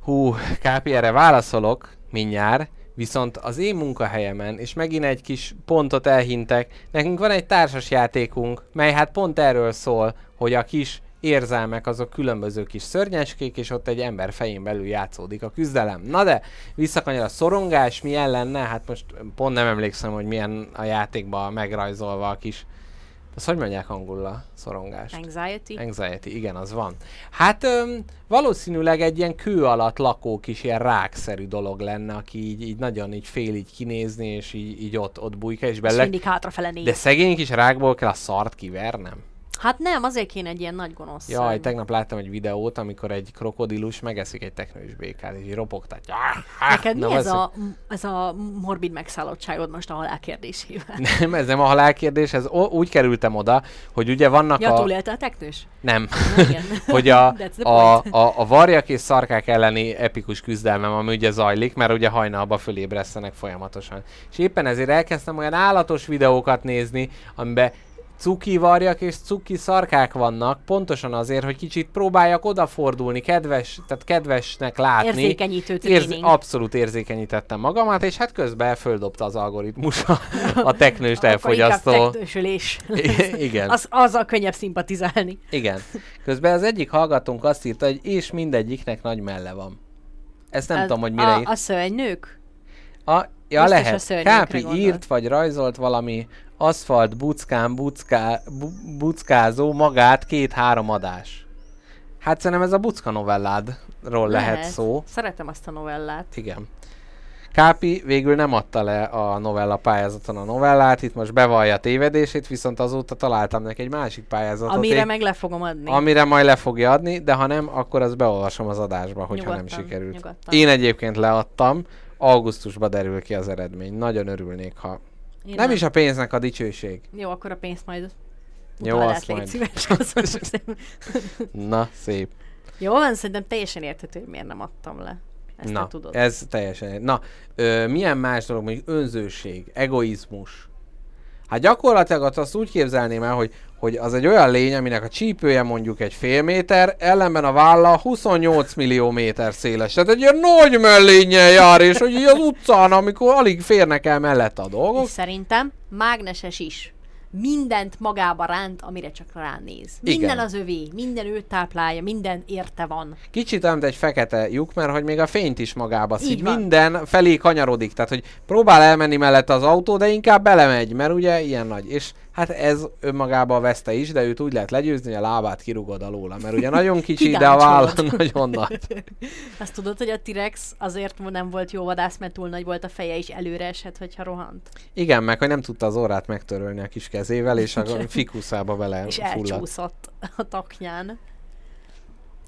Hú, Kápi, erre válaszolok mindjárt, viszont az én munkahelyemen, és megint egy kis pontot elhintek, nekünk van egy társas játékunk, mely hát pont erről szól, hogy a kis érzelmek azok különböző kis szörnyeskék, és ott egy ember fején belül játszódik a küzdelem. Na de, visszakanyar a szorongás, milyen lenne? Hát most pont nem emlékszem, hogy milyen a játékban megrajzolva a kis... Azt hogy mondják angolul a szorongást? Anxiety? Anxiety, igen, az van. Hát öm, valószínűleg egy ilyen kő alatt lakó kis ilyen rákszerű dolog lenne, aki így, így nagyon így fél így kinézni, és így, így ott, ott bujka, és És bele... mindig hátrafele néz. De szegény kis rákból kell a szart kivernem? Hát nem, azért kéne egy ilyen nagy gonosz Jaj, szörny. tegnap láttam egy videót, amikor egy krokodilus megeszik egy teknős békát, és így ropogtatja. Neked Na, mi ez a, ez a morbid megszállottságod most a halál kérdésével? [LAUGHS] Nem, ez nem a halálkérdés, ez o- úgy kerültem oda, hogy ugye vannak Ja, a... túlélte a teknős? Nem. Igen. [LAUGHS] hogy a, a, a, a varjak és szarkák elleni epikus küzdelmem, ami ugye zajlik, mert ugye hajnalba fölébresztenek folyamatosan. És éppen ezért elkezdtem olyan állatos videókat nézni, amiben cuki varjak és cuki szarkák vannak, pontosan azért, hogy kicsit próbáljak odafordulni, kedves, tehát kedvesnek látni. Érzékenyítő Érz, tréning. abszolút érzékenyítettem magamat, és hát közben földobta az algoritmus a, a teknőst [LAUGHS] elfogyasztó. teknősülés. I- igen. Az, azzal könnyebb szimpatizálni. Igen. Közben az egyik hallgatónk azt írta, hogy és mindegyiknek nagy melle van. Ezt nem Az- tudom, hogy mire a, ír- a szörnynők? A, ja, Biztos a lehet. Kápi írt vagy rajzolt valami aszfalt buckán bucká, bu, buckázó magát két-három adás. Hát szerintem ez a bucka novelládról lehet, lehet szó. Szeretem azt a novellát. Igen. Kápi végül nem adta le a novella pályázaton a novellát, itt most bevallja tévedését, viszont azóta találtam neki egy másik pályázatot. Amire én- meg le fogom adni. Amire majd le fogja adni, de ha nem, akkor azt beolvasom az adásba, hogyha nem Nyugodtan, sikerült. nyugodtan. Én egyébként leadtam, augusztusban derül ki az eredmény. Nagyon örülnék, ha... Én Nem is a pénznek a dicsőség. Jó, akkor a pénzt majd Jó, utalát azt majd. szíves. [LAUGHS] Na, szép. Jó van, szerintem teljesen érthető, hogy miért nem adtam le. Ezt Na, tudod. ez teljesen... Na, ö, milyen más dolog, mondjuk önzőség, egoizmus. Hát gyakorlatilag azt úgy képzelném el, hogy, hogy az egy olyan lény, aminek a csípője mondjuk egy fél méter, ellenben a válla 28 millió méter széles. Tehát egy ilyen nagy mellénnyel jár, és hogy így az utcán, amikor alig férnek el mellette a dolgok. És szerintem mágneses is. Mindent magába ránt, amire csak ránéz. Minden Igen. az övé, minden őt táplálja, minden érte van. Kicsit olyan, egy fekete lyuk, mert hogy még a fényt is magába van. Minden felé kanyarodik. Tehát, hogy próbál elmenni mellette az autó, de inkább belemegy, mert ugye ilyen nagy. És Hát ez önmagában veszte is, de őt úgy lehet legyőzni, hogy a lábát kirugod alóla, mert ugye nagyon kicsi, de a válla nagyon nagy. [LAUGHS] Azt tudod, hogy a T-rex azért nem volt jó vadász, mert túl nagy volt a feje, és előre esett, hogyha rohant. Igen, meg hogy nem tudta az orrát megtörölni a kis kezével, és a fikuszába vele És fulladt. elcsúszott a taknyán.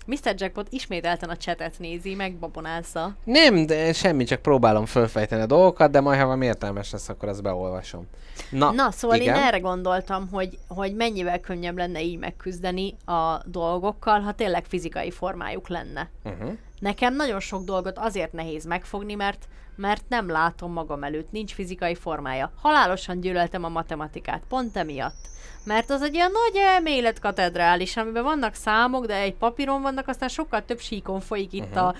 Mr. Jackpot ismételten a csetet nézi, meg babonázza. Nem, de semmi, csak próbálom fölfejteni a dolgokat, de majd ha valami értelmes lesz, akkor azt beolvasom. Na, Na, szóval igen. én erre gondoltam, hogy, hogy mennyivel könnyebb lenne így megküzdeni a dolgokkal, ha tényleg fizikai formájuk lenne. Uh-huh. Nekem nagyon sok dolgot azért nehéz megfogni, mert mert nem látom magam előtt, nincs fizikai formája. Halálosan gyűlöltem a matematikát, pont emiatt. Mert az egy ilyen nagy elméletkatedrális, amiben vannak számok, de egy papíron vannak, aztán sokkal több síkon folyik itt uh-huh. a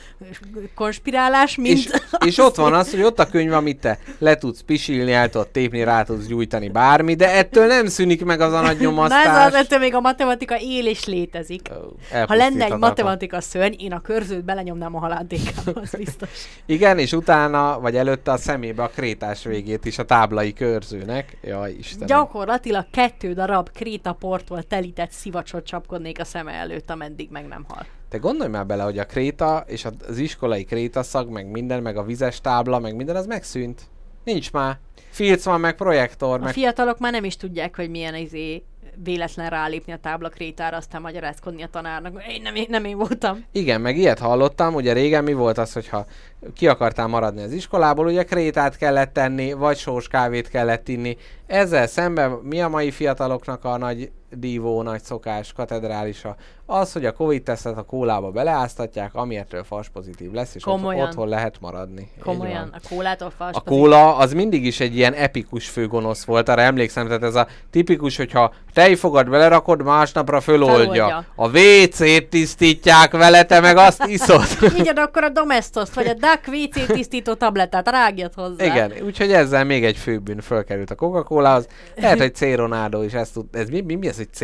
konspirálás, mint... És, és ott van az, hogy ott a könyv, amit te le tudsz pisilni, el tudod tépni, rá tudsz gyújtani bármi, de ettől nem szűnik meg az a nagy [LAUGHS] Na nyomasztás. ez az, ettől még a matematika él és létezik. Ó, Ha lenne egy matematika szörny, én a körzőt belenyomnám a halántékába, az biztos. Igen, és utána, vagy előtte a szemébe a krétás végét is a táblai körzőnek. Jaj, Istenem. Gyakorlatilag kettő darab krétaportól telített szivacsot csapkodnék a szeme előtt, ameddig meg nem hal. Te gondolj már bele, hogy a kréta, és az iskolai krétaszag, meg minden, meg a vizes tábla, meg minden, az megszűnt. Nincs már. Filc van, meg projektor, A meg... fiatalok már nem is tudják, hogy milyen izé véletlen rálépni a tábla krétára, aztán magyarázkodni a tanárnak. Én nem, nem én voltam. Igen, meg ilyet hallottam, ugye régen mi volt az, hogyha ki akartál maradni az iskolából, ugye krétát kellett tenni, vagy sós kávét kellett inni. Ezzel szemben mi a mai fiataloknak a nagy dívó, nagy szokás, katedrálisa? Az, hogy a Covid tesztet a kólába beleáztatják, amiértől fals pozitív lesz, és Komolyan. otthon lehet maradni. Komolyan, a kólától fals. A kóla az mindig is egy ilyen epikus főgonosz volt, arra emlékszem, tehát ez a tipikus, hogyha tejfogat belerakod, másnapra föloldja. Feloldja. A WC-t tisztítják vele, te meg azt iszod. [LAUGHS] Igen, akkor a Domestos vagy a Duck WC tisztító tablettát rágjad hozzá. Igen, úgyhogy ezzel még egy főbűn fölkerült a Coca-Cola-hoz. Lehet, hogy C. Ronaldo is ezt tud... Ez mi, mi, mi ez, hogy C?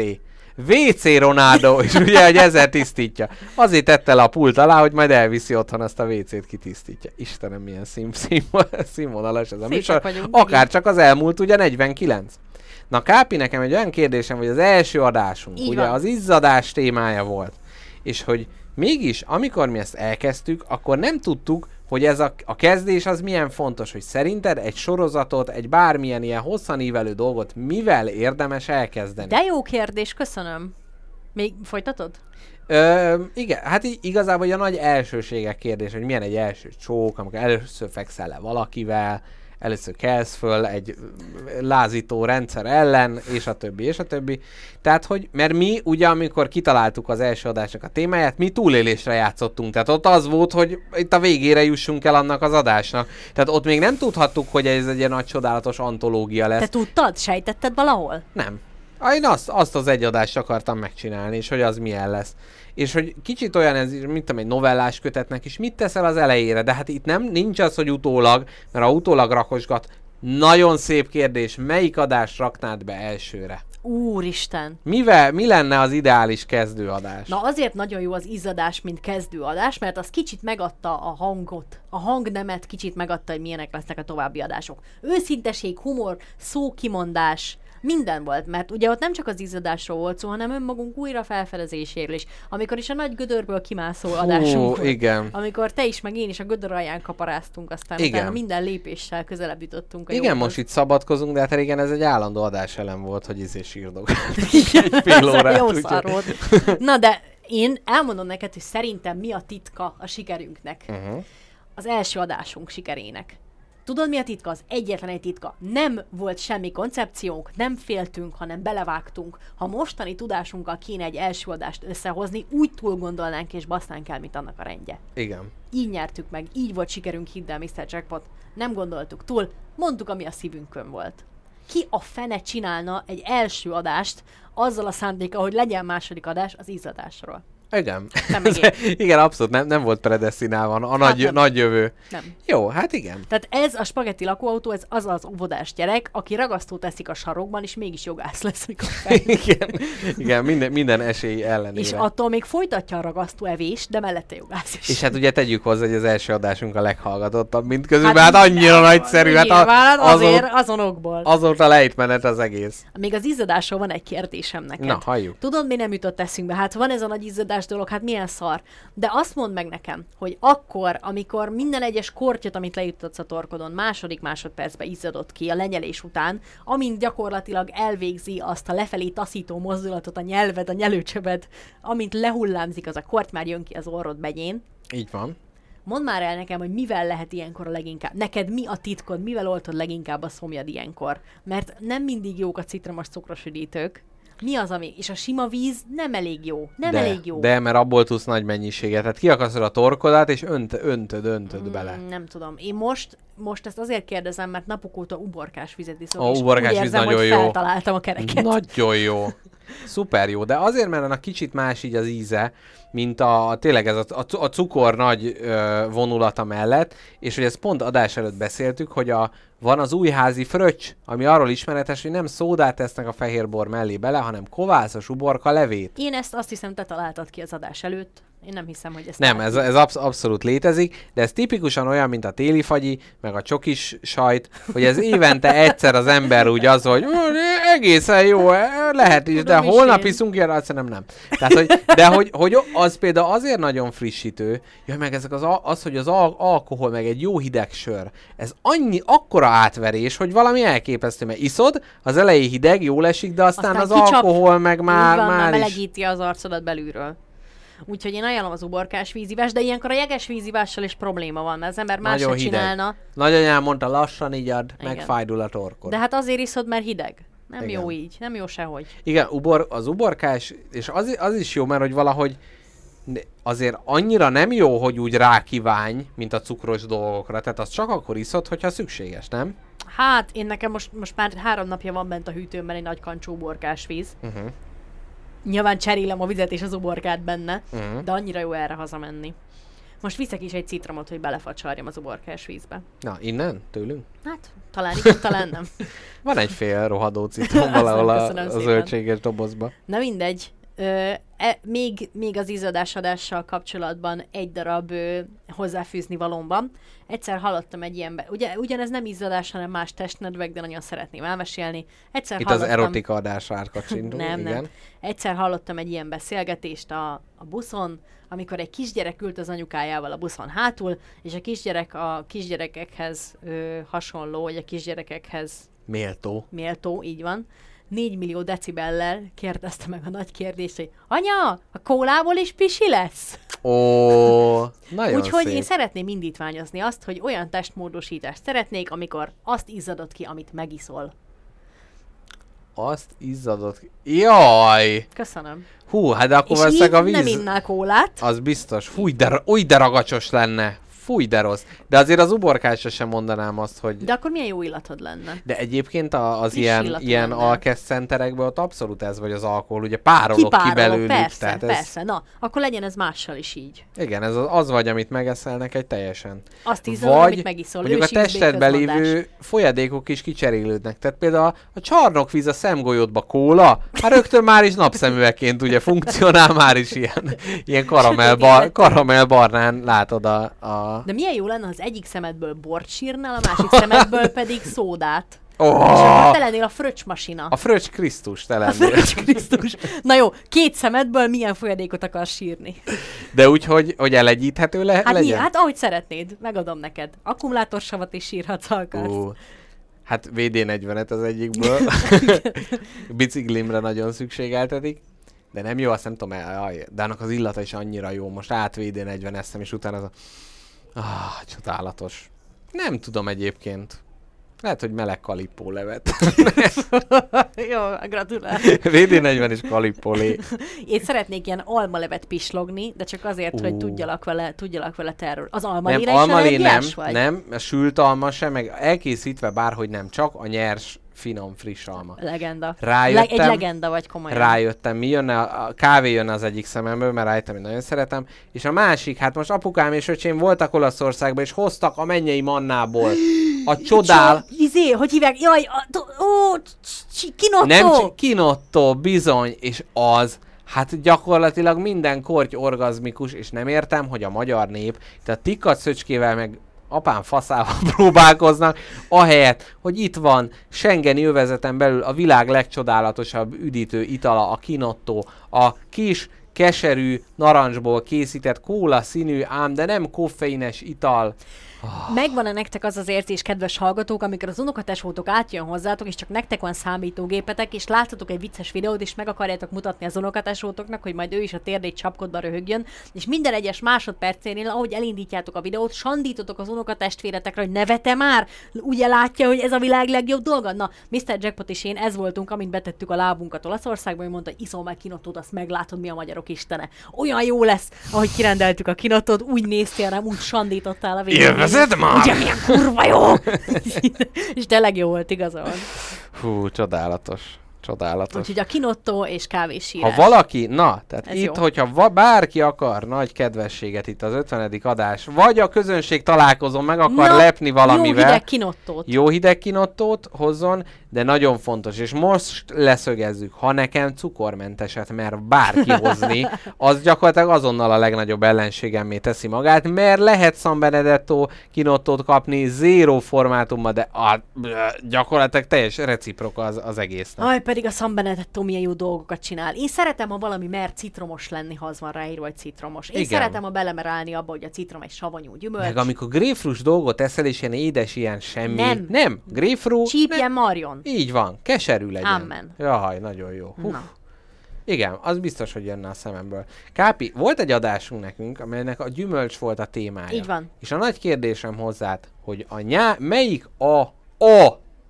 WC Ronaldo is ugye, hogy ezzel tisztítja. Azért tette le a pult alá, hogy majd elviszi otthon azt a WC-t kitisztítja. Istenem, milyen szín, szín, színvonalas ez a műsor. Akár csak az elmúlt, ugye 49. Na Kápi, nekem egy olyan kérdésem, hogy az első adásunk, Így ugye van. az izzadás témája volt. És hogy mégis, amikor mi ezt elkezdtük, akkor nem tudtuk, hogy ez a, a kezdés az milyen fontos, hogy szerinted egy sorozatot, egy bármilyen ilyen hosszan ívelő dolgot mivel érdemes elkezdeni? De jó kérdés, köszönöm. Még folytatod? Ö, igen, hát í- igazából a nagy elsőségek kérdés, hogy milyen egy első csók, amikor először fekszel le valakivel, először kelsz föl egy lázító rendszer ellen, és a többi, és a többi. Tehát, hogy, mert mi ugye, amikor kitaláltuk az első adásnak a témáját, mi túlélésre játszottunk. Tehát ott az volt, hogy itt a végére jussunk el annak az adásnak. Tehát ott még nem tudhattuk, hogy ez egy ilyen nagy csodálatos antológia lesz. Te tudtad? Sejtetted valahol? Nem. Ah, Én azt, azt az egy adást akartam megcsinálni, és hogy az milyen lesz. És hogy kicsit olyan ez, mint tudom, egy novellás kötetnek is, mit teszel az elejére, de hát itt nem nincs az, hogy utólag, mert ha utólag rakosgat, nagyon szép kérdés, melyik adást raknád be elsőre? Úristen. Mivel, mi lenne az ideális kezdőadás? Na azért nagyon jó az izzadás, mint kezdőadás, mert az kicsit megadta a hangot, a hangnemet kicsit megadta, hogy milyenek lesznek a további adások. Őszinteség, humor, szókimondás, minden volt, mert ugye ott nem csak az izzadásról volt szó, hanem önmagunk újra felfedezéséről is. Amikor is a nagy gödörből kimászó adásunk volt. igen. Amikor te is, meg én is a gödör alján kaparáztunk, aztán Igen. utána minden lépéssel közelebb jutottunk a Igen, jóhoz. most itt szabadkozunk, de hát régen ez egy állandó adás elem volt, hogy izé sírdog. [LAUGHS] egy fél órát. jó szar volt. Na de én elmondom neked, hogy szerintem mi a titka a sikerünknek. Uh-huh. Az első adásunk sikerének. Tudod, mi a titka? Az egyetlen egy titka. Nem volt semmi koncepciónk, nem féltünk, hanem belevágtunk. Ha mostani tudásunkkal kéne egy első adást összehozni, úgy túl gondolnánk és basznánk el, mint annak a rendje. Igen. Így nyertük meg, így volt sikerünk, hidd el, Mr. Jackpot. Nem gondoltuk túl, mondtuk, ami a szívünkön volt. Ki a fene csinálna egy első adást azzal a szándéka, hogy legyen második adás az izzadásról? Igen. Én. [LAUGHS] igen, abszolút nem, nem volt predestinálva a nagy, nem. nagy jövő. Nem. Jó, hát igen. Tehát ez a spagetti lakóautó, ez az az óvodás gyerek, aki ragasztót teszik a sarokban, és mégis jogász lesz, mikor [LAUGHS] igen, igen minden, minden esély ellenére. és attól még folytatja a ragasztó evést, de mellette jogász is. És hát ugye tegyük hozzá, hogy az első adásunk a leghallgatottabb, mint közül, hát, hát annyira nagyszerű, hát a, azért, azon, azonokból. azóta lejtmenet az egész. Még az izzadásról van egy kérdésem neked. Na, halljuk. Tudod, mi nem jutott eszünkbe? Hát van ez a nagy izzadás dolog, hát milyen szar. De azt mondd meg nekem, hogy akkor, amikor minden egyes kortyot, amit lejuttatsz a torkodon, második másodpercben izzadott ki a lenyelés után, amint gyakorlatilag elvégzi azt a lefelé taszító mozdulatot a nyelved, a nyelőcsöbed, amint lehullámzik az a korty, már jön ki az orrod begyén, Így van. Mondd már el nekem, hogy mivel lehet ilyenkor a leginkább. Neked mi a titkod, mivel oltod leginkább a szomjad ilyenkor? Mert nem mindig jók a citromos cukros üdítők. Mi az, ami... És a sima víz nem elég jó. Nem de, elég jó. De, mert abból tudsz nagy mennyiséget. Tehát kiakasztod a torkodat, és önt, öntöd, öntöd Mm, bele. Nem tudom. Én most, most ezt azért kérdezem, mert napok óta uborkás vizet iszok, A uborkás víz érzem, nagyon hogy jó. feltaláltam a kereket. Nagyon jó. Szuper jó, de azért, mert annak kicsit más így az íze, mint a, tényleg ez a, a, cu- a cukor nagy ö, vonulata mellett, és hogy ezt pont adás előtt beszéltük, hogy a, van az újházi fröccs, ami arról ismeretes, hogy nem szódát tesznek a fehérbor mellé bele, hanem kovászos uborka levét. Én ezt azt hiszem, te találtad ki az adás előtt. Én nem hiszem, hogy ezt Nem, ez, ez absz- abszolút létezik, de ez tipikusan olyan, mint a téli fagyi, meg a csokis sajt, hogy ez évente egyszer az ember úgy az, hogy "Ú, egészen jó, eh, lehet is, de Tudom is holnap én. iszunk ilyen, azt nem, nem. Tehát, hogy, de hogy, hogy az például azért nagyon frissítő, ja, meg ezek az, az, hogy az al- alkohol, meg egy jó hideg sör, ez annyi, akkora átverés, hogy valami elképesztő, mert iszod, az elején hideg, jól esik, de aztán, Aztán az kicsap. alkohol meg már, van, már is. melegíti az arcodat belülről. Úgyhogy én ajánlom az uborkás vízivás, de ilyenkor a jeges vízivással is probléma van, mert az ember más Nagyon se hideg. csinálna. Nagyanyám mondta, lassan igyad, Igen. megfájdul a torkod. De hát azért iszod, mert hideg. Nem Igen. jó így, nem jó sehogy. Igen, ubor, az uborkás, és az, az is jó, mert hogy valahogy azért annyira nem jó, hogy úgy rákívánj, mint a cukros dolgokra. Tehát az csak akkor iszod, hogyha szükséges, nem? Hát, én nekem most, most már három napja van bent a hűtőmben egy nagy kancsó uborkás víz. Uh-huh. Nyilván cserélem a vizet és az uborkát benne, Uh-huh. de annyira jó erre hazamenni. Most viszek is egy citromot, hogy belefacsarjam az uborkás vízbe. Na, innen? Tőlünk? Hát, talán igen, talán nem. [LAUGHS] Van egy fél rohadó citrom valahol a, a zöldséges dobozba. Na mindegy. Ö, e, még, még az izadásadással kapcsolatban egy darab ö, hozzáfűzni valóban. Egyszer hallottam egy ilyenbe, ugye, ugyanez nem izzadás, hanem más testnedvek, de nagyon szeretném elmesélni. Egyszer Itt az hallottam, erotika adásra átkacsindul. Nem, igen. nem. Egyszer hallottam egy ilyen beszélgetést a, a buszon, amikor egy kisgyerek ült az anyukájával a buszon hátul, és a kisgyerek a kisgyerekekhez ö, hasonló, vagy a kisgyerekekhez Méltó. méltó, így van, 4 millió decibellel kérdezte meg a nagy kérdést, hogy anya, a kólából is pisi lesz? Ó, nagyon Úgyhogy szép. én szeretném indítványozni azt, hogy olyan testmódosítást szeretnék, amikor azt izzadod ki, amit megiszol. Azt izzadott ki. Jaj! Köszönöm. Hú, hát de akkor És valószínűleg a víz... nem innál kólát. Az biztos. Fúj, de, új, de ragacsos lenne. Fúj, de rossz. De azért az uborkásra sem mondanám azt, hogy... De akkor milyen jó illatod lenne? De egyébként a, az Friss ilyen, ilyen alkeszcenterekben ott abszolút ez vagy az alkohol, ugye párolok ki Kipárolok, belőlük. persze, tehát ez, persze. Na, akkor legyen ez mással is így. Igen, ez az, az vagy, amit megeszelnek egy teljesen. Azt izzadod, vagy amit megiszol. mondjuk a testedben lévő folyadékok is kicserélődnek. Tehát például a, a csarnokvíz a szemgolyódba kóla, hát rögtön már is napszemüvegként ugye funkcionál már is ilyen, ilyen karamell, bar, karamell barnán látod a, a... De milyen jó lenne, ha az egyik szemedből bort sírnál, a másik szemedből [LAUGHS] pedig szódát. És Oh, akkor te lennél a fröccsmasina. a fröccs Krisztus te A lennél. fröccs Krisztus. Na jó, két szemedből milyen folyadékot akarsz sírni? De úgy, hogy, hogy elegyíthető le, Hát, legyen? mi, hát ahogy szeretnéd, megadom neked. Akkumulátorsavat is sírhatsz, ha akarsz. Ú, hát VD40-et az egyikből. [LAUGHS] Biciklimre nagyon szükségeltetik. De nem jó, azt nem tudom, el- de annak az illata is annyira jó. Most át VD40 eszem, és utána az a... Ah, csodálatos. Nem tudom egyébként. Lehet, hogy meleg kalippó levet. [LAUGHS] jó, gratulálok. VD40 és kalippolé. Én szeretnék ilyen almalevet pislogni, de csak azért, hogy Ú. tudjalak vele, tudjalak vele te erről. Az Nem, almalére is almalé nem, vagy? nem, sült alma sem, meg elkészítve bárhogy nem, csak a nyers finom, friss alma. Legenda. Rájöttem- Le- egy legenda vagy komolyan. Rájöttem, mi jönne, a a kávé jönne az egyik szememből, mert rájöttem, hogy nagyon szeretem, és a másik, hát most apukám és öcsém voltak Olaszországban, és hoztak a mennyei mannából a csodál, Cso- Izé, hogy hívják? Jaj, a, ó, kinotto! nem kinotto, bizony, és az, hát gyakorlatilag minden korty orgazmikus, és nem értem, hogy a magyar nép, tehát tikkat szöcskével meg apám faszával [LAUGHS] próbálkoznak, ahelyett, hogy itt van Schengeni övezeten belül a világ legcsodálatosabb üdítő itala, a kinotto, a kis keserű, narancsból készített kóla színű, ám de nem koffeines ital. Megvan-e nektek az az érzés, kedves hallgatók, amikor az unokatesótok átjön hozzátok, és csak nektek van számítógépetek, és láttatok egy vicces videót, és meg akarjátok mutatni az unokatesótoknak, hogy majd ő is a térdét csapkodva röhögjön, és minden egyes másodpercénél, ahogy elindítjátok a videót, sandítotok az unokatestvéretekre, hogy nevete már, ugye látja, hogy ez a világ legjobb dolga. Na, Mr. Jackpot és én ez voltunk, amint betettük a lábunkat Olaszországba, hogy mondta, iszol meg kinottót, azt meglátod, mi a magyarok istene. Olyan jó lesz, ahogy kirendeltük a kinottót, úgy néztél rám, úgy sandítottál a végén. Élvezed már? Ugye milyen kurva jó! [LAUGHS] és tényleg jó volt, igaza van. Hú, csodálatos. Csodálatos. Úgyhogy a kinottó és kávésírás. Ha valaki, na, tehát Ez itt, jó. hogyha va- bárki akar nagy kedvességet itt az 50. adás, vagy a közönség találkozón meg akar Na, lepni Jó valamivel, hideg kinottót. jó hideg kinottót hozzon, de nagyon fontos, és most leszögezzük, ha nekem cukormenteset mer bárki [LAUGHS] hozni, az gyakorlatilag azonnal a legnagyobb ellenségemmé teszi magát, mert lehet San Benedetto kinottót kapni zéró formátumban, de a, gyakorlatilag teljes reciprok az, az egésznek. Aj, pedig a San Benedetto milyen jó dolgokat csinál. Én szeretem, ha valami mer citromos lenni, ha az van ráírva, hogy citromos. Én Igen. szeretem, ha belemerálni abba, hogy a citrom egy savanyú gyümölcs. Meg amikor grapefruit dolgot eszel, és ilyen édes, ilyen semmi. Nem. Nem. Grapefruit. Csípjen marjon. Így van, keserű legyen. Amen. Jaj, nagyon jó. Hú. Na. Igen, az biztos, hogy jönne a szememből. Kápi, volt egy adásunk nekünk, amelynek a gyümölcs volt a témája. Így van. És a nagy kérdésem hozzád, hogy a nyá... melyik a, a,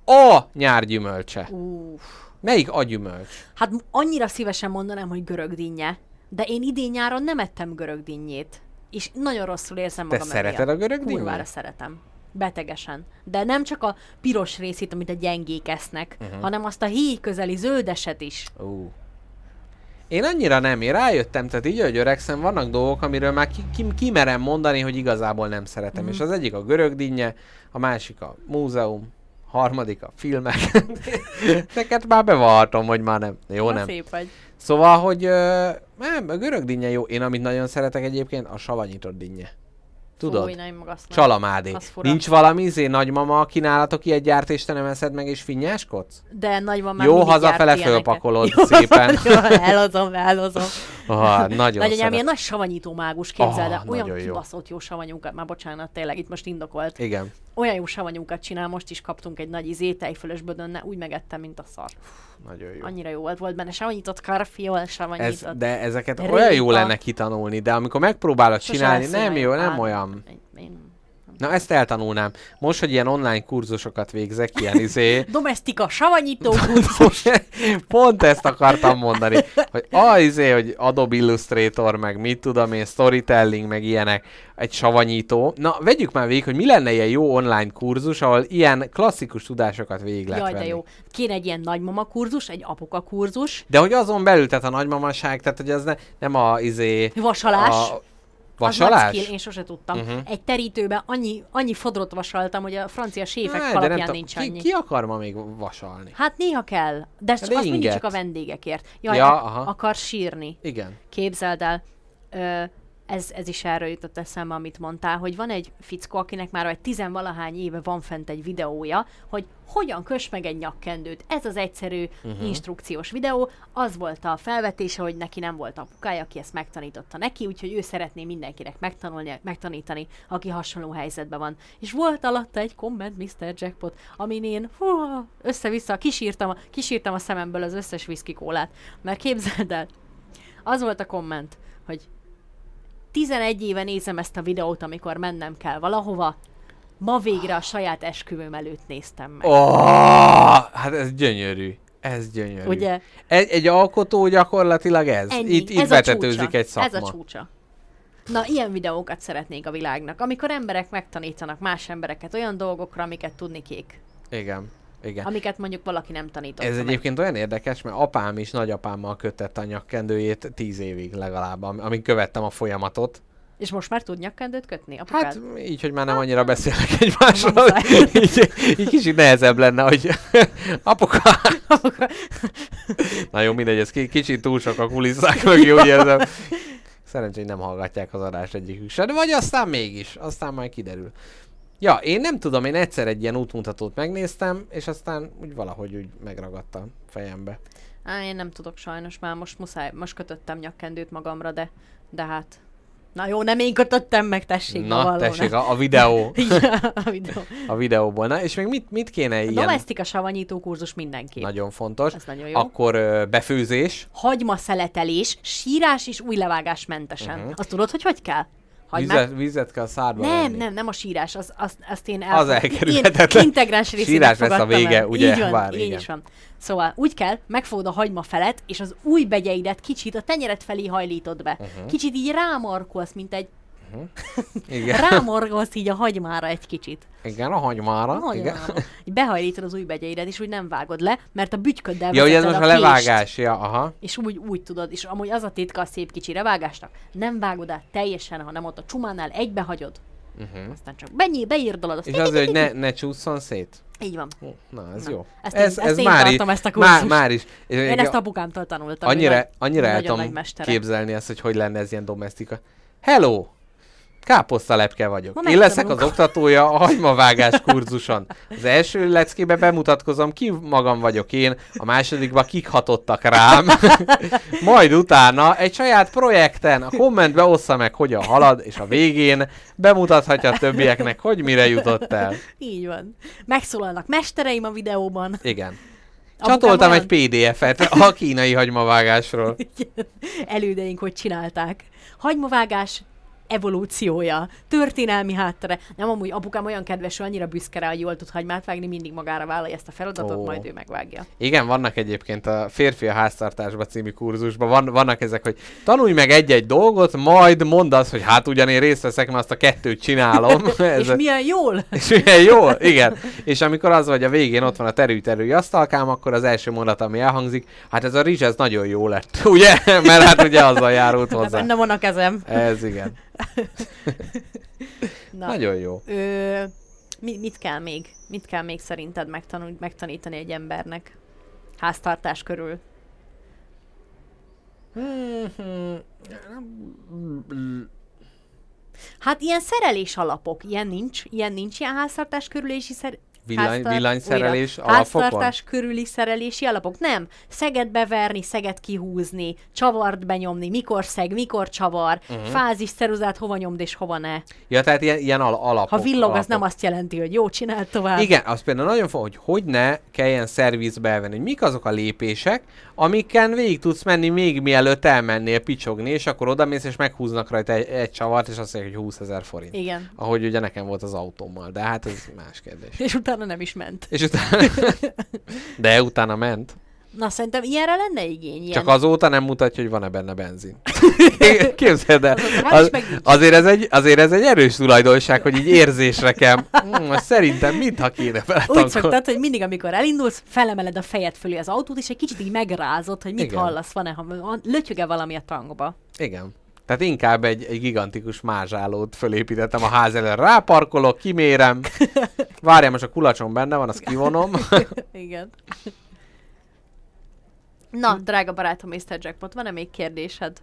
a nyárgyümölcse? Uff. Melyik a gyümölcs? Hát annyira szívesen mondanám, hogy görög dinnye, de én idén nyáron nem ettem görög dinnyét. És nagyon rosszul érzem Te magam szereted emiatt. a görög Kurvára szeretem. Betegesen. De nem csak a piros részét, amit a gyengék esznek, uh-huh. hanem azt a híj közeli zöldeset is. Ú. Én annyira nem, én rájöttem, tehát így, hogy öregszem, vannak dolgok, amiről már ki, ki, kimerem mondani, hogy igazából nem szeretem. Mm. És az egyik a görög dinnye, a másik a múzeum, harmadik a filmek. [LAUGHS] Neked már bevallhatom, hogy már nem. Jó, Na, nem. Szép vagy. Szóval, hogy ö, nem, a görög dinnye jó. Én amit nagyon szeretek egyébként, a savanyított dinnye. Tudod? Fúj, magasztó. Csalamádé. Nincs valami izé nagymama kínálatok ilyet gyárt, és te nem eszed meg, és finnyáskodsz? De nagyban már Jó, hazafele fölpakolod Jó, [LAUGHS] szépen. Jó, elhozom, elhozom. Ah, nagyon Nagyanyám ilyen nagy savanyító mágus, képzeld el. Ah, Olyan nagyon jó. kibaszott jó savanyúkat, már bocsánat, tényleg itt most indokolt. Igen. Olyan jó savanyúkat csinál, most is kaptunk egy nagy izé, tejfölös bödönne, úgy megettem, mint a szar. Nagyon jó. Annyira jó volt, volt benne savanyított karfiol, Ez, savanyított. de ezeket répa. olyan jó lenne kitanulni, de amikor megpróbálod Sose csinálni, nem jó, nem Á, olyan. Én, én... Na ezt eltanulnám. Most, hogy ilyen online kurzusokat végzek, ilyen izé, [LAUGHS] Domestika, savanyító [LAUGHS] kurzus. Pont ezt akartam mondani, hogy a izé, hogy Adobe Illustrator, meg mit tudom én, storytelling, meg ilyenek, egy savanyító. Na, vegyük már végig, hogy mi lenne ilyen jó online kurzus, ahol ilyen klasszikus tudásokat végig lehet Jaj, de jó. Kéne egy ilyen nagymama kurzus, egy apuka kurzus, De hogy azon belül, tehát a nagymamaság, tehát hogy az ne, nem a izé... vasalás. A, Az nagy vasalás? skill, én sose tudtam. Uh-huh. Egy terítőben annyi, annyi fodrot vasaltam, hogy a francia séfek Á, kalapján tudom, nincs ki, annyi. ki akar ma még vasalni? Hát néha kell, de De az mindig inget. csak a vendégekért. Jaj, Ja, ja, aha. akar sírni. Igen. Képzeld el, ö, ez, ez is erről jutott eszembe, amit mondtál, hogy van egy fickó, akinek már egy tizenvalahány éve van fent egy videója, hogy hogyan kös meg egy nyakkendőt. Ez az egyszerű uh-huh. instrukciós videó. Az volt a felvetése, hogy neki nem volt apukája, aki ezt megtanította neki, úgyhogy ő szeretné mindenkinek megtanulni, megtanítani, aki hasonló helyzetben van. És volt alatta egy komment, Mr. Jackpot, amin én hú, össze-vissza kisírtam, kisírtam a szememből az összes whisky kólát. Mert képzeld el, az volt a komment, hogy 11 éve nézem ezt a videót, amikor mennem kell valahova, ma végre a saját esküvőm előtt néztem meg. Oh, hát ez gyönyörű. Ez gyönyörű. Ugye? Egy, egy alkotó gyakorlatilag ez. Ennyi. Itt, itt ez csúcsa. egy szakma. Ez a csúcsa. Na, ilyen videókat szeretnék a világnak, amikor emberek megtanítanak más embereket olyan dolgokra, amiket tudni kék. Igen. Igen. amiket mondjuk valaki nem tanított. Ez egyébként olyan érdekes, mert apám is nagyapámmal kötette a nyakkendőjét tíz évig legalább, am- amíg követtem a folyamatot. És most már tud nyakkendőt kötni? Apukád? Hát így, hogy már nem annyira beszélnek egymásról, [LAUGHS] így, így kicsit nehezebb lenne, hogy [LAUGHS] apuka... Na jó, mindegy, ez ki- kicsit túl sok a kulisszák mögé, úgy érzem. Szerencsé, hogy nem hallgatják az adást egyikük se, de vagy aztán mégis, aztán majd kiderül. Ja, én nem tudom, én egyszer egy ilyen útmutatót megnéztem, és aztán úgy valahogy úgy megragadta a fejembe. Á, én nem tudok sajnos, már most muszáj, most kötöttem nyakkendőt magamra, de, de hát... Na jó, nem én kötöttem meg, tessék, Na, bevallom, tessék, a, a videó, [LAUGHS] Igen, a videó. a videóból. Na, és még mit, mit kéne A ilyen domestika savanyító kurzus mindenképp. nagyon fontos? Ez nagyon jó. Akkor ö, befőzés, Hagyma szeletelés, sírás és új levágás mentesen. Uh-huh. Azt tudod, hogy hogy kell? Hagymát? vizet, vizet kell szádba Nem, venni. nem, nem a sírás, az, az, azt én Az elfog- elkerülhetetlen. Integráns részének Sírás lesz a vége, el. ugye? Így van, Bár igen. is van. Szóval úgy kell, megfogod a hagyma felet, és az új begyeidet kicsit a tenyered felé hajlítod be. Uh-huh. Kicsit így rámarkolsz, mint egy... Igen. Rámorgolsz így a hagymára egy kicsit. Igen, a hagymára. A Igen. hagymára. Így behajlítod az új begyeidet, és úgy nem vágod le, mert a bütyköddel Ja, ez most a kést. levágás, ja, aha. És úgy, úgy tudod, és amúgy az a titka a szép kicsi revágásnak, nem vágod át teljesen, hanem ott a csumánál egybe hagyod, uh-huh. aztán csak benyí, beírdolod azt. És azért, hogy ne, ne csúszson szét. Így van. Na, ez Na, jó. ezt ez, én- ezt én már, tartom, ezt a már, kurzust. már is. És Én igen, ezt apukámtól tanultam. annyira, annyira el tudom képzelni ezt, hogy hogy lenne ez ilyen domestika. Hello! Káposztalepke vagyok. Ma Én leszek az oktatója a hagymavágás kurzuson. Az első leckébe bemutatkozom, ki magam vagyok én, a másodikba kik hatottak rám. [LAUGHS] Majd utána egy saját projekten a kommentbe ossza meg, hogyan halad, és a végén bemutathatja a többieknek, hogy mire jutott el. Így van. Megszólalnak mestereim a videóban. Igen. Csatoltam olyan- egy PDF-et a kínai hagymavágásról. Elődeink hogy csinálták. Hagymavágás evolúciója, történelmi háttere. Nem amúgy apukám olyan kedves, hogy annyira büszke rá, hogy jól tud hagymát vágni, mindig magára vállalja ezt a feladatot, Ó. majd ő megvágja. Igen, vannak egyébként a Férfi a háztartásba című kurzusban, van, vannak ezek, hogy tanulj meg egy-egy dolgot, majd mondd azt, hogy hát ugyan én részt veszek, mert azt a kettőt csinálom. [LAUGHS] Ez És a- milyen jól? [LAUGHS] és milyen jó, igen. És amikor az vagy a végén ott van a terű-terű asztalkám, akkor az első mondat, ami elhangzik, hát ez a rizs, ez nagyon jó lett, [LAUGHS] ugye? Mert hát ugye azzal járult hozzá. Benne van a kezem. Ez igen. [LAUGHS] Na, Nagyon jó. Ö, mi, mit kell még? Mit kell még szerinted megtanul, megtanítani egy embernek? Háztartás körül. Hát ilyen szerelés alapok, ilyen nincs, ilyen nincs ilyen háztartás körülési szer... Villany- háztar- villanyszerelés újra. alapokon? Háztartás körüli szerelési alapok? Nem. Szeget beverni, szeget kihúzni, csavart benyomni, mikor szeg, mikor csavar, uh-huh. fázis, ceruzát hova nyomd és hova ne. Ja, tehát ilyen, ilyen al- alapok. Ha villog, alapok. az nem azt jelenti, hogy jó, csináld tovább. Igen, az például nagyon fontos, hogy hogy ne kelljen szervizbe elvenni, hogy mik azok a lépések, amiken végig tudsz menni még mielőtt elmennél picsogni, és akkor odamész és meghúznak rajta egy, egy csavart, és azt mondják, hogy 20 ezer forint. Igen. Ahogy ugye nekem volt az autómmal, de hát ez más kérdés. És utána nem is ment. És utána... [LAUGHS] de utána ment. Na, szerintem ilyenre lenne igény. Ilyen. Csak azóta nem mutatja, hogy van-e benne benzin. [LAUGHS] Képzeld el, az, azért, ez egy, azért ez egy erős tulajdonság, hogy így érzésre kell. Hmm, szerintem mintha kéne Úgy beletankolni. szoktad, hogy mindig, amikor elindulsz, felemeled a fejed fölé az autót, és egy kicsit így megrázod, hogy mit Igen. hallasz, van-e, ha lötyöge valami a tankba. Igen. Tehát inkább egy, egy gigantikus mázsálót fölépítettem a ház elől. Ráparkolok, kimérem. [LAUGHS] Várjál, most a kulacsom benne van, azt kivonom. Igen. Na, drága barátom, Mr. Jackpot, van-e még kérdésed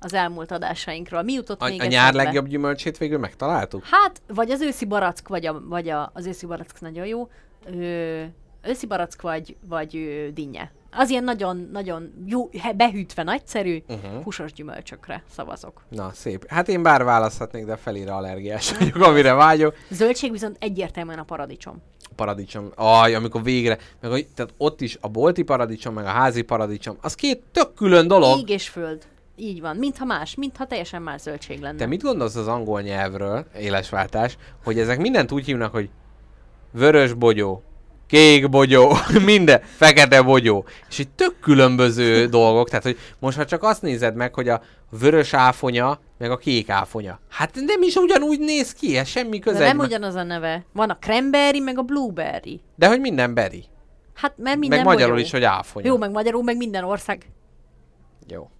az elmúlt adásainkról? Mi jutott A, még a nyár eszedbe? legjobb gyümölcsét végül megtaláltuk? Hát, vagy az őszi barack, vagy, a, vagy a, az őszi barack nagyon jó. Ö, őszi barack, vagy, vagy ö, dinnye. Az ilyen nagyon, nagyon jó, behűtve nagyszerű, uh-huh. húsos gyümölcsökre szavazok. Na, szép. Hát én bár választhatnék, de felére allergiás [LAUGHS] vagyok, amire vágyok. Zöldség viszont egyértelműen a paradicsom. Paradicsom. Aj, amikor végre, meg, hogy- tehát ott is a bolti paradicsom, meg a házi paradicsom, az két tök külön dolog. Ég és föld. Így van. Mintha más, mintha teljesen más zöldség lenne. Te mit gondolsz az angol nyelvről, élesváltás, hogy ezek mindent úgy hívnak, hogy vörös bogyó, kék bogyó, [LAUGHS] minden, fekete bogyó. És itt tök különböző dolgok, tehát hogy most ha csak azt nézed meg, hogy a vörös áfonya, meg a kék áfonya. Hát nem is ugyanúgy néz ki, ez semmi De köze. nem egymá- ugyanaz a neve. Van a cranberry, meg a blueberry. De hogy minden beri. Hát mert minden meg magyarul bolyó. is, hogy áfonya. Jó, meg magyarul, meg minden ország. Jó.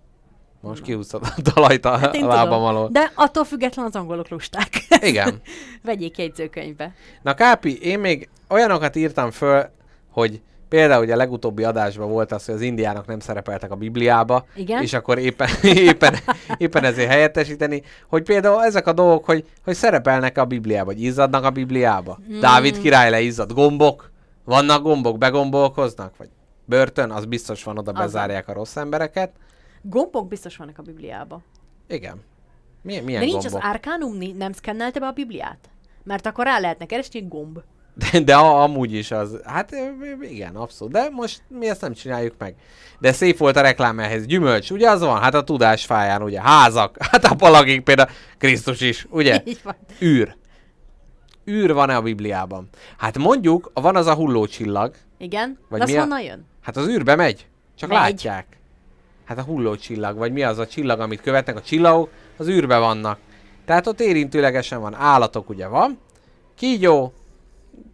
Most kiúszod a talajt a, Hát lábam tudom. alól. De attól független az angolok lusták. Igen. [LAUGHS] Vegyék jegyzőkönyvbe. Na Kápi, én még olyanokat írtam föl, hogy például ugye a legutóbbi adásban volt az, hogy az indiának nem szerepeltek a Bibliába, Igen. és akkor éppen, [LAUGHS] éppen, éppen ezért helyettesíteni, hogy például ezek a dolgok, hogy, hogy szerepelnek a Bibliába, vagy izzadnak a Bibliába. Hmm. Dávid király leizzadt gombok, vannak gombok, begombolkoznak, vagy börtön, az biztos van, oda bezárják a rossz embereket. Gombok biztos vannak a Bibliába. Igen. Milyen, milyen De nincs gombok? az Arcanum, nem szkennelte be a Bibliát? Mert akkor rá lehetne keresni egy gomb. De, de a, amúgy is az, hát igen, abszolút. De most mi ezt nem csináljuk meg. De szép volt a reklám ehhez. Gyümölcs, ugye az van? Hát a tudás fáján, ugye? Házak. [LAUGHS] Hát a palagik például. Krisztus is, ugye? [LAUGHS] Így van. űr. Űr van-e a Bibliában? Hát mondjuk, van az a hullócsillag. Igen? Vagy az honnan jön? Hát az űrbe megy. Csak Megy. látják. Hát a hullócsillag, vagy mi az a csillag, amit követnek a csillagok, az űrbe vannak. Tehát ott érintőlegesen van. Állatok ugye van. Kígyó,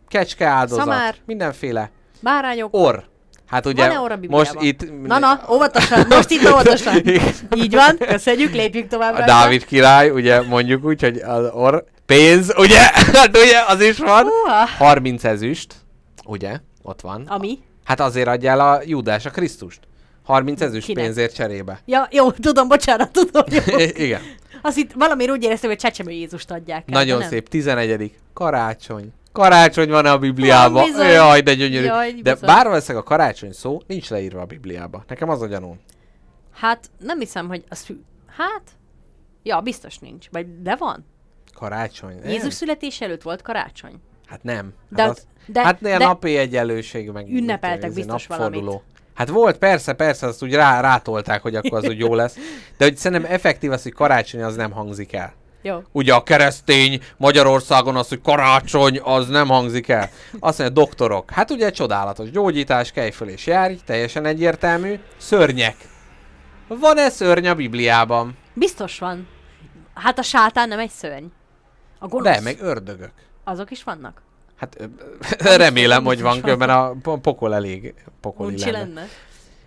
kecske áldozat, Szamár. mindenféle. Bárányok. Orr. Hát ugye a most itt... Na, na, óvatosan, most itt óvatosan. [LAUGHS] Így van, köszönjük, lépjünk tovább. A rajta. Dávid király, ugye mondjuk úgy, hogy az orr, pénz, ugye? [LAUGHS] Hát ugye, az is van. Húha. 30 ezüst, ugye? Ott van. Ami? Hát azért adja el a Júdás a Krisztust. 30 ezüst Kinek? pénzért cserébe. Ja, jó, tudom, bocsánat, tudom. Jó. [LAUGHS] Igen. Azt itt valamiért úgy éreztem, hogy csecsemő Jézust adják el, Nagyon de nem. szép. 11. Karácsony. Karácsony van a Bibliában. Van bizony. Jaj, de gyönyörű. Jaj, de bizony. bár valószínűleg a karácsony szó nincs leírva a Bibliába. Nekem az a gyanúm. Hát nem hiszem, hogy az. Hát? Ja, biztos nincs. Vagy de van? Karácsony? Nem. Jézus születés előtt volt karácsony. Hát nem. De Hát az- az, de- hát de- napi egyenlőség, meg Ünnepeltek biztos valamit. Hát volt, persze, persze, azt úgy rá, rátolták, hogy akkor az úgy jó lesz. De hogy szerintem effektív az, hogy karácsony az nem hangzik el. Jó. Ugye a keresztény Magyarországon az, hogy karácsony, az nem hangzik el. Azt mondja, doktorok. Hát ugye csodálatos. Gyógyítás, kelj föl és járj, teljesen egyértelmű. Szörnyek. Van-e szörny a Bibliában? Biztos van. Hát a sátán nem egy szörny. A gonosz. De, meg ördögök. Azok is vannak? Hát remélem, hogy van, különben a po- pokol elég pokoli lenne. lenne.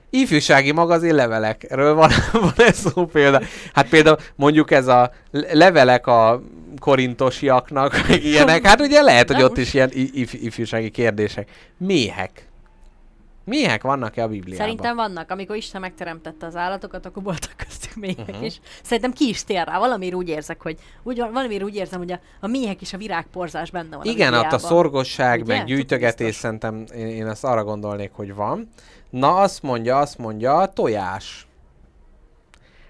Ifjúsági magazin levelekről van, [LAUGHS] van ez szó példa. Hát például mondjuk ez a le- levelek a korintosiaknak, meg ilyenek. [LAUGHS] Hát ugye lehet, hogy ott is ilyen if- ifjúsági kérdések. Méhek. Méhek vannak-e a Bibliában? Szerintem vannak. Amikor Isten megteremtette az állatokat, akkor voltak köztük méhek uh-huh. is. Szerintem ki is tér rá. Valamiért úgy érzek, hogy úgy, valamiért úgy érzem, hogy a, a méhek és a virágporzás benne van Igen, a ott a szorgosság, Ugye? meg gyűjtögetés, szerintem én, én ezt arra gondolnék, hogy van. Na, azt mondja, azt mondja, tojás.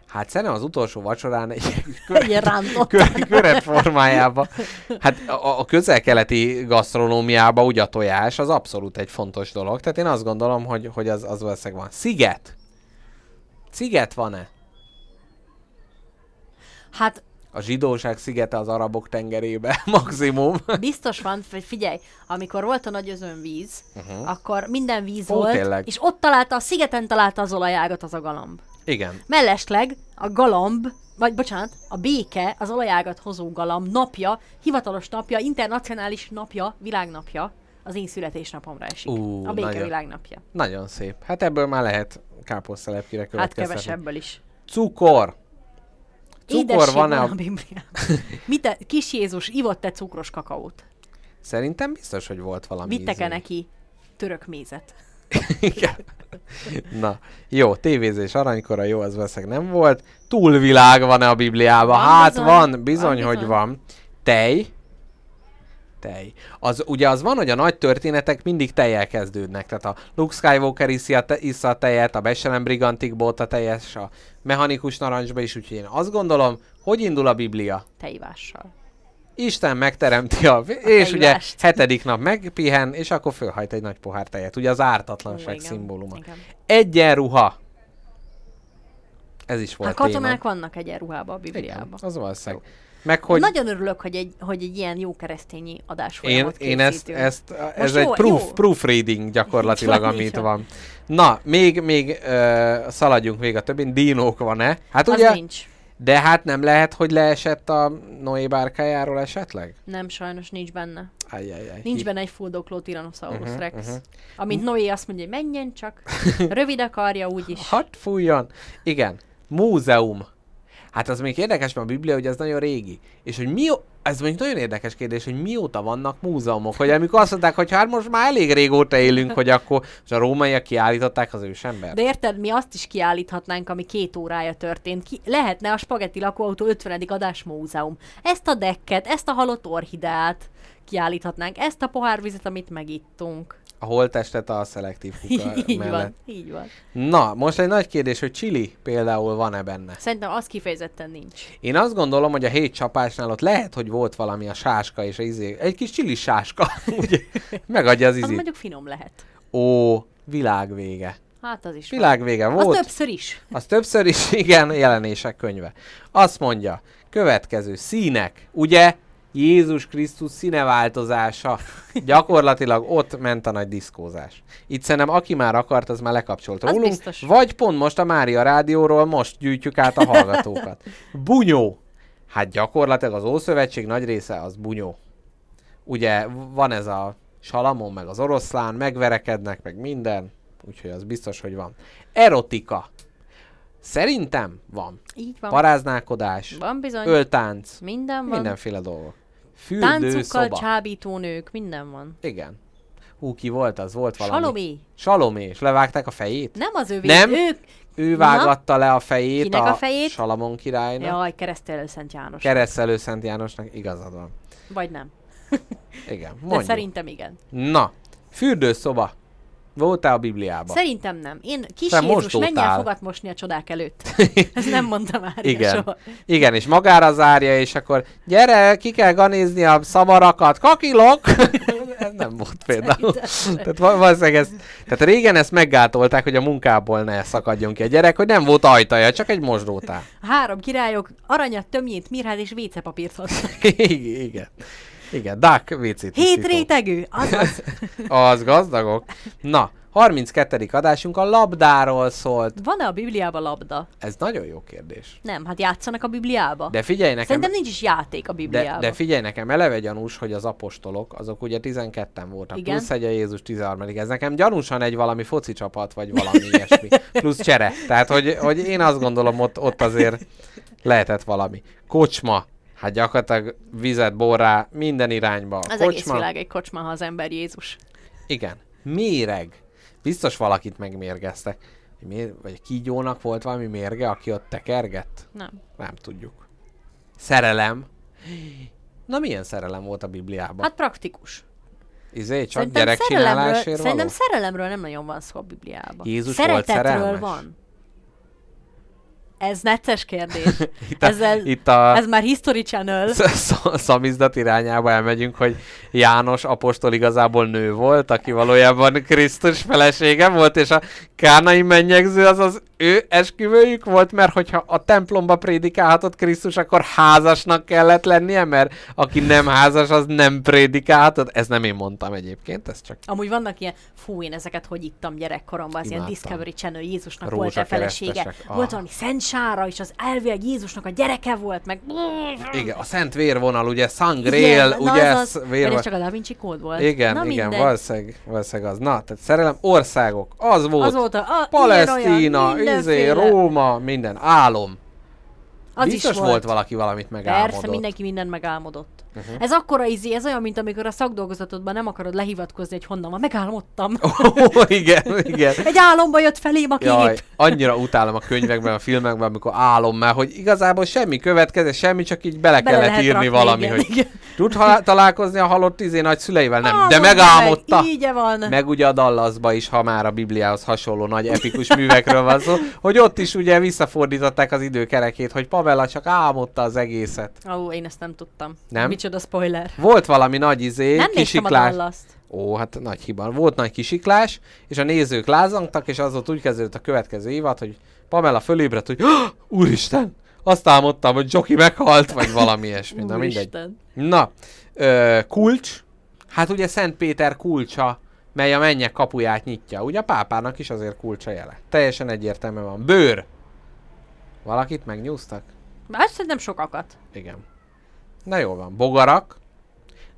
Hát szerintem az utolsó vacsorán egy [LAUGHS] Egy ilyen rántott. kö- köret formájába. Hát a, a közel-keleti gasztronómiában ugye a tojás az abszolút egy fontos dolog. Tehát én azt gondolom, hogy, hogy az, az valószínűleg van. Sziget. Sziget van-e? Hát A zsidóság szigete az arabok tengerébe [LAUGHS] maximum. biztos van, hogy figyelj, amikor volt a nagy özönvíz, uh-huh. akkor minden víz Ó, volt, tényleg. és ott találta, a szigeten találta az olajágat az a galamb. Igen. Mellesleg a galamb, vagy bocsánat, a béke, az olajágat hozó galamb napja, hivatalos napja, internacionális napja, világnapja, az én születésnapomra esik. Ú, a béke nagyon. világnapja. Nagyon szép. Hát ebből már lehet káposztelepkire Hát következtetni. kevesebből is. Cukor. Cukor van a... a Bibliában. [LAUGHS] Mit te, kis Jézus ivott-e cukros kakaót? Szerintem biztos, hogy volt valami Vittek-e ízű. neki török mézet? Igen. Na, jó, tévézés aranykora, jó, az valószínűleg nem volt. Túlvilág van-e a Bibliában? Van hát bizony, van, van bizony, hogy bizony. van. Tej. Tej. Az, ugye az van, hogy a nagy történetek mindig tejjel kezdődnek. Tehát a Luke Skywalker iszi a te, issza a tejet, a Besselen Brigantikból a teljes, a mechanikus narancsba is, úgyhogy én azt gondolom, hogy indul a Biblia. Tejvással. Isten megteremti a... És ugye hetedik nap megpihen, és akkor fölhajt egy nagy pohár tejet. Ugye az Ó, ártatlanság igen, szimbóluma. igen. Egyenruha. Ez is volt Hát katonák téma. vannak egyenruhában a Igen, Bibliában. az valószínűleg. Meg Hogy... Nagyon örülök, hogy egy, hogy egy ilyen jó keresztényi én, adásfolyamot én ezt, ezt, ez jó, egy proof, jó. proofreading gyakorlatilag, van, amit van. Na, még, még uh, szaladjunk még a többin. Dínók van-e? Hát Az ugye nincs. De hát nem lehet, hogy leesett a Noé bárkájáról esetleg? Nem, sajnos nincs benne. Ajjajjaj. Nincs benne egy fuldokló Tyrannosaurus Mhm, Rex. mhm. Amint Noé azt mondja, hogy menjen csak, [LAUGHS] rövid a karja úgyis. Hadd fújjon. Igen. Múzeum. Hát az még érdekes, mert a Biblia ugye az nagyon régi. És hogy mi, ez mondjuk nagyon érdekes kérdés, hogy mióta vannak múzeumok. Hogy amikor azt mondták, hogy hát most már elég régóta élünk, hogy akkor és a rómaiak kiállították az ősember. De érted, mi azt is kiállíthatnánk, ami két órája történt. Ki, lehetne a Spagetti lakóautó 50. adás múzeum. Ezt a dekket, ezt a halott orhideát kiállíthatnánk, ezt a pohárvizet, amit megittunk. A holttestet a szelektív kuka [LAUGHS] így mellett. van, így van. Na, most egy nagy kérdés, hogy chili például van-e benne? Szerintem az kifejezetten nincs. Én azt gondolom, hogy a hét csapásnál ott lehet, hogy volt valami a sáska és a izé. Egy kis chili sáska, [LAUGHS] ugye? Megadja az Az izét. mondjuk finom lehet. Ó, világvége. Hát az is. Világvége Az volt. többször is. Az többször is, [LAUGHS] igen, jelenések könyve. Azt mondja, következő, színek, ugye? Jézus Krisztus színeváltozása. Gyakorlatilag ott ment a nagy diszkózás. Itt szerintem aki már akart, az már lekapcsolt Az rólunk. biztos. Vagy pont most a Mária Rádióról most gyűjtjük át a hallgatókat. Bunyó. Hát gyakorlatilag az Ószövetség nagy része az bunyó. Ugye van ez a Salamon, meg az oroszlán, megverekednek, meg minden. Úgyhogy az biztos, hogy van. Erotika. Szerintem van. Így van. Paráználkodás, Van bizony. öltánc, Minden van. mindenféle dolgok. Táncukkal Fürdőszoba. csábító nők, minden van. Igen. Hú, ki volt az? Volt valami. Salomé. Salomé, és levágták a fejét? Nem az övé, Nem? ők. Ő Na? vágatta le a fejét Kinek a, a fejét? Salamon királynak. Jaj, keresztelő Szent János. Keresztelő Szent Jánosnak igazad van. Vagy nem. Igen, De mondjuk. szerintem igen. Na, fürdőszoba. Voltál a Bibliában? Szerintem nem. Én kis Te Jézus, menj el fogat mosni a csodák előtt. [LAUGHS] Ezt nem mondtam már Igen. soha. Igen, és magára zárja, és akkor gyere, ki kell ganézni a szamarakat, kakilok! [LAUGHS] ez nem volt például. Tehát val- valószínűleg ez, tehát régen ezt meggátolták, hogy a munkából ne szakadjon ki a gyerek, hogy nem volt ajtaja, csak egy mosdótál. A három királyok aranyat, tömjét, mirhát és vécepapírt hoztak. [LAUGHS] Igen. Igen, Duck WC Hét tisztító. rétegű, azaz. [LAUGHS] Az gazdagok. Na, 32. adásunk a labdáról szólt. Van-e a Bibliában labda? Ez nagyon jó kérdés. Nem, hát játszanak a Bibliába. De figyelj nekem, Szerintem nincs is játék a de, Bibliában. de figyelj nekem, eleve gyanús, hogy az apostolok, azok ugye 12-en voltak, Igen. plusz egy a Jézus 13 Ez nekem gyanúsan egy valami foci csapat, vagy valami [LAUGHS] ilyesmi. Plusz csere. Tehát, hogy, hogy én azt gondolom, ott, ott azért lehetett valami. Kocsma. Hát gyakorlatilag vizet, borrá, minden irányba. Az kocsma. egész világ egy kocsma, ha az ember Jézus. Igen. Méreg. Biztos valakit megmérgeztek. Vagy kígyónak volt valami mérge, aki ott tekergett? Nem. Nem tudjuk. Szerelem. Na milyen szerelem volt a Bibliában? Hát, praktikus. izé, csak Szerintem gyerekcsinálásért való? szerintem szerelemről nem nagyon van szó a Bibliában. Jézus volt Szeretetről szerelmes? van. Ez necces kérdés. [LAUGHS] Itt a, Ezzel, itt a Ez már History Channel. [LAUGHS] sz- sz- szamizdat irányába elmegyünk, hogy János apostol igazából nő volt, aki valójában Krisztus felesége volt, és a kánai mennyegző az az ő esküvőjük volt, mert hogyha a templomba prédikálhatott Krisztus, akkor házasnak kellett lennie, mert aki nem házas, az nem prédikálhatott. Ez nem én mondtam egyébként, ez csak Amúgy vannak ilyen, fú, én ezeket hogy ittam gyerekkoromban, az ilyen Imádtam. Discovery Channel, Jézusnak Rózsa volt-e felesége. Volt Ah. valami Szent Sára, és az elvileg Jézusnak a gyereke volt, meg... igen, a szent vérvonal, ugye, Sangrél, ugye, az az, vérvonal. ez csak a Da Vinci kód volt. Igen, na, igen, mindegy. valószínűleg, valószínűleg az. Na, tehát szerelem, országok, az volt. Az volt a, a Palesztina, ilyen, izé. Róma, minden, álom. Az Biztos is volt. volt. valaki valamit megálmodott. Persze, mindenki mindent megálmodott. Uh-huh. Ez akkora izé, ez olyan, mint amikor a szakdolgozatodban nem akarod lehivatkozni, hogy honnan van. Megálmodtam. [LAUGHS] Ó, igen, igen. [LAUGHS] Egy álomba jött felém a kép. Jaj, annyira utálom a könyvekben, a filmekben, amikor álom már, hogy igazából semmi következés, semmi, csak így bele, Bele kellett írni rakni, valami, igen, hogy igen. tud ha- találkozni a halott izé nagy szüleivel? Nem, de Álmodj megálmodta. Meg, így van. Meg ugye a Dallasba is, ha már a Bibliához hasonló nagy epikus művekről van szó, hogy ott is ugye visszafordították az időkerekét, hogy Pamela csak álmodta az egészet. Ó, én ezt nem tudtam. Nem? Micsoda spoiler. Volt valami nagy izé, Nem kisiklás. Dallas-t. Ó, hát nagy hiba. Volt nagy kisiklás, és a nézők lázangtak, és az ott úgy kezdődött a következő évad, hogy Pamela fölébredt, hogy "Ah, Úristen, azt álmodtam, hogy Joki meghalt, vagy valami ilyesmi. Na mindegy. Na, ö, kulcs. Hát ugye Szent Péter kulcsa, mely a mennyek kapuját nyitja. Ugye a pápának is azért kulcsa jele. Teljesen egyértelmű van. Bőr. Valakit megnyúztak? Azt szerintem sokakat. Igen. Na jó van. Bogarak.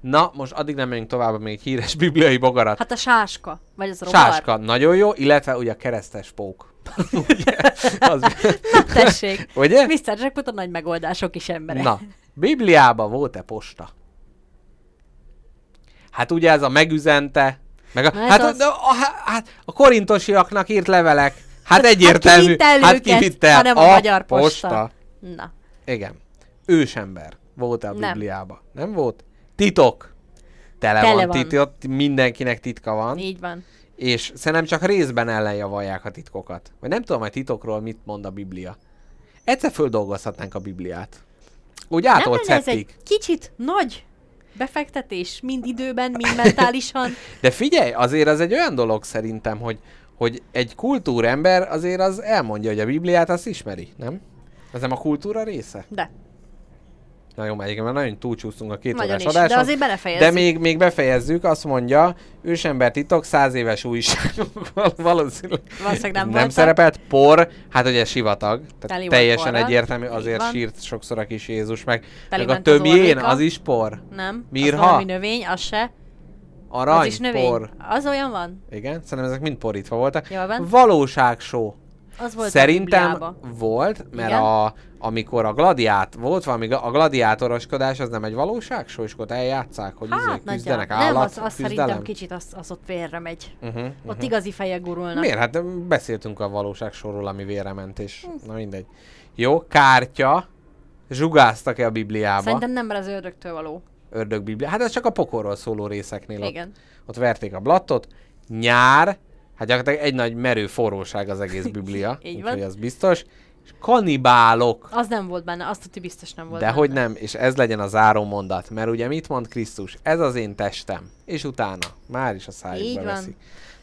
Na, most addig nem megyünk tovább, még híres bibliai bogarat. Hát a sáska. Vagy az a rovar. Sáska, nagyon jó, illetve ugye a keresztes pók. [LAUGHS] ugye? Az, [LAUGHS] Na tessék. ugye? Mr. Jackpot a nagy megoldások is emberek. Na, Bibliában volt-e posta? Hát ugye ez a megüzente, meg a, hát, az- a, a, hát a korintosiaknak írt levelek. Hát Hát egyértelmű. ki vitte el hát ki hanem a magyar posta. posta. Na. Igen. Ősember volt a Nem. Bibliában. Nem volt? Titok. Tele, Tele van, van. titok, mindenkinek titka van. Így van. És szerintem csak részben ellenjavalják a titkokat. Vagy nem tudom, hogy titokról mit mond a Biblia. Egyszer földolgozhatnánk a Bibliát. Úgy Nem átolt lenne ez egy kicsit nagy befektetés, mind időben, mind mentálisan. [LAUGHS] De figyelj, azért az egy olyan dolog szerintem, hogy, hogy egy kultúrember azért az elmondja, hogy a Bibliát azt ismeri, nem? Ez nem a kultúra része? De. Na jó, mert nagyon túlcsúsztunk a két Nagyon órás is, adáson. de azért belefejezzük. De még, még befejezzük, azt mondja, ősember titok, száz éves újságok, val- [LAUGHS] valószínűleg Valószínűleg nem nem szerepelt. Por, hát ugye sivatag, tehát Teli teljesen egyértelmű, azért van. sírt sokszor a kis Jézus, meg, Teli meg a az többién, orrika. az is por. Nem. Mirha? Az növény, az se. Arany, az is növény. por. Az olyan van? Igen, szerintem ezek mind porítva voltak. Jól van. Valóságsó. Az volt a Szerintem Bibliába. volt, mert Igen. a, amikor a gladiát, volt valami, a gladiátoroskodás, az nem egy valóságsó, és akkor eljátszák, hogy izé Hát küzdenek nagyjából. állat, Nem, az, az küzdelem? szerintem kicsit az, az ott félre megy. Uh-huh, Ott igazi fejek gurulnak. Miért? Hát beszéltünk a valóságsorról, ami vére ment, és na mindegy. Jó, kártya. Zsugáztak-e a Bibliába? Szerintem nem, mert az ördögtől való. Ördög Biblia. Hát ez csak a pokorról szóló részeknél. Ott, Igen. ott verték a blattot. Nyár. Hát gyakorlatilag egy nagy merő forróság az egész [LAUGHS] Biblia. Így úgyhogy van. az biztos. És kanibálok. Az nem volt benne, azt tudti biztos nem volt De benne. hogy nem, és ez legyen a záró mondat, mert ugye mit mond Krisztus? Ez az én testem. És utána már is a szájukba veszik.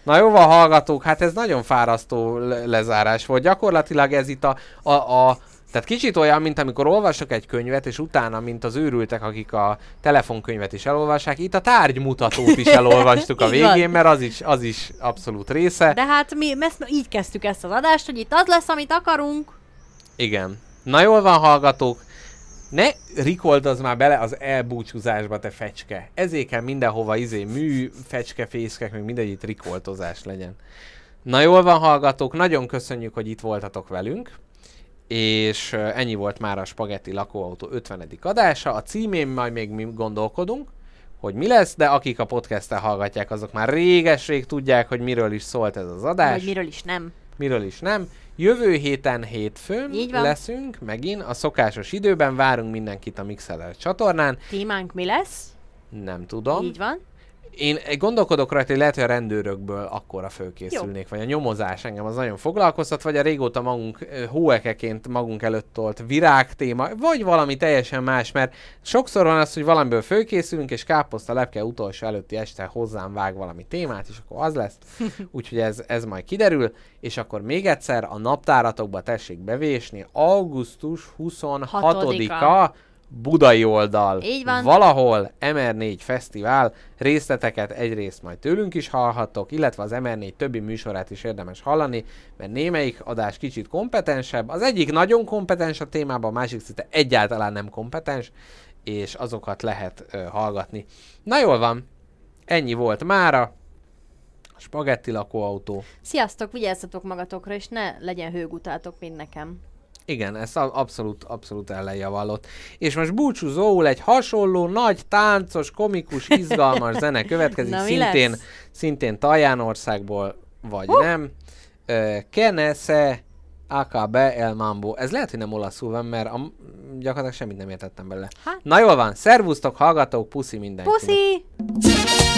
Na jó van, hallgatók, hát ez nagyon fárasztó le- lezárás volt. Gyakorlatilag ez itt a, a, a tehát kicsit olyan, mint amikor olvasok egy könyvet, és utána, mint az őrültek, akik a telefonkönyvet is elolvassák, itt a tárgymutatót is elolvastuk a [LAUGHS] végén, mert az is, az is abszolút része. De hát mi ezt, így kezdtük ezt az adást, hogy itt az lesz, amit akarunk. Igen. Na jól van, hallgatók. Ne rikoldozz már bele az elbúcsúzásba, te fecske. Ezért kell mindenhova izé mű, fecske, fészkek, még mindegy itt rikoltozás legyen. Na jól van, hallgatók, nagyon köszönjük, hogy itt voltatok velünk. És ennyi volt már a Spagetti lakóautó 50. adása. A címén majd még mi gondolkodunk, hogy mi lesz, de akik a podcastel hallgatják, azok már réges-rég tudják, hogy miről is szólt ez az adás Vagy miről is nem. miről is nem. Jövő héten hétfőn Így van. leszünk megint, a szokásos időben várunk mindenkit a Mixeler csatornán. Témánk mi lesz? Nem tudom. Így van. Én gondolkodok rajta, hogy lehet, hogy a rendőrökből akkora fölkészülnék, vagy a nyomozás engem az nagyon foglalkoztat, vagy a régóta magunk hóekeként magunk előtt tolt virág téma, vagy valami teljesen más, mert sokszor van az, hogy valamiből fölkészülünk, és káposzta lepke utolsó előtti este hozzám vág valami témát, és akkor az lesz. [LAUGHS] Úgyhogy ez, ez majd kiderül, és akkor még egyszer a naptáratokba tessék bevésni, augusztus 26-a, budai oldal. Így van. Valahol MR4 fesztivál részleteket egyrészt majd tőlünk is hallhattok, illetve az MR4 többi műsorát is érdemes hallani, mert némelyik adás kicsit kompetensebb. Az egyik nagyon kompetens a témában, a másik szinte egyáltalán nem kompetens, és azokat lehet ö, hallgatni. Na jól van, ennyi volt mára. A spagetti lakóautó. Sziasztok, vigyázzatok magatokra, és ne legyen hőgutátok, mint nekem. Igen, ez abszolút, abszolút ellenjavallott. És most búcsúzóul egy hasonló, nagy, táncos, komikus, [LAUGHS] izgalmas zene következik, Na, szintén, lesz? szintén Tajánországból, vagy uh. nem. Kenese Akabe El Mambo. Ez lehet, hogy nem olaszul van, mert a, gyakorlatilag semmit nem értettem belőle. Hát. Na jól van, szervusztok, hallgatók, puszi mindenkinek. Puszi!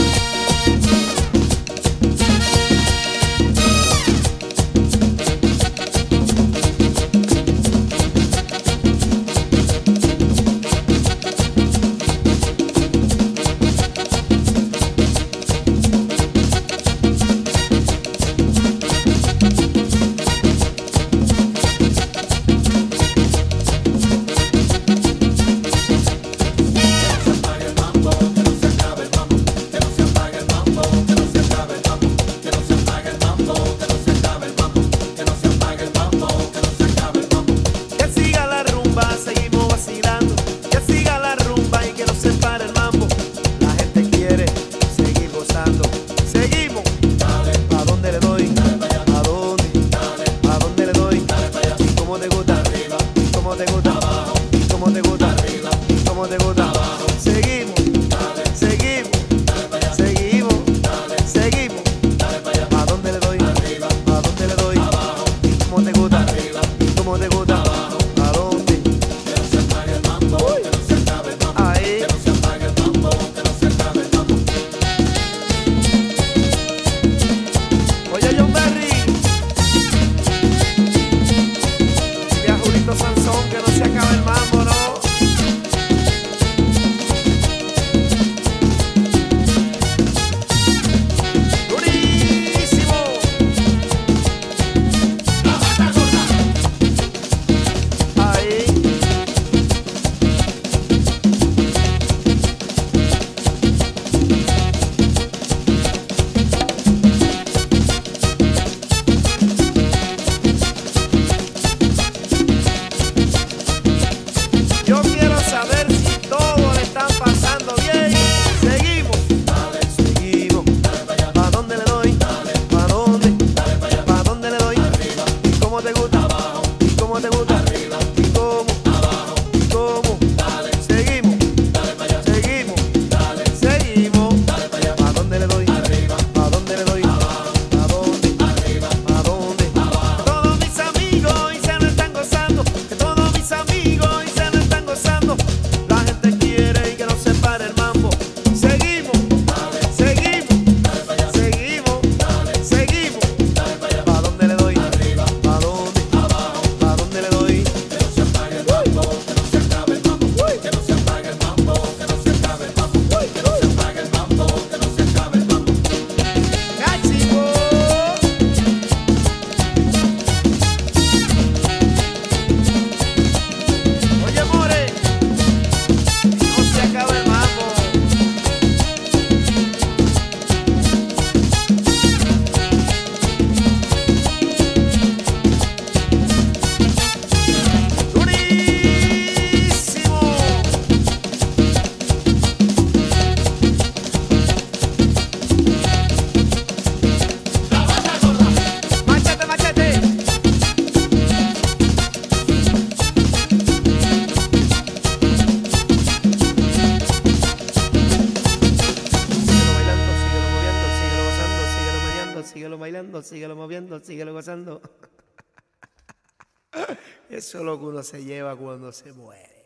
Eso es lo que uno se lleva cuando se muere.